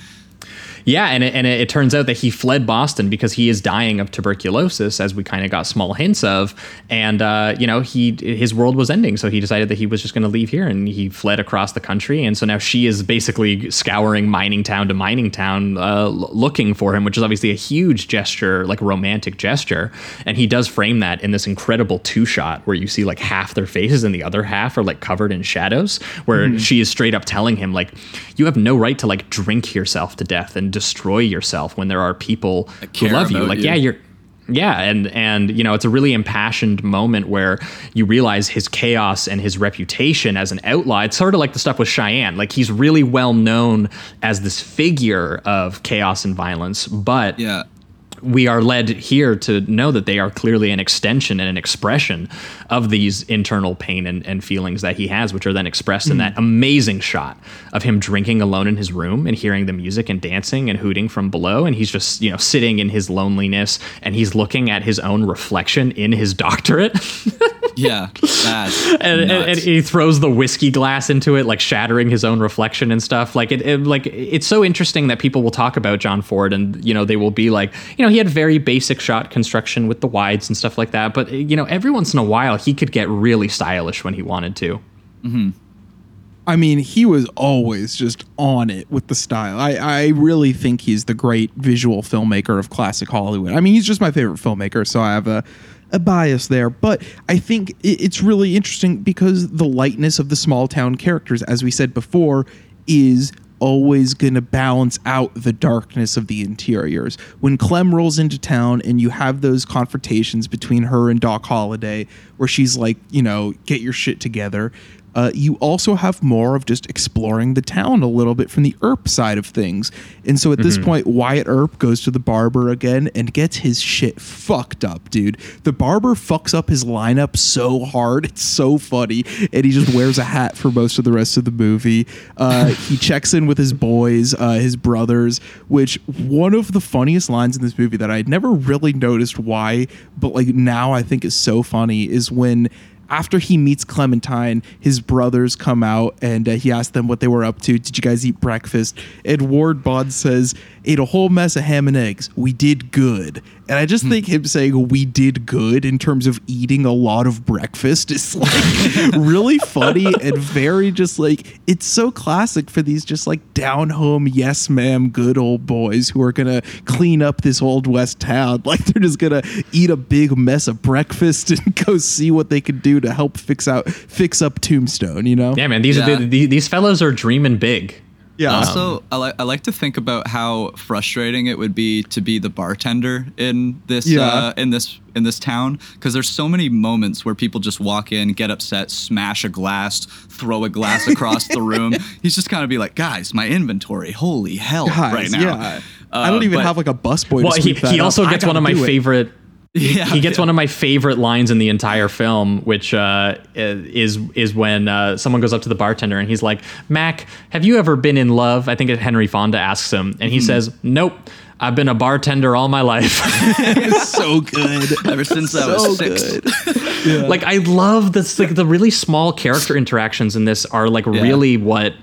Yeah, and it, and it, it turns out that he fled Boston because he is dying of tuberculosis, as we kind of got small hints of, and uh, you know he his world was ending, so he decided that he was just going to leave here, and he fled across the country, and so now she is basically scouring mining town to mining town, uh, looking for him, which is obviously a huge gesture, like a romantic gesture, and he does frame that in this incredible two shot where you see like half their faces and the other half are like covered in shadows, where she is straight up telling him like, you have no right to like drink yourself to death and destroy yourself when there are people who love you. Like, you. yeah, you're yeah, and and you know it's a really impassioned moment where you realize his chaos and his reputation as an outlaw. It's sort of like the stuff with Cheyenne. Like he's really well known as this figure of chaos and violence, but Yeah. we are led here to know that they are clearly an extension and an expression of these internal pain and, and feelings that he has, which are then expressed in that amazing shot of him drinking alone in his room and hearing the music and dancing and hooting from below. And he's just, you know, sitting in his loneliness and he's looking at his own reflection in his *laughs* doctorate. Yeah. *laughs* And, and, and he throws the whiskey glass into it, like shattering his own reflection and stuff. Like it, it, like it's so interesting that people will talk about John Ford, and you know they will be like, you know, he had very basic shot construction with the wides and stuff like that. But you know, every once in a while, he could get really stylish when he wanted to. I mean, he was always just on it with the style. I, I really think he's the great visual filmmaker of classic Hollywood. I mean, he's just my favorite filmmaker, so I have a, a bias there. But I think it, it's really interesting because the lightness of the small town characters, as we said before, is always going to balance out the darkness of the interiors. When Clem rolls into town and you have those confrontations between her and Doc Holliday, where she's like, you know, get your shit together. Uh, you also have more of just exploring the town a little bit from the Earp side of things. And so at this point, Wyatt Earp goes to the barber again and gets his shit fucked up, dude. The barber fucks up his lineup so hard. *laughs* It's so funny. And he just wears a hat for most of the rest of the movie. Uh, he checks in with his boys, uh, his brothers, which one of the funniest lines in this movie that I'd never really noticed why, but like now I think is so funny is when after he meets Clementine, his brothers come out and uh, he asks them what they were up to. Did you guys eat breakfast? And Ward Bond says, ate a whole mess of ham and eggs. We did good. And I just hmm. think him saying we did good in terms of eating a lot of breakfast is like *laughs* really funny and very just like it's so classic for these just like down home, yes ma'am, good old boys who are gonna clean up this old west town. *laughs* Like they're just gonna eat a big mess of breakfast and *laughs* go see what they can do to help fix out fix up Tombstone, you know? Yeah, man, these Yeah. are the, the, these fellows are dreaming big. Yeah. Also, I, like I like to think about how frustrating it would be to be the bartender in this Yeah. uh, in this in this town because there's so many moments where people just walk in, get upset, smash a glass, throw a glass across the room. *laughs* He's just kind of be like, "Guys, my inventory, holy hell, Guys, right now." Yeah. I don't Uh, even but- have like a busboy. Well, he, he also I gets one of my do it. favorite. Yeah, he gets yeah. one of my favorite lines in the entire film, which uh, is is when uh, someone goes up to the bartender and he's like, "Mac, have you ever been in love?" I think Henry Fonda asks him, and he Hmm. says, "Nope, I've been a bartender all my life." *laughs* *laughs* So good. Ever since I so was six. good. *laughs* like I love this like the really small character interactions in this are like really what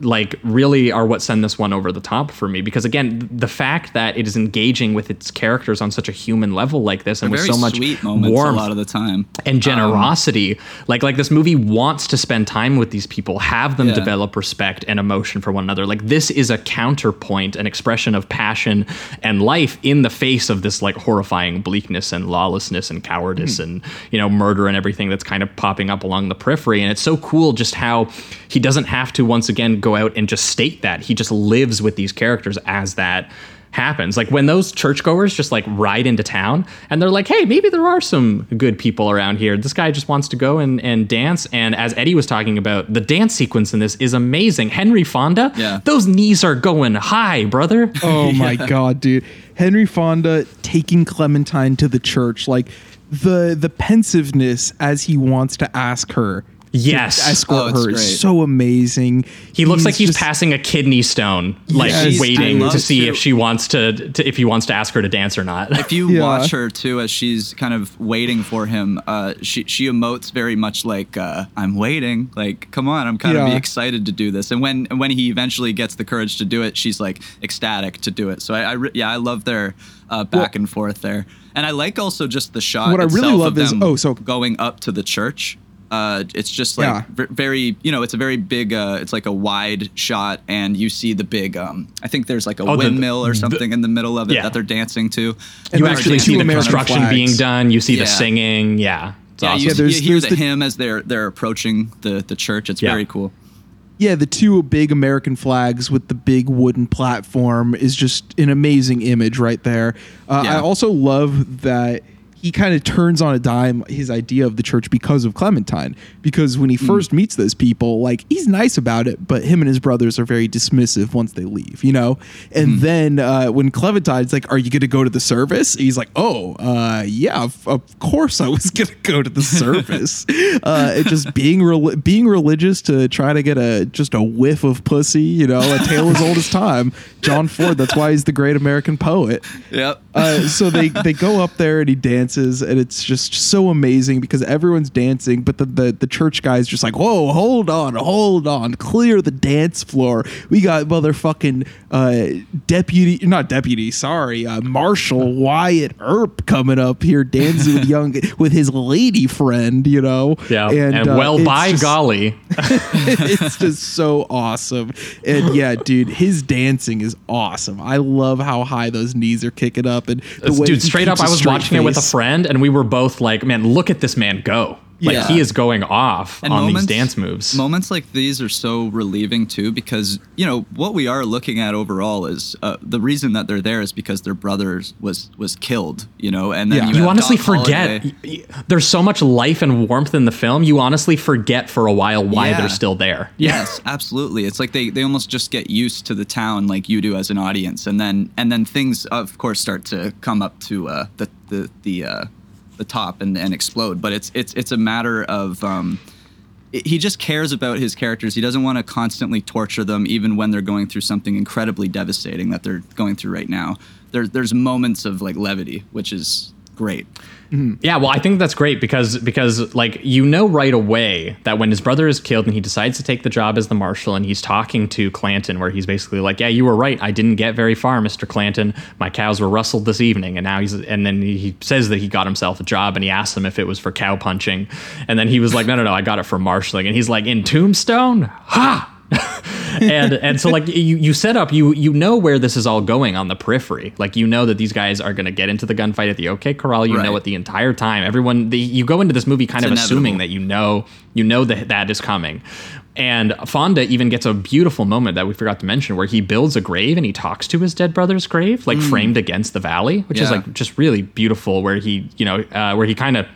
like really are what send this one over the top for me because again the fact that it is engaging with its characters on such a human level like this and They're with so much sweet moments warmth a lot of the time. and um, generosity like like this movie wants to spend time with these people have them Yeah. develop respect and emotion for one another like this is a counterpoint an expression of passion and life in the face of this like horrifying bleakness and lawlessness and cowardice hmm. and you know murder and everything that's kind of popping up along the periphery and it's so cool just how he doesn't have to once again go out and just state that. He just lives with these characters as that happens. Like when those churchgoers just like ride into town and they're like hey maybe there are some good people around here. This guy just wants to go and, and dance. And as eddie was talking about the dance sequence in this is amazing. Henry fonda Yeah. those knees are going high brother. *laughs* Oh my god, dude. Henry Fonda taking Clementine to the church, like the the pensiveness as he wants to ask her. To Yes. escort Oh, her great. is so amazing. he looks like he's just- passing a kidney stone like Yes. waiting to see to- if she wants to, to if he wants to ask her to dance or not If you *laughs* Yeah. watch her too, as she's kind of waiting for him, uh, she she emotes very much like uh, "I'm waiting." Like, come on, I'm kind of Yeah. be excited to do this. And when when he eventually gets the courage to do it, she's like ecstatic to do it. So I, I re- yeah, I love their uh, back and forth there, and I like also just the shot. What I really love of is- oh, so- going up to the church. Uh, it's just like Yeah. v- very, you know, it's a very big. Uh, it's like a wide shot, and you see the big. Um, I think there's like a Oh, the- windmill or the- something in the middle of it Yeah. that they're dancing to. And you actually see the American construction flags. being done you see the singing yeah it's Yeah, awesome. you, Yeah, there's- you hear there's the, the- hymn as they're they're approaching the the church. It's Yeah. very cool. Yeah, the two big American flags with the big wooden platform is just an amazing image right there. Uh, Yeah. I also love that he kind of turns on a dime his idea of the church because of Clementine. Because when he Hmm. first meets those people, like he's nice about it, but him and his brothers are very dismissive once they leave, you know. And Hmm. then uh, when Clementine's like, "Are you going to go to the service?" He's like, "Oh, uh, yeah, of, of course I was *laughs* going to go to the service." *laughs* uh, it just being rel- being religious to try to get a just a whiff of pussy, you know, a tale as old as time. John Ford. That's why he's the great American poet. Yep. Uh, so they they go up there and he dances and it's just so amazing because everyone's dancing but the, the the church guy's just like whoa hold on hold on clear the dance floor we got motherfucking uh deputy not deputy sorry uh marshal wyatt earp coming up here dancing with young *laughs* with his lady friend you know yeah and, uh, well by just- golly *laughs* *laughs* it's just so awesome. And yeah, dude, his dancing is awesome. I love how high those knees are kicking up and the way dude straight up I was watching it with a face. Friend and we were both like man look at this man go like Yeah. he is going off And on moments- these dance moves Moments like these are so relieving too, because you know what we are looking at overall is uh, the reason that they're there is because their brother was was killed. You know, and then Yeah. you, you honestly forget Holliday. y- y- there's so much life and warmth in the film you honestly forget for a while why Yeah. they're still there Yes, *laughs* absolutely. It's like they, they almost just get used to the town like you do as an audience, and then and then things of course start to come up to uh, the the the uh, the top and, and explode. But it's it's it's a matter of um, he just cares about his characters. He doesn't want to constantly torture them, even when they're going through something incredibly devastating that they're going through right now. There's there's moments of like levity, which is great. Mm-hmm. Yeah, well, I think that's great because because like you know right away that when his brother is killed and he decides to take the job as the marshal and he's talking to Clanton where he's basically like, "Yeah, you were right. I didn't get very far, Mr. Clanton. My cows were rustled this evening." And now he's and then he he says that he got himself a job and he asks him if it was for cow punching. And then he was like, "No, no, no, I got it for marshaling." And he's like, "In Tombstone? Ha!" *laughs* and and so like you you set up you you know where this is all going on the periphery. Like you know that these guys are going to get into the gunfight at the OK Corral. You know Right. it the entire time. Everyone the, you go into this movie kind It's of assuming that you know you know that that is coming. And Fonda even gets a beautiful moment that we forgot to mention where he builds a grave and he talks to his dead brother's grave like framed against the valley which is Mm. Like just really beautiful where he you know uh, where he kind of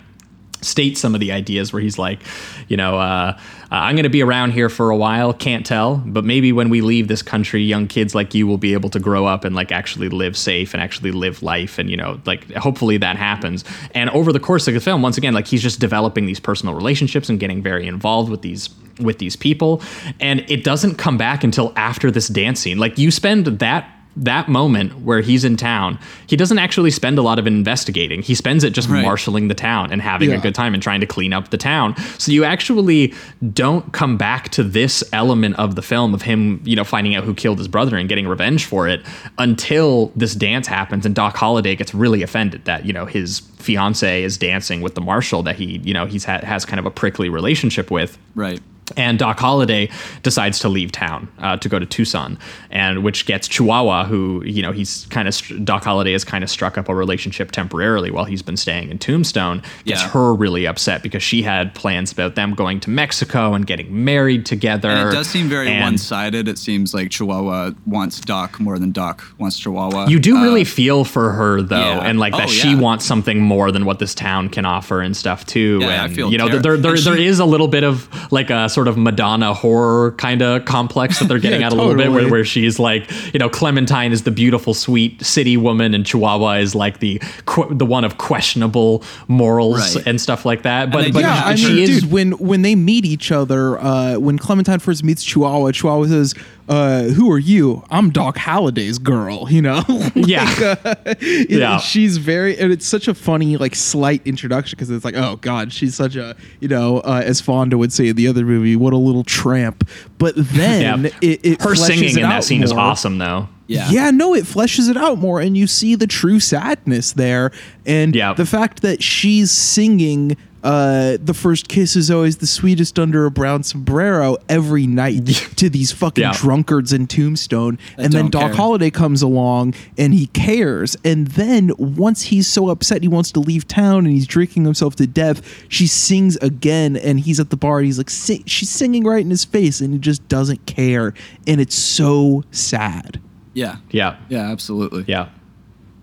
state some of the ideas where he's like, you know, uh, uh, I'm going to be around here for a while, can't tell, but maybe when we leave this country, young kids like you will be able to grow up and like actually live safe and actually live life. And, you know, like hopefully that happens. And over the course of the film, once again, like he's just developing these personal relationships and getting very involved with these with these people. And it doesn't come back until after this dance scene. Like you spend that that moment where he's in town, he doesn't actually spend a lot of investigating. He spends it just Right. marshaling the town and having Yeah. a good time and trying to clean up the town. So you actually don't come back to this element of the film of him, you know, finding out who killed his brother and getting revenge for it until this dance happens and Doc Holliday gets really offended that, you know, his fiance is dancing with the marshal that he, you know, he's had has kind of a prickly relationship with Right. And Doc Holliday decides to leave town uh, to go to Tucson, and which gets Chihuahua, who you know he's kind of Doc Holliday has kind of struck up a relationship temporarily while he's been staying in Tombstone. Gets Yeah. her really upset because she had plans about them going to Mexico and getting married together. And it does seem very And one-sided. It seems like Chihuahua wants Doc more than Doc wants Chihuahua. You do Uh, really feel for her though, yeah. and like that Oh, she yeah. wants something more than what this town can offer and stuff too. Yeah, I feel you know, ter- there there, and there she- is a little bit of like a sort of Madonna whore kind of complex that they're *laughs* getting Yeah, at a little bit, where, where she's like, you know, Clementine is the beautiful, sweet city woman, and Chihuahua is like the que- the one of questionable morals Right. and stuff like that. But but yeah, I she mean, is dude, when when they meet each other, uh, when Clementine first meets Chihuahua, Chihuahua says, uh, "Who are you? I'm Doc Holliday's girl." You know, *laughs* Like, Yeah. uh, *laughs* it- Yeah. she's very, and it's such a funny, like, slight introduction because it's like, oh god, she's such a, you know, uh, as Fonda would say in the other movie, what a little tramp. But *laughs* then yeah. it, it her singing it in that out scene is awesome though. Yeah. Yeah, no, it fleshes it out more, and you see the true sadness there, and Yeah. the fact that she's singing. Uh, the first kiss is always the sweetest under a brown sombrero every night *laughs* to these fucking Yeah. drunkards in Tombstone, and then don't Doc care. Holliday comes along and he cares, and then once he's so upset he wants to leave town and he's drinking himself to death, she sings again, and he's at the bar and he's like, sing- she's singing right in his face, and he just doesn't care, and it's so sad. Yeah. Yeah, Yeah, absolutely. yeah,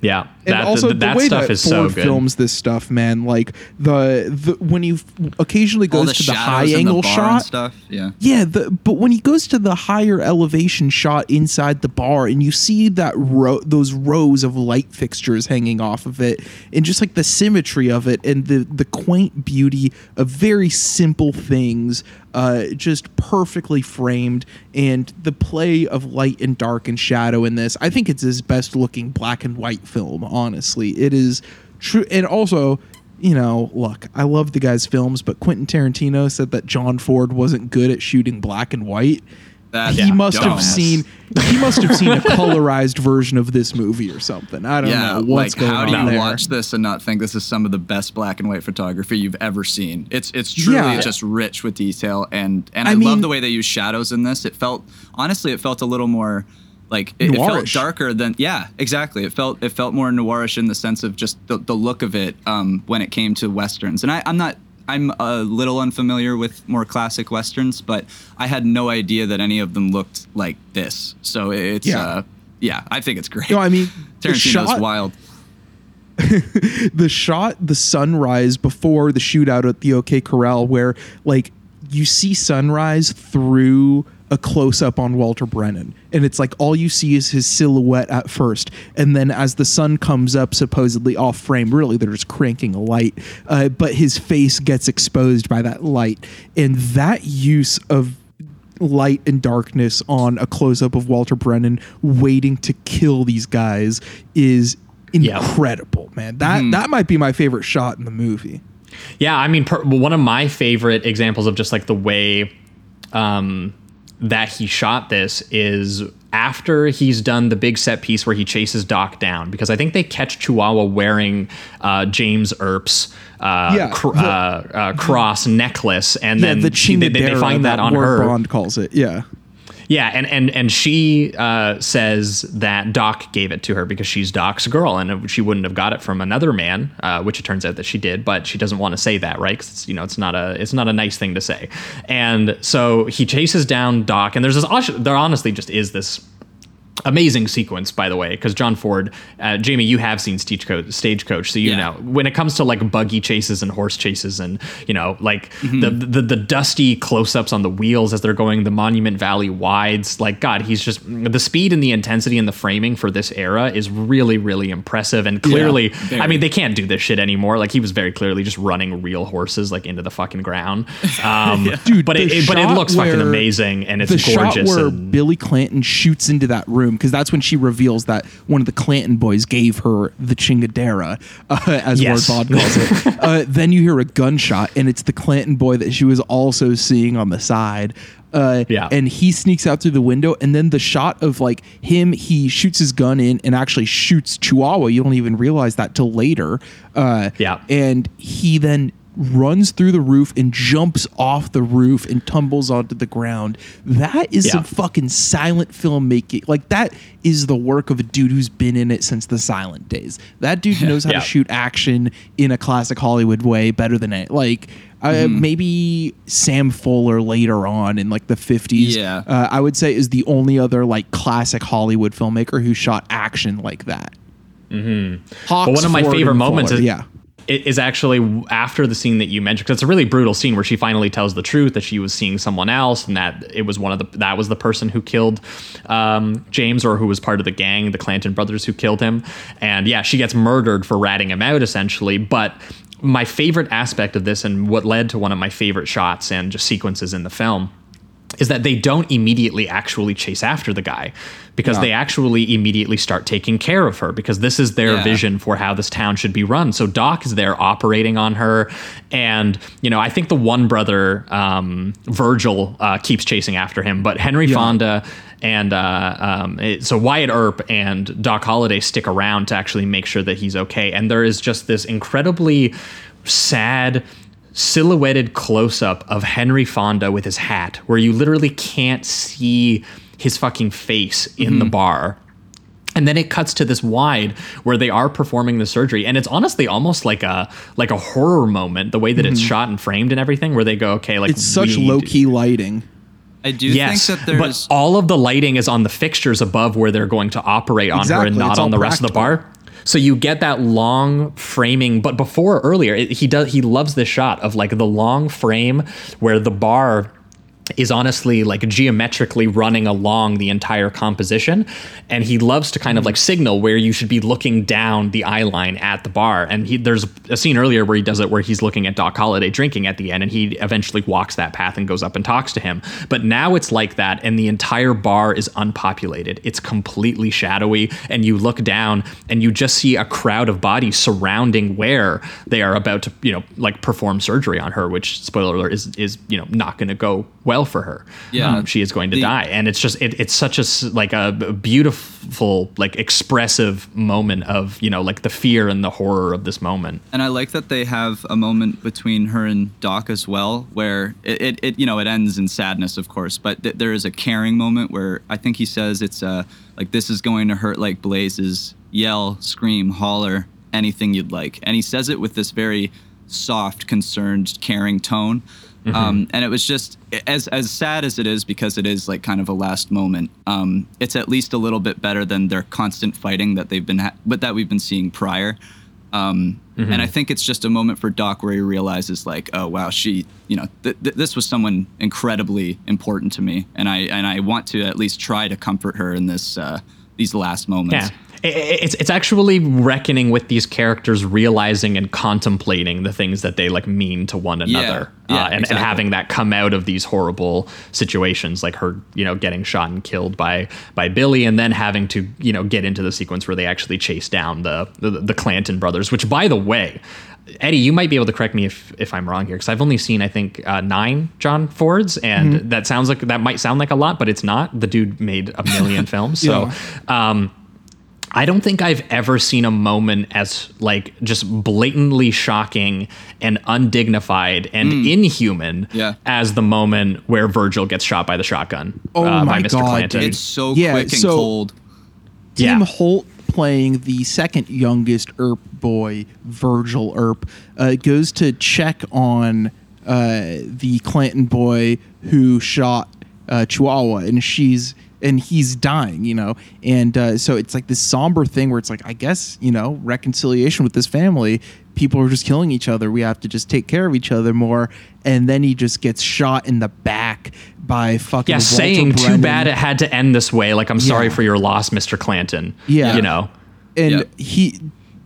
yeah. And that also that, the way stuff that is Ford so good. films this stuff, man. Like the, the when he f- occasionally goes the to the high shadows in the angle bar and shot. stuff. Yeah. Yeah, the, but when he goes to the higher elevation shot inside the bar, and you see that row, those rows of light fixtures hanging off of it, and just like the symmetry of it, and the the quaint beauty of very simple things, uh, just perfectly framed, and the play of light and dark and shadow in this, I think it's his best looking black and white film. Honestly, it is true, and also you know, look, I love the guy's films, but Quentin Tarantino said that John Ford wasn't good at shooting black and white. That's he must have seen he must have seen a colorized version of this movie or something. I don't Yeah, know what's like going how on do you there. watch this and not think this is some of the best black and white photography you've ever seen? It's it's truly Yeah. just rich with detail and and I I, mean- love the way they use shadows in this. It felt honestly, it felt a little more like it, it felt darker than yeah, exactly. It felt it felt more noirish in the sense of just the, the look of it um, when it came to westerns. And I, I'm not. I'm a little unfamiliar with more classic westerns, but I had no idea that any of them looked like this. So it's Yeah. uh, yeah, I think it's great. No, I mean the *laughs* Tarantino's shot, wild. *laughs* the shot, the sunrise before the shootout at the OK Corral, where like you see sunrise through a close up on Walter Brennan, and it's like all you see is his silhouette at first, and then as the sun comes up, supposedly off frame, really they're just cranking a light, uh, but his face gets exposed by that light, and that use of light and darkness on a close up of Walter Brennan waiting to kill these guys is Yeah. incredible, man. That that might be my favorite shot in the movie. Yeah, I mean, per, one of my favorite examples of just like the way um, that he shot this is after he's done the big set piece where he chases Doc down because I think they catch Chihuahua wearing uh, James Earp's uh, Yeah, cr- the- uh, uh, cross necklace, and Yeah, then the they, they- find that, on Ward her. Bond calls it. Yeah. Yeah, and and and she uh, says that Doc gave it to her because she's Doc's girl, and she wouldn't have got it from another man, uh, which it turns out that she did. But she doesn't want to say that, right? Because you know it's not a it's not a nice thing to say. And so he chases down Doc, and there's this there honestly just is this amazing sequence by the way because john ford uh, jamie you have seen stagecoach, stagecoach so you Yeah. know. When it comes to like buggy chases and horse chases and you know like Mm-hmm. the, the the dusty close-ups on the wheels as they're going the monument valley wides like god he's just the speed and the intensity and the framing for this era is really really impressive and clearly i mean they can't do this shit anymore. Like he was very clearly just running real horses like into the fucking ground. *laughs* Um Dude, but it, it- but it looks fucking amazing and it's the shot gorgeous where and, Billy Clanton shoots into that room room because that's when she reveals that one of the Clanton boys gave her the chingadera, uh, as Yes. Ward Bond calls it. *laughs* uh, then you hear a gunshot, and it's the Clanton boy that she was also seeing on the side. Uh, Yeah. and he sneaks out through the window, and then the shot of like him, he shoots his gun in and actually shoots Chihuahua. You don't even realize that till later. Uh, Yeah. and he then runs through the roof and jumps off the roof and tumbles onto the ground. That is Yeah. some fucking silent filmmaking. Like that is the work of a dude who's been in it since the silent days. That dude *laughs* knows how Yeah. to shoot action in a classic Hollywood way better than it. Like uh, Mm-hmm. maybe Sam Fuller later on in like the 50s. Yeah. Uh, I would say is the only other like classic Hollywood filmmaker who shot action like that. Mm-hmm. But one of my Ford, favorite moments Fuller, is, yeah. Is actually after the scene that you mentioned because it's a really brutal scene where she finally tells the truth that she was seeing someone else and that it was one of the that was the person who killed um, James or who was part of the gang, the Clanton brothers who killed him. And yeah, she gets murdered for ratting him out essentially. But my favorite aspect of this and what led to one of my favorite shots and just sequences in the film is that they don't immediately actually chase after the guy because Yeah. they actually immediately start taking care of her because this is their Yeah. vision for how this town should be run. So Doc is there operating on her, and you know I think the one brother um, Virgil uh, keeps chasing after him, but Henry Fonda and uh, um, it- so Wyatt Earp and Doc Holliday stick around to actually make sure that he's okay. And there is just this incredibly sad silhouetted close up of Henry Fonda with his hat, where you literally can't see his fucking face in the mm-hmm. bar. And then it cuts to this wide where they are performing the surgery, and it's honestly almost like a like a horror moment, the way that it's mm-hmm. shot and framed and everything, where they go, okay, like It's such low key lighting. I do Yes, think that there's but all of the lighting is on the fixtures above where they're going to operate on her and not it's on all the rest of the bar. So you get that long framing, but before earlier, it, he does he loves this shot of like the long frame where the bar is honestly like geometrically running along the entire composition and he loves to kind of hmm. like signal where you should be looking down the eye line at the bar and he there's a scene earlier where he does it where he's looking at Doc Holliday drinking at the end and he eventually walks that path and goes up and talks to him. But now it's like that and the entire bar is unpopulated. It's completely shadowy and you look down and you just see a crowd of bodies surrounding where they are about to you know like perform surgery on her which spoiler alert is is you know not going to go well for her Yeah. Um, she is going to The- die and it's just it, it's such a like a beautiful like expressive moment of you know like the fear and the horror of this moment And I like that they have a moment between her and Doc as well, where it, it, it you know, it ends in sadness, of course, but th- there is a caring moment where I think he says it's uh, like, this is going to hurt like blazes, yell, scream, holler, anything you'd like. And he says it with this very soft, concerned, caring tone. Um, and it was just as as sad as it is because it is like kind of a last moment. Um, it's at least a little bit better than their constant fighting that they've been, ha- but that we've been seeing prior. Um, And I think it's just a moment for Doc where he realizes, like, oh wow, she, you know, th- th- this was someone incredibly important to me, and I and I want to at least try to comfort her in this uh, these last moments. yeah it's it's actually reckoning with these characters realizing and contemplating the things that they like mean to one another Yeah, uh, and, and having that come out of these horrible situations like her you know getting shot and killed by by Billy and then having to you know get into the sequence where they actually chase down the the, the Clanton brothers which by the way Eddie, you might be able to correct me if, if I'm wrong here, because I've only seen I think uh, nine John Fords, and Mm-hmm. that sounds like that might sound like a lot, but it's not. The dude made a million *laughs* films, so um, I don't think I've ever seen a moment as like just blatantly shocking and undignified and inhuman Mm. Yeah. as the moment where Virgil gets shot by the shotgun Oh uh, my by Mr. God, Clanton. It's so Yeah, quick and so- cold. Tim Yeah. Holt playing the second youngest Earp boy, Virgil Earp, uh, goes to check on uh, the Clanton boy who shot uh, Chihuahua, and she's and he's dying, you know, and uh, so it's like this somber thing where it's like, I guess you know, reconciliation with this family. People are just killing each other. We have to just take care of each other more. And then he just gets shot in the back by fucking yeah, Walter saying too bad it had to end this way. Like I'm sorry Yeah. for your loss, Mr. Clanton. Yeah. you know. and Yeah. he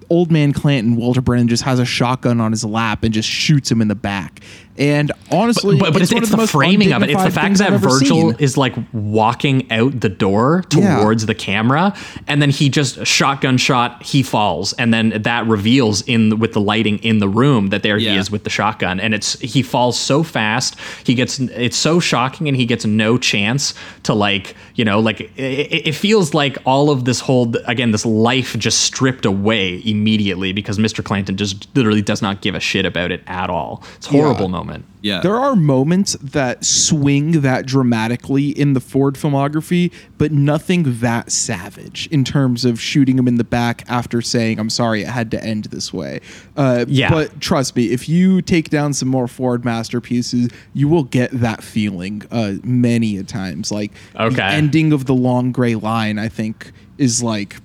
old man Clanton, Walter Brennan, just has a shotgun on his lap and just shoots him in the back. And honestly, but, but it's, one it's of the, most framing of it. It's the fact that Virgil seen. is like walking out the door Yeah. towards the camera, and then he just shotgun shot. He falls, and then that reveals in with the lighting in the room that there he is with the shotgun, and it's he falls so fast. He gets it's so shocking, and he gets no chance to like you know like it, it it feels like all of this whole again this life just stripped away immediately because Mr. Clanton just literally does not give a shit about it at all. It's a horrible moment. Yeah. There are moments that swing that dramatically in the Ford filmography, but nothing that savage in terms of shooting him in the back after saying, I'm sorry, it had to end this way. Uh, Yeah. But trust me, if you take down some more Ford masterpieces, you will get that feeling uh, many a times. Like Okay. the ending of The Long Gray Line, I think, is like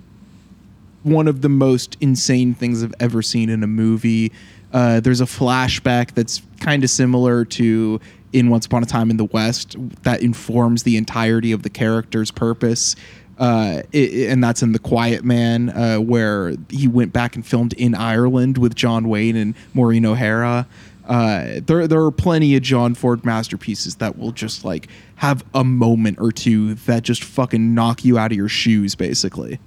one of the most insane things I've ever seen in a movie. Uh, there's a flashback that's kind of similar to in Once Upon a Time in the West that informs the entirety of the character's purpose. Uh, it, and that's in The Quiet Man, uh, where he went back and filmed in Ireland with John Wayne and Maureen O'Hara. Uh, there, there are plenty of John Ford masterpieces that will just like have a moment or two that just fucking knock you out of your shoes, basically.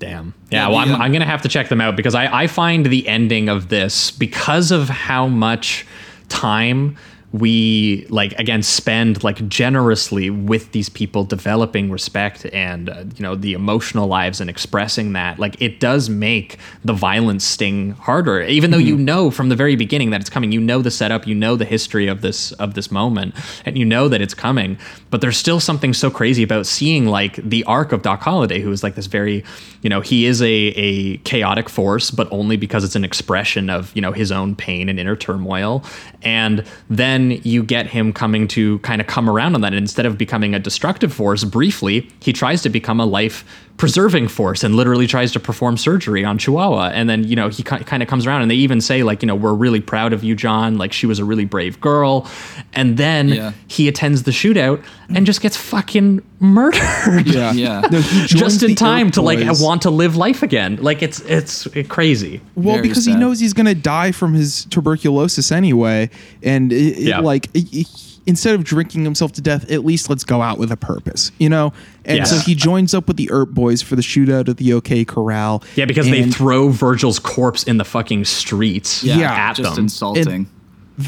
Damn. Yeah, well, I'm, I'm going to have to check them out because I, I find the ending of this, because of how much time we like again spend like generously with these people developing respect and uh, you know the emotional lives and expressing that like it does make the violence sting harder. Even though you know from the very beginning that it's coming you know the setup you know the history of this of this moment and you know that it's coming but there's still something so crazy about seeing like the arc of Doc Holliday who is like this very you know he is a a chaotic force but only because it's an expression of you know his own pain and inner turmoil. And then you get him coming to kind of come around on that. And instead of becoming a destructive force briefly he tries to become a life preserving force and literally tries to perform surgery on Chihuahua and then you know he kind of comes around and they even say like you know we're really proud of you John like she was a really brave girl and then Yeah. he attends the shootout and just gets fucking murdered Yeah. *laughs* Yeah. No, just in time Earp to like Boys. want to live life again like it's it's crazy Well, Very because he knows he's going to die from his tuberculosis anyway, and it, it- Yeah. like it- it- instead of drinking himself to death, at least let's go out with a purpose, you know. And Yes. so he joins up with the Earp Boys for the shootout at the OK Corral. yeah because they throw Virgil's corpse in the fucking streets Yeah, at just them insulting.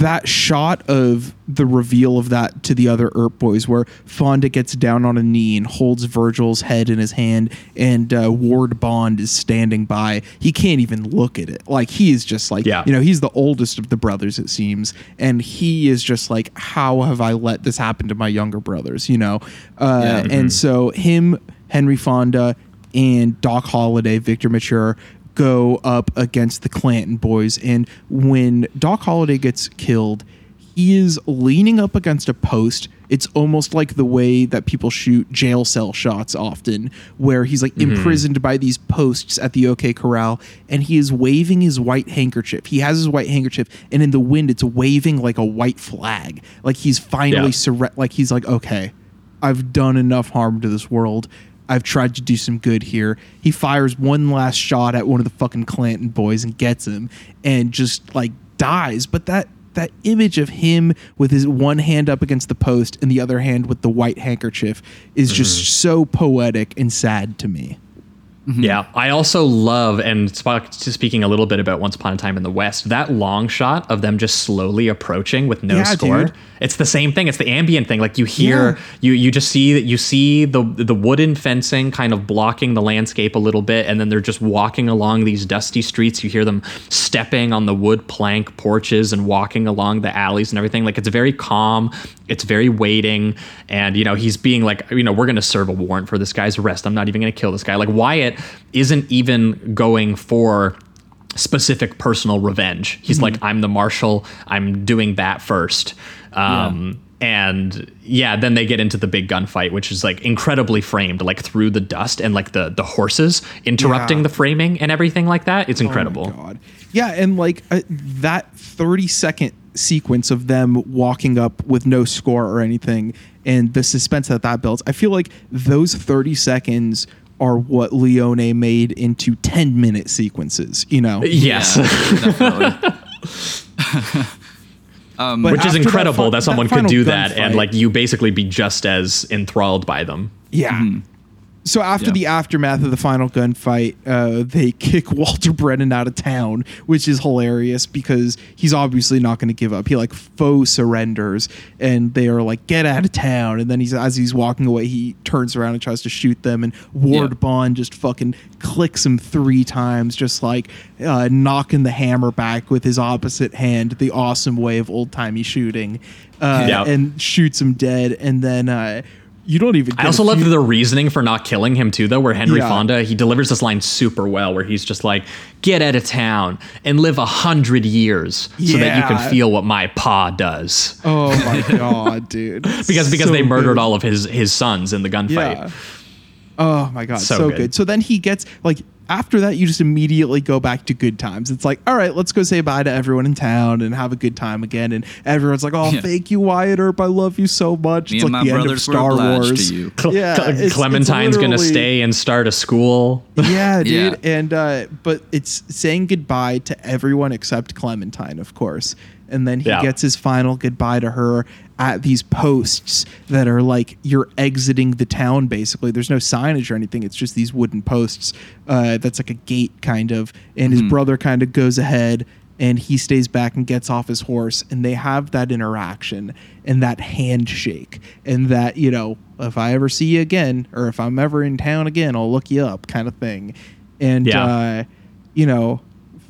That shot of the reveal of that to the other Earp Boys, where Fonda gets down on a knee and holds Virgil's head in his hand, and uh, Ward Bond is standing by. He can't even look at it. Like he is just like, Yeah. you know, he's the oldest of the brothers, it seems, and he is just like, how have I let this happen to my younger brothers? You know, uh, and so him, Henry Fonda, and Doc Holliday, Victor Mature go up against the Clanton boys. And when Doc Holliday gets killed, he is leaning up against a post. It's almost like the way that people shoot jail cell shots often, where he's like mm-hmm. imprisoned by these posts at the OK Corral and he is waving his white handkerchief. He has his white handkerchief, and in the wind, it's waving like a white flag. Like he's finally Yeah. surre- like he's like, okay, I've done enough harm to this world. I've tried to do some good here. He fires one last shot at one of the fucking Clanton boys and gets him and just like dies. But that that image of him with his one hand up against the post and the other hand with the white handkerchief is just mm-hmm. so poetic and sad to me. Mm-hmm. Yeah, I also love and sp- speaking a little bit about Once Upon a Time in the West. That long shot of them just slowly approaching with no Yeah, score. dude. It's the same thing. It's the ambient thing. Like you hear, Yeah. you you just see that you see the the wooden fencing kind of blocking the landscape a little bit, and then they're just walking along these dusty streets. You hear them stepping on the wood plank porches and walking along the alleys and everything. Like it's very calm. It's very waiting, and you know he's being like, you know, we're gonna serve a warrant for this guy's arrest. I'm not even gonna kill this guy. Like Wyatt isn't even going for specific personal revenge. He's like, I'm the marshal. I'm doing that first. Um, And yeah, then they get into the big gunfight, which is like incredibly framed, like through the dust and like the the horses interrupting Yeah. the framing and everything like that. It's incredible. Oh my God. Yeah, and like uh, that 30 second sequence of them walking up with no score or anything and the suspense that that builds. I feel like those 30 seconds are what Leone made into 10 minute sequences, you know? Yes. definitely. *laughs* Um, but Which is after that incredible fi- that, someone could do that and like you basically be just as enthralled by them. Yeah. Mm-hmm. So after Yeah. the aftermath of the final gunfight, uh, they *laughs* kick Walter Brennan out of town, which is hilarious because he's obviously not going to give up. He like faux surrenders, and they are like, "Get out of town!" And then he's as he's walking away, he turns around and tries to shoot them, and Ward Yeah. Bond just fucking clicks him three times, just like uh, knocking the hammer back with his opposite hand, the awesome way of old timey shooting, uh, Yeah. and shoots him dead, and then. You don't even. I also love the reasoning for not killing him too, though. Where Henry Yeah. Fonda he delivers this line super well, where he's just like, "Get out of town and live a hundred years, so that you can feel what my pa does." Oh my *laughs* god, dude! Because because So they murdered good. all of his his sons in the gunfight. Yeah. Oh my god, So so, good. good. So then he gets like after that, you just immediately go back to good times. It's like, all right, let's go say bye to everyone in town and have a good time again. And everyone's like, oh, Yeah. thank you, Wyatt Earp. I love you so much. Me it's and like my the end of brothers were Star Wars. to you. Yeah, Cle- it's- it's Clementine's gonna stay and start a school. *laughs* yeah, dude. Yeah. And uh, but it's saying goodbye to everyone except Clementine, of course. And then he Yeah. gets his final goodbye to her at these posts that are like you're exiting the town. Basically, there's no signage or anything. It's just these wooden posts. Uh, that's like a gate, kind of. And his brother kind of goes ahead. And he stays back and gets off his horse, and they have that interaction and that handshake, and that you know, if I ever see you again, or if I'm ever in town again, I'll look you up, kind of thing. And Yeah. uh, you know,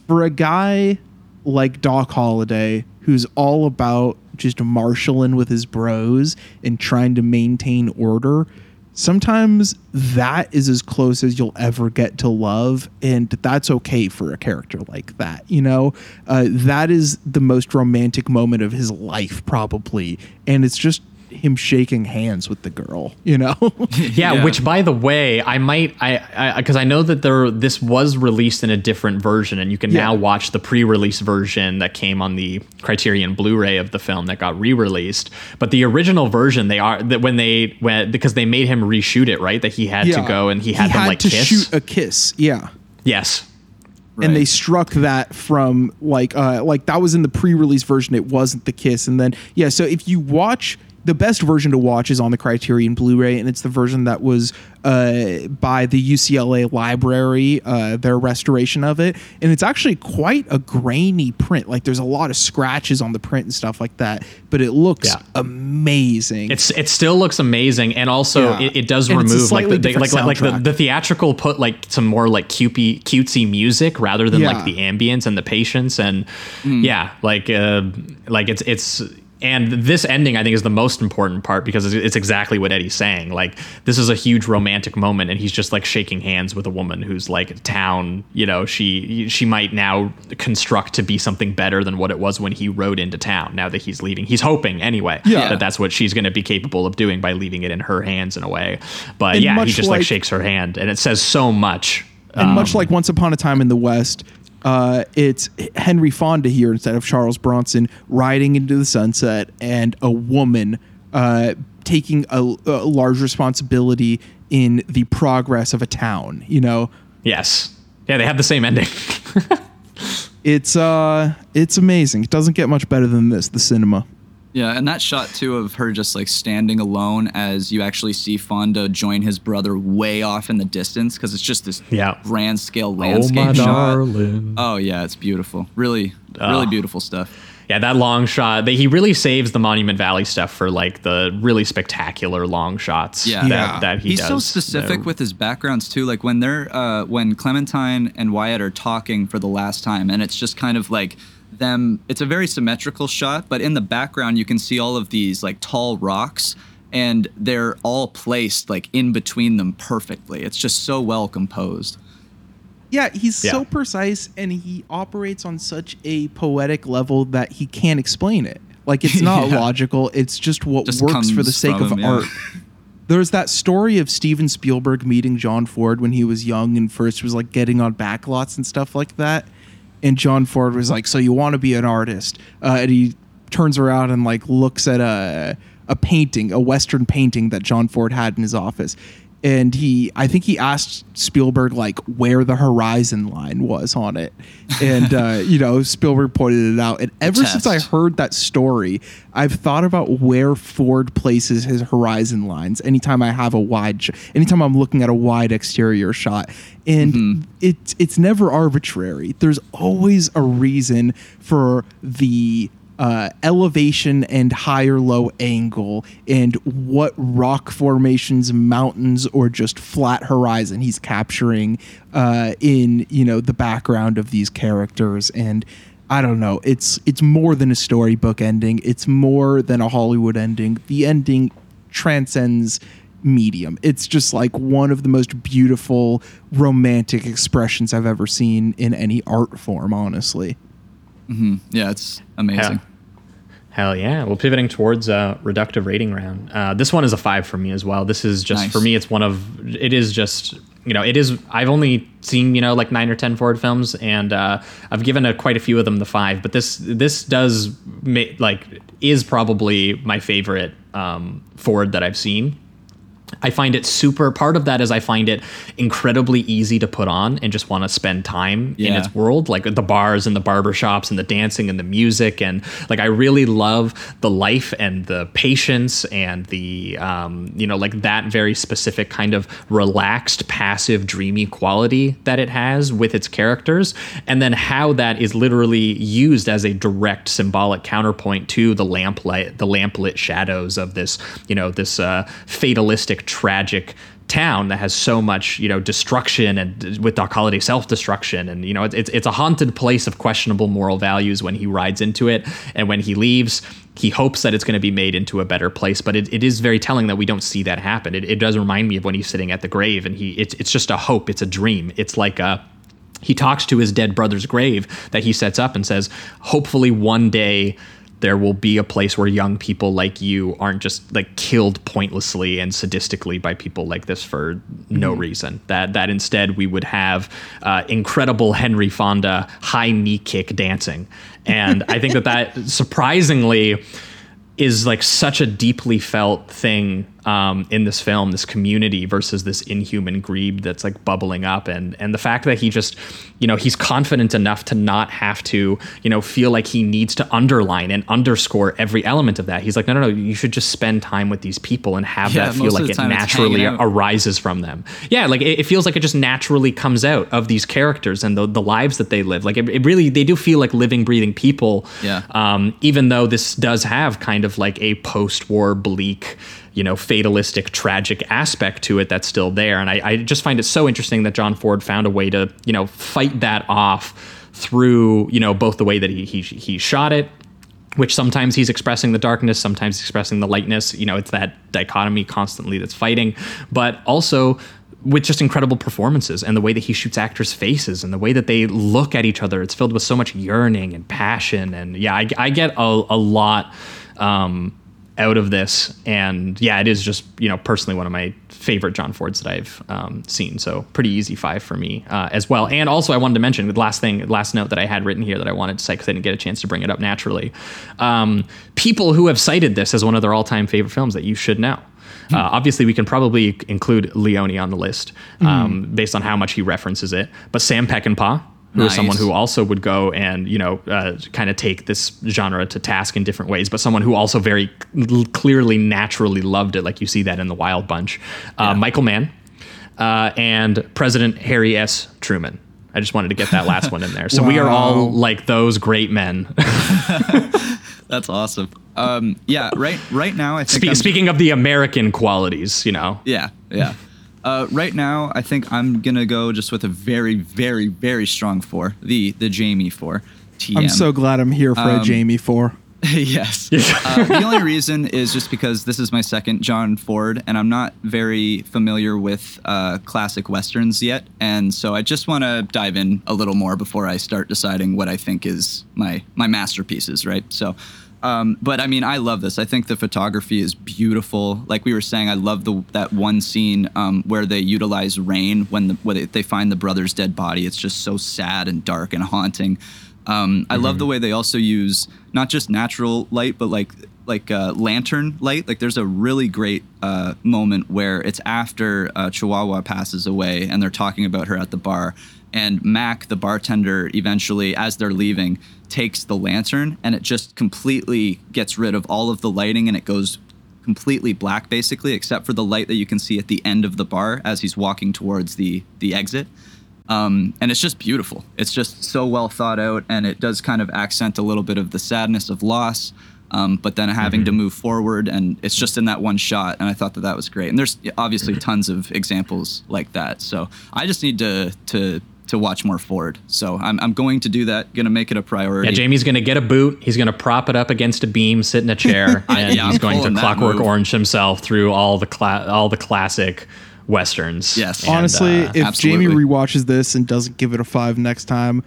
for a guy like Doc Holliday, who's all about just marshaling with his bros and trying to maintain order, sometimes that is as close as you'll ever get to love. And that's okay for a character like that. You know, uh, that is the most romantic moment of his life, probably. And it's just him shaking hands with the girl, you know? *laughs* Yeah, Yeah. which by the way, I might I because I, know that there this was released in a different version, and you can Yeah. now watch the pre-release version that came on the Criterion Blu-ray of the film that got re-released. But the original version, they are that when they when because they made him reshoot it, right? That he had to go and he had them like to kiss. shoot a kiss. Yeah. yes. and they struck that from like uh like that was in the pre-release version it wasn't the kiss and then yeah so if you watch the best version to watch is on the Criterion Blu-ray, and it's the version that was uh, by the UCLA Library, uh, their restoration of it, and it's actually quite a grainy print. Like there's a lot of scratches on the print and stuff like that, but it looks Yeah. amazing. It's it still looks amazing, and also Yeah. it, it does And remove like the, they- like like, the, the theatrical put like some more like cutesy cutesy music rather than Yeah. like the ambience and the patience and Mm. yeah like uh like it's it's and this ending I think is the most important part because it's, it's exactly what Eddie's saying like this is a huge romantic moment and he's just like shaking hands with a woman who's like town you know she she might now construct to be something better than what it was when he rode into town now that he's leaving he's hoping anyway Yeah. that that's what she's going to be capable of doing by leaving it in her hands in a way. But And yeah, he just like, like- shakes her hand, and it says so much. And Um, much like Once Upon a Time in the West, uh, it's Henry Fonda here instead of Charles Bronson riding into the sunset and a woman uh, taking a, a large responsibility in the progress of a town. You know, yes, yeah, they have the same ending. *laughs* it's uh, it's amazing. It doesn't get much better than this. The cinema. Yeah, and that shot too of her just like standing alone as you actually see Fonda join his brother way off in the distance because it's just this Yeah. grand scale landscape shot. darling. Oh yeah, it's beautiful. Really, really beautiful stuff. Yeah, that long shot. They, he really saves the Monument Valley stuff for like the really spectacular long shots. Yeah, that, Yeah. that he He's does. so specific They're- with his backgrounds too. Like when they're uh, when Clementine and Wyatt are talking for the last time, and it's just kind of like them. It's a very symmetrical shot, but in the background you can see all of these like tall rocks, and they're all placed like in between them perfectly. It's just so well composed. Yeah, he's Yeah. so precise and he operates on such a poetic level that he can't explain it. Like it's not *laughs* Yeah. logical, it's just what Just works for the sake of him, yeah. art. There's that story of Steven Spielberg meeting John Ford when he was young and first was like getting on backlots and stuff like that. And John Ford was like, "So you want to be an artist?" Uh, and he turns around and like looks at a a painting, a Western painting that John Ford had in his office, and he I think he asked Spielberg like where the horizon line was on it, and uh, *laughs* you know Spielberg pointed it out. And ever since I heard that story, I've thought about where Ford places his horizon lines. Anytime I have a wide, sh- anytime I'm looking at a wide exterior shot, and it's it's never arbitrary. There's always a reason for the uh, elevation and higher low angle and what rock formations mountains or just flat horizon he's capturing uh, in you know the background of these characters. And i don't know it's it's more than a storybook ending. It's more than a hollywood ending. The ending transcends medium. It's just like one of the most beautiful romantic expressions i've ever seen in any art form honestly. Yeah, it's amazing. Yeah. Hell yeah. Well, pivoting towards a reductive rating round. Uh, this one is a five for me as well. This is just, Nice. for me, it's one of, it is just, you know, it is, I've only seen, you know, like nine or 10 Ford films and uh, I've given a, quite a few of them the five, but this, this does, ma- like, is probably my favorite um, Ford that I've seen. I find it super. Part of that is I find it incredibly easy to put on and just want to spend time in its world, like the bars and the barber shops and the dancing and the music and like I really love the life and the patience and the um, you know like that very specific kind of relaxed, passive, dreamy quality that it has with its characters, and then how that is literally used as a direct symbolic counterpoint to the lamplight, the lamplit shadows of this you know this uh, fatalistic, tragic town that has so much you know destruction and with Doc Holliday self-destruction. And you know it's, it's it's a haunted place of questionable moral values when he rides into it. And when he leaves he hopes that it's going to be made into a better place. But it, it is very telling that we don't see that happen. It, it does remind me of when he's sitting at the grave and he it's, it's just a hope. It's a dream. It's like a he talks to his dead brother's grave that he sets up and says hopefully one day there will be a place where young people like you aren't just like killed pointlessly and sadistically by people like this for no reason. That that instead we would have uh, incredible Henry Fonda high knee kick dancing, and I think that that *laughs* surprisingly is like such a deeply felt thing um, in this film, this community versus this inhuman greed that's like bubbling up, and and the fact that he just, you know, he's confident enough to not have to, you know, feel like he needs to underline and underscore every element of that. He's like, no, no, no, you should just spend time with these people and have Yeah, that feel like it naturally arises from them. Yeah, like it, it feels like it just naturally comes out of these characters and the, the lives that they live. Like it, it really, they do feel like living, breathing people. Yeah. Um, even though this does have kind of like a post-war bleak, you know, fatalistic, tragic aspect to it that's still there. And I, I just find it so interesting that John Ford found a way to, you know, fight that off through, you know, both the way that he he, he shot it, which sometimes he's expressing the darkness, sometimes expressing the lightness. You know, it's that dichotomy constantly that's fighting, but also with just incredible performances and the way that he shoots actors' faces and the way that they look at each other. It's filled with so much yearning and passion. And yeah, I, I get a, a lot um, out of this. And yeah, it is just, you know, personally one of my favorite John Fords that I've um, seen. So pretty easy five for me uh, as well. And also, I wanted to mention the last thing, last note that I had written here that I wanted to say because I didn't get a chance to bring it up naturally. Um, people who have cited this as one of their all time favorite films that you should know. Uh, obviously, we can probably include Leone on the list um, based on how much he references it. But Sam Peckinpah, who is someone who also would go and you know uh, kind of take this genre to task in different ways, but someone who also very cl- clearly, naturally loved it, like you see that in the Wild Bunch. Uh, Michael Mann uh, and President Harry S. Truman. I just wanted to get that last one in there. So we are all like those great men. *laughs* That's awesome. Um, yeah, right. Right now, I think Spe- speaking of the American qualities, you know. Yeah, yeah. Uh, right now, I think I'm gonna go just with a very, very, very strong four. The the Jamie four. TM. I'm so glad I'm here for a Um, Jamie four. *laughs* yes. *laughs* uh, the only reason is just because this is my second John Ford, and I'm not very familiar with uh, classic westerns yet, and so I just want to dive in a little more before I start deciding what I think is my my masterpieces. Right. So. Um, but I mean, I love this. I think the photography is beautiful. Like we were saying, I love the that one scene um, where they utilize rain when the, when they- find the brother's dead body. It's just so sad and dark and haunting. Um, I love the way they also use not just natural light, but like like uh, lantern light. Like there's a really great uh, moment where it's after uh, Chihuahua passes away and they're talking about her at the bar. And Mac, the bartender, eventually, as they're leaving, takes the lantern and it just completely gets rid of all of the lighting and it goes completely black, basically, except for the light that you can see at the end of the bar as he's walking towards the the exit. Um, and it's just beautiful. It's just so well thought out, and it does kind of accent a little bit of the sadness of loss, um, but then having to move forward, and it's just in that one shot. And I thought that that was great. And there's obviously tons of examples like that. So I just need to to to watch more Ford. So I'm I'm going to do that. Going to make it a priority. Yeah, Jamie's going to get a boot. He's going to prop it up against a beam, sit in a chair, *laughs* and yeah, I'm he's going to Clockwork move. Orange himself through all the cla- all the classic westerns. Yes. And, Honestly, uh, if absolutely. Jamie rewatches this and doesn't give it a five next time,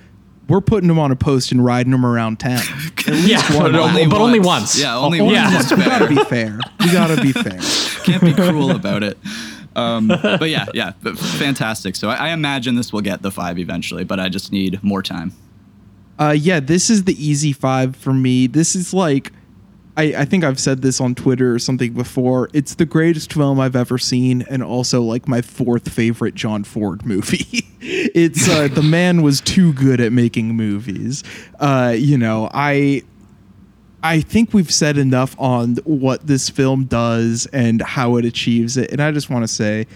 we're putting him on a post and riding him around town. *laughs* yeah, but, Only but only once. once. Yeah, only Oh, once. yeah. It's we gotta be fair. We gotta be fair. *laughs* Can't be cruel about it. Um, but yeah, yeah, fantastic. So I, I imagine this will get the five eventually, but I just need more time. Uh, yeah, this is the easy five for me. This is like, I, I think I've said this on Twitter or something before. It's the greatest film I've ever seen, and also like my fourth favorite John Ford movie. *laughs* it's uh, the man was too good at making movies. Uh, you know, I. I think we've said enough on what this film does and how it achieves it. And I just want to say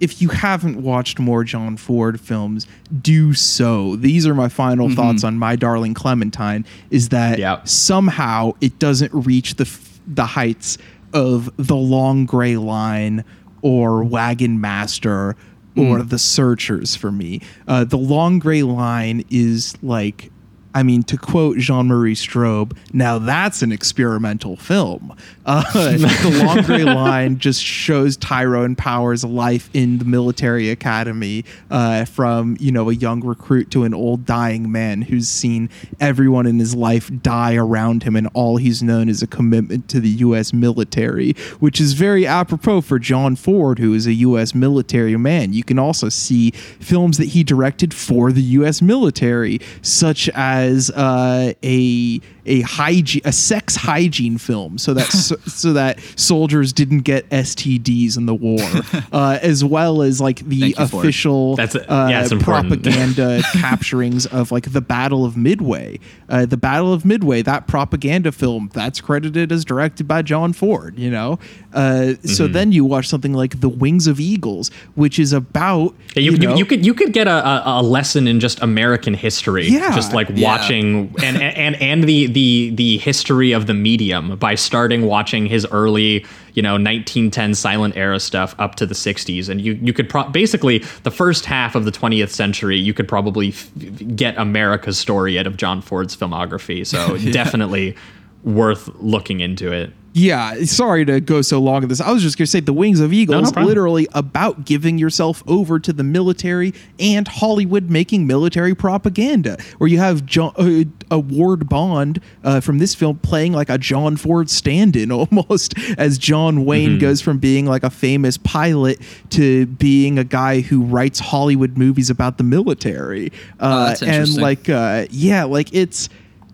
if you haven't watched more John Ford films, do so. These are my final thoughts on My Darling Clementine is that Yeah. somehow it doesn't reach the f- the heights of The Long Gray Line or Wagon Master or The Searchers for me. Uh, the Long Gray Line is like I mean, to quote Jean Marie Straub, now that's an experimental film. Uh, *laughs* the Long Gray *laughs* Line just shows Tyrone Power's life in the military academy uh, from, you know, a young recruit to an old dying man who's seen everyone in his life die around him, and all he's known is a commitment to the U.S. military, which is very apropos for John Ford, who is a U.S. military man. You can also see films that he directed for the U.S. military, such as uh, a a hygiene a sex hygiene film, so that so, *laughs* so that soldiers didn't get STDs in the war, *laughs* uh, as well as like the Thank you, Ford. official That's- uh, yeah, it's important. propaganda *laughs* capturings of like the Battle of Midway. Uh, the Battle of Midway, that propaganda film, that's credited as directed by John Ford. You know, uh, so Mm-hmm. then you watch something like The Wings of Eagles, which is about Yeah, you, you, you, know, you could you could get a, a, a lesson in just American history, Yeah. just like Yeah. watching and, and and the the the history of the medium by starting watching his early you know 1910 silent era stuff up to the 60s, and you you could pro- basically the first half of the 20th century you could probably f- get America's story out of John Ford's filmography. So *laughs* definitely worth looking into it. Yeah, sorry to go so long on this. I was just gonna say the Wings of Eagles problem. literally about giving yourself over to the military and Hollywood making military propaganda. Where you have John, uh, a Ward Bond uh, from this film playing like a John Ford stand-in *laughs* almost, as John Wayne Mm-hmm. goes from being like a famous pilot to being a guy who writes Hollywood movies about the military. Uh, Oh, and like, uh, yeah, like it's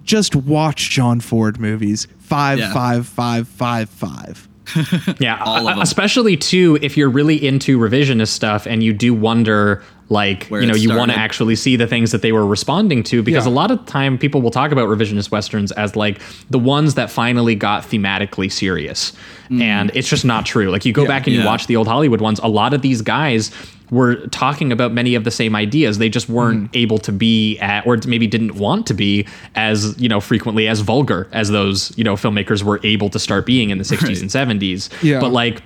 just watch John Ford movies. Five, Yeah. five, five, five, five. *laughs* Yeah, All of uh, them. especially too if you're really into revisionist stuff and you do wonder like Where you know it you want to actually see the things that they were responding to because Yeah. a lot of time people will talk about revisionist westerns as like the ones that finally got thematically serious and it's just not true like you go back and you Mm. Watch the old hollywood ones a lot of these guys were talking about many of the same ideas they just weren't Mm-hmm. able to be at or maybe didn't want to be as you know frequently as vulgar as those you know filmmakers were able to start being in the 60s and 70s Yeah. but like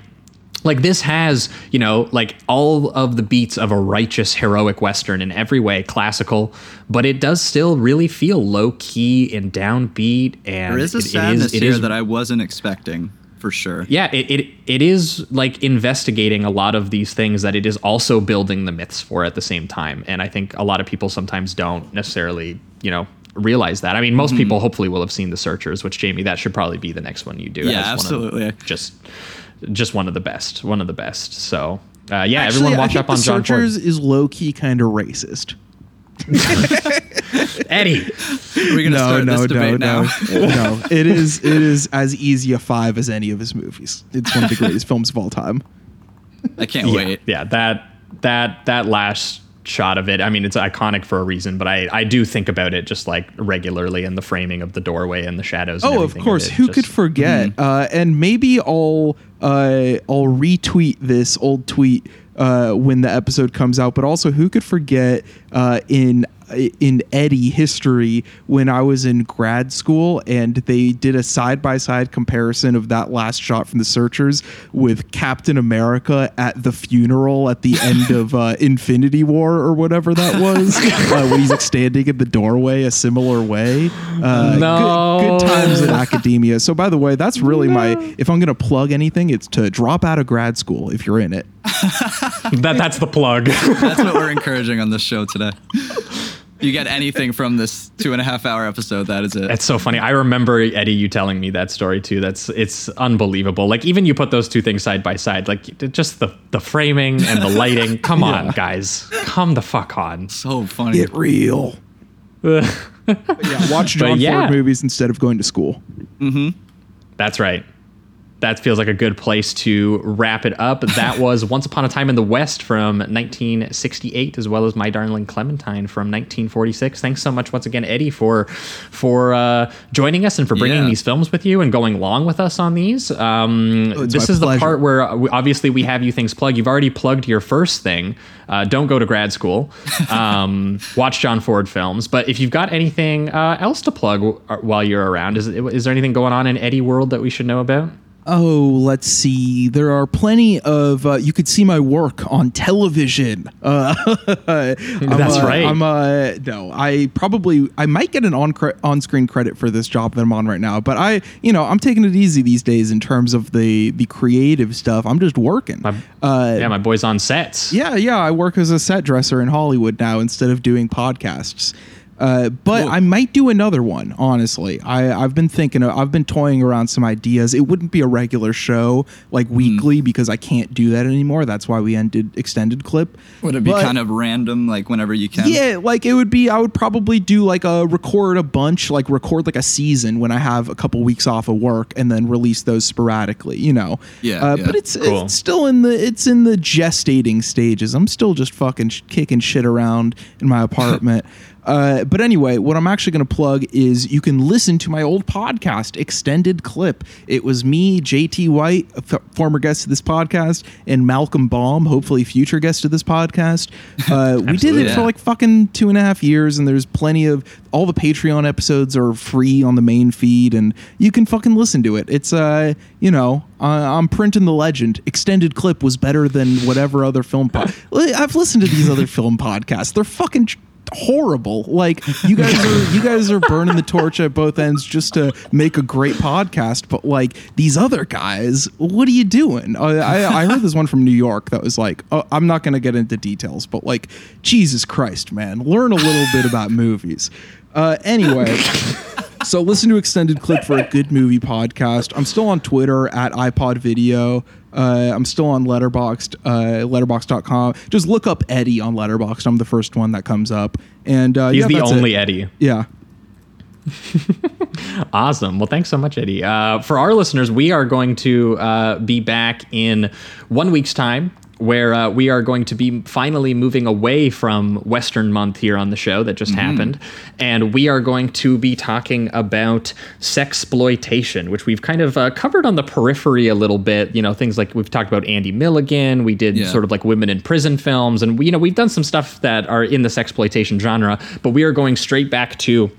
like this has you know like all of the beats of a righteous heroic western in every way classical but it does still really feel low key and downbeat and There is a it- it sadness it here is- that I wasn't expecting for sure. yeah it, it it is like investigating a lot of these things that it is also building the myths for at the same time and i think a lot of people sometimes don't necessarily you know realize that i mean Mm-hmm. most people hopefully will have seen the searchers which jamie that should probably be the next one you do Yeah, as one of- absolutely. just just one of the best one of the best so uh, yeah Actually, everyone watch up on the john Searchers ford is low key kind of racist. *laughs* eddie Are we gonna no, start no, this no, debate no, now? *laughs* no. It is it is as easy a five as any of his movies. It's one of the *laughs* greatest films of all time. I can't yeah, wait. yeah, that that that last shot of it. I mean, it's iconic for a reason, but I I do think about it just like regularly in the framing of the doorway and the shadows. and Oh, of course. it. Who Just- could forget? Mm-hmm. Uh, and maybe I'll uh, I'll retweet this old tweet uh, when the episode comes out. But also, who could forget uh, in in Eddie history when I was in grad school and they did a side by side comparison of that last shot from the Searchers with Captain America at the funeral at the end *laughs* of uh, Infinity War or whatever that was *laughs* uh, when he's like standing in the doorway a similar way. Uh, No. good, good times in academia. So, by the way, that's really my. If I'm going to plug anything, it's to drop out of grad school if you're in it. *laughs* that that's the plug. That's what we're encouraging on this show today. You get anything from this two and a half hour episode, that is it. That's so funny. I remember Eddie you telling me that story too. That's it's unbelievable. Like even you put those two things side by side, like just the the framing and the lighting. *laughs* Come on, guys, come the fuck on. so funny. Get real. *laughs* yeah, watch John yeah. Ford movies instead of going to school. Mm-hmm. That's right. That feels like a good place to wrap it up. That *laughs* was Once Upon a Time in the West from 1968, as well as My Darling Clementine from 1946. Thanks so much once again, Eddie, for for uh, joining us and for bringing Yeah. these films with you and going along with us on these. Um, Oh, this is the part where uh, we- obviously we have you things plug. You've already plugged your first thing. Uh, don't go to grad school. *laughs* Um, watch John Ford films. But if you've got anything uh, else to plug w- while you're around, is is there anything going on in Eddie World that we should know about? Oh, let's see. There are plenty of. Uh, you could see my work on television. *laughs* Uh, That's uh, right. I'm. Uh, no, I probably. I might get an on cre- on screen credit for this job that I'm on right now. But I, you know, I'm taking it easy these days in terms of the the creative stuff. I'm just working. My, uh, yeah, my boy's on sets. yeah, yeah. I work as a set dresser in Hollywood now instead of doing podcasts. Uh, but Cool. I might do another one. Honestly, I, I've been thinking. Of, I've been toying around some ideas. It wouldn't be a regular show like Hmm. weekly because I can't do that anymore. That's why we ended extended clip. Would it be But- kind of random, like whenever you can? Yeah, like it would be. I would probably do like a record a bunch, like record like a season when I have a couple weeks off of work, and then release those sporadically. You know. Yeah, Uh, yeah. But it's Cool. it's still in the it's in the gestating stages. I'm still just fucking sh- kicking shit around in my *laughs* apartment. Uh, but anyway, what I'm actually going to plug is you can listen to my old podcast, Extended Clip. It was me, JT White, a f- former guest of this podcast, and Malcolm Baum, hopefully future guest of this podcast. *laughs* Uh, we did it Absolutely. for like fucking two and a half years, and there's plenty of all the Patreon episodes are free on the main feed, and you can fucking listen to it. It's uh, you know, uh, I'm printing the legend. Extended clip was better than whatever other film. Po- *laughs* I've listened to these other film podcasts. They're fucking. Horrible. Like you guys are *laughs* you guys are burning the torch at both ends just to make a great podcast but like these other guys what are you doing? I, I heard this one from new york that was like oh, i'm not going to get into details but like jesus christ man learn a little bit about movies. Uh, anyway *laughs* so listen to extended clip for a good movie podcast i'm still on twitter at ipod video uh, I'm still on Letterboxd, uh, letterboxd.com. Just look up Eddie on Letterboxd. I'm the first one that comes up. And uh, He's yeah, the only it. Eddie. Yeah. *laughs* Awesome. Well, thanks so much, Eddie. Uh, for our listeners, we are going to uh, be back in one week's time. Where uh, we are going to be finally moving away from Western Month here on the show that just happened, and we are going to be talking about sex exploitation, which we've kind of uh, covered on the periphery a little bit. You know, things like we've talked about Andy Milligan, we did Yeah. sort of like women in prison films, and we, you know we've done some stuff that are in the sex exploitation genre, but we are going straight back to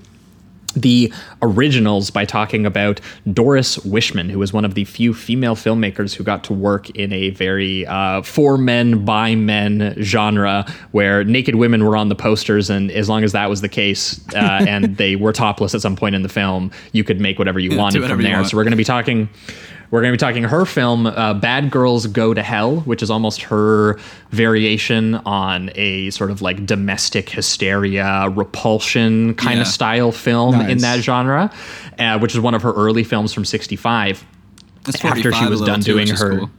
the originals by talking about Doris Wishman, who was one of the few female filmmakers who got to work in a very uh, for men by men genre where naked women were on the posters, and as long as that was the case, uh, *laughs* and they were topless at some point in the film, you could make whatever you do wanted whatever from there. want. So we're going to be talking. We're going to be talking her film, uh, Bad Girls Go to Hell, which is almost her variation on a sort of like domestic hysteria, repulsion kind Yeah. of style film in that genre, uh, which is one of her early films from 65. After she was done too, doing her- cool.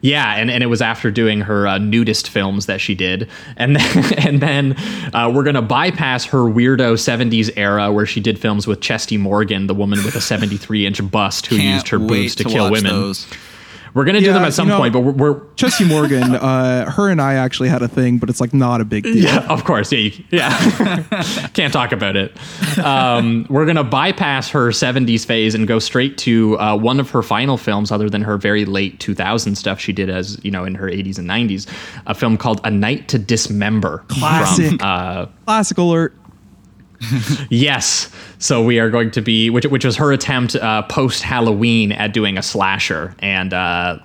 Yeah, and, and it was after doing her uh, nudist films that she did, and then, *laughs* and then uh, we're gonna bypass her weirdo '70s era where she did films with Chesty Morgan, the woman with a 73 inch bust who Can't used her boobs to, to kill women. those. We're gonna do Yeah, them at some you know- point, but we're, we're *laughs* Chesty Morgan, uh, her and I actually had a thing, but it's like not a big deal. yeah, of course, yeah, you, yeah. *laughs* Can't talk about it. Um, we're gonna bypass her '70s phase and go straight to uh, one of her final films, other than her very late 2000 stuff she did as you know in her 80s and 90s, a film called A Night to Dismember. Classic. From, uh, Classic alert. *laughs* Yes. So we are going to be, which, which was her attempt uh, post Halloween at doing a slasher, and uh,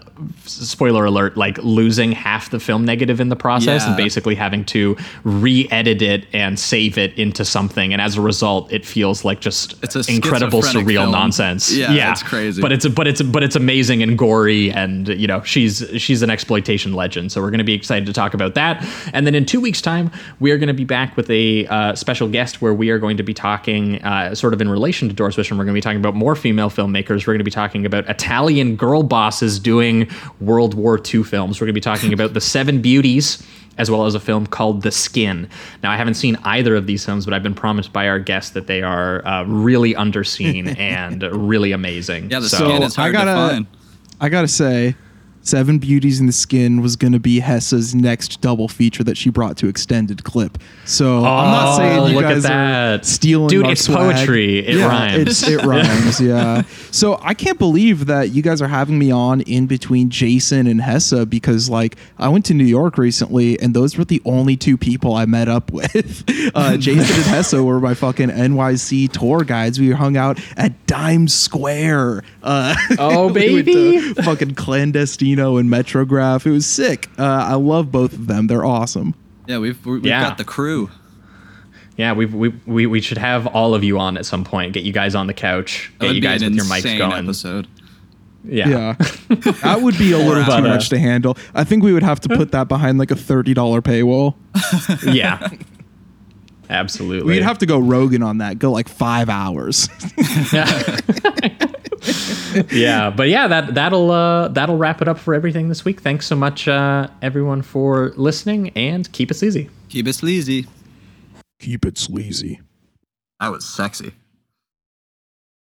spoiler alert, like losing half the film negative in the process, and basically having to re-edit it and save it into something, and as a result, it feels like just It's a incredible surreal film. nonsense. Yeah, it's crazy. But it's but it's but it's amazing and gory, and you know she's she's an exploitation legend. So we're going to be excited to talk about that, and then in two weeks' time, we are going to be back with a uh, special guest where we are going to be talking, uh, sort of in relation to Doris Wishman. We're going to be talking about more female filmmakers. We're going to be talking about Italian girl bosses doing World War II films. We're going to be talking about the Seven Beauties. As well as a film called The Skin. Now, I haven't seen either of these films, but I've been promised by our guest that they are uh, really underseen *laughs* and really amazing. Yeah, the So- skin is I hard gotta- to find. I gotta say, Seven Beauties in the Skin was gonna be Hessa's next double feature that she brought to extended clip. So I'm not Oh, saying you look at guys are that. stealing Dude, it's swag. poetry. It yeah, rhymes. It's, it *laughs* rhymes. yeah. So I can't believe that you guys are having me on in between Jason and Hessa because like I went to New York recently and those were the only two people I met up *laughs* with. Uh, Jason and Hessa were my fucking NYC tour guides. We hung out at Dime Square. Uh, Oh, *laughs* we went baby. to fucking clandestino and Metrograph. It was sick. Uh, I love both of them. They're awesome. Yeah, we've we've Yeah. got the crew. Yeah, we, we we we should have all of you on at some point. Get you guys on the couch. That Get would you guys with your mics insane going. episode. Yeah. Yeah, *laughs* that would be a little too uh, much to handle. I think we would have to put that behind like a thirty dollar paywall. *laughs* Yeah. Absolutely. We'd have to go Rogan on that. Go like five hours. *laughs* *laughs* yeah, but yeah, that that'll uh, that'll wrap it up for everything this week. Thanks so much, uh, everyone, for listening, and keep it sleazy. Keep it sleazy. Keep it sleazy. That was sexy.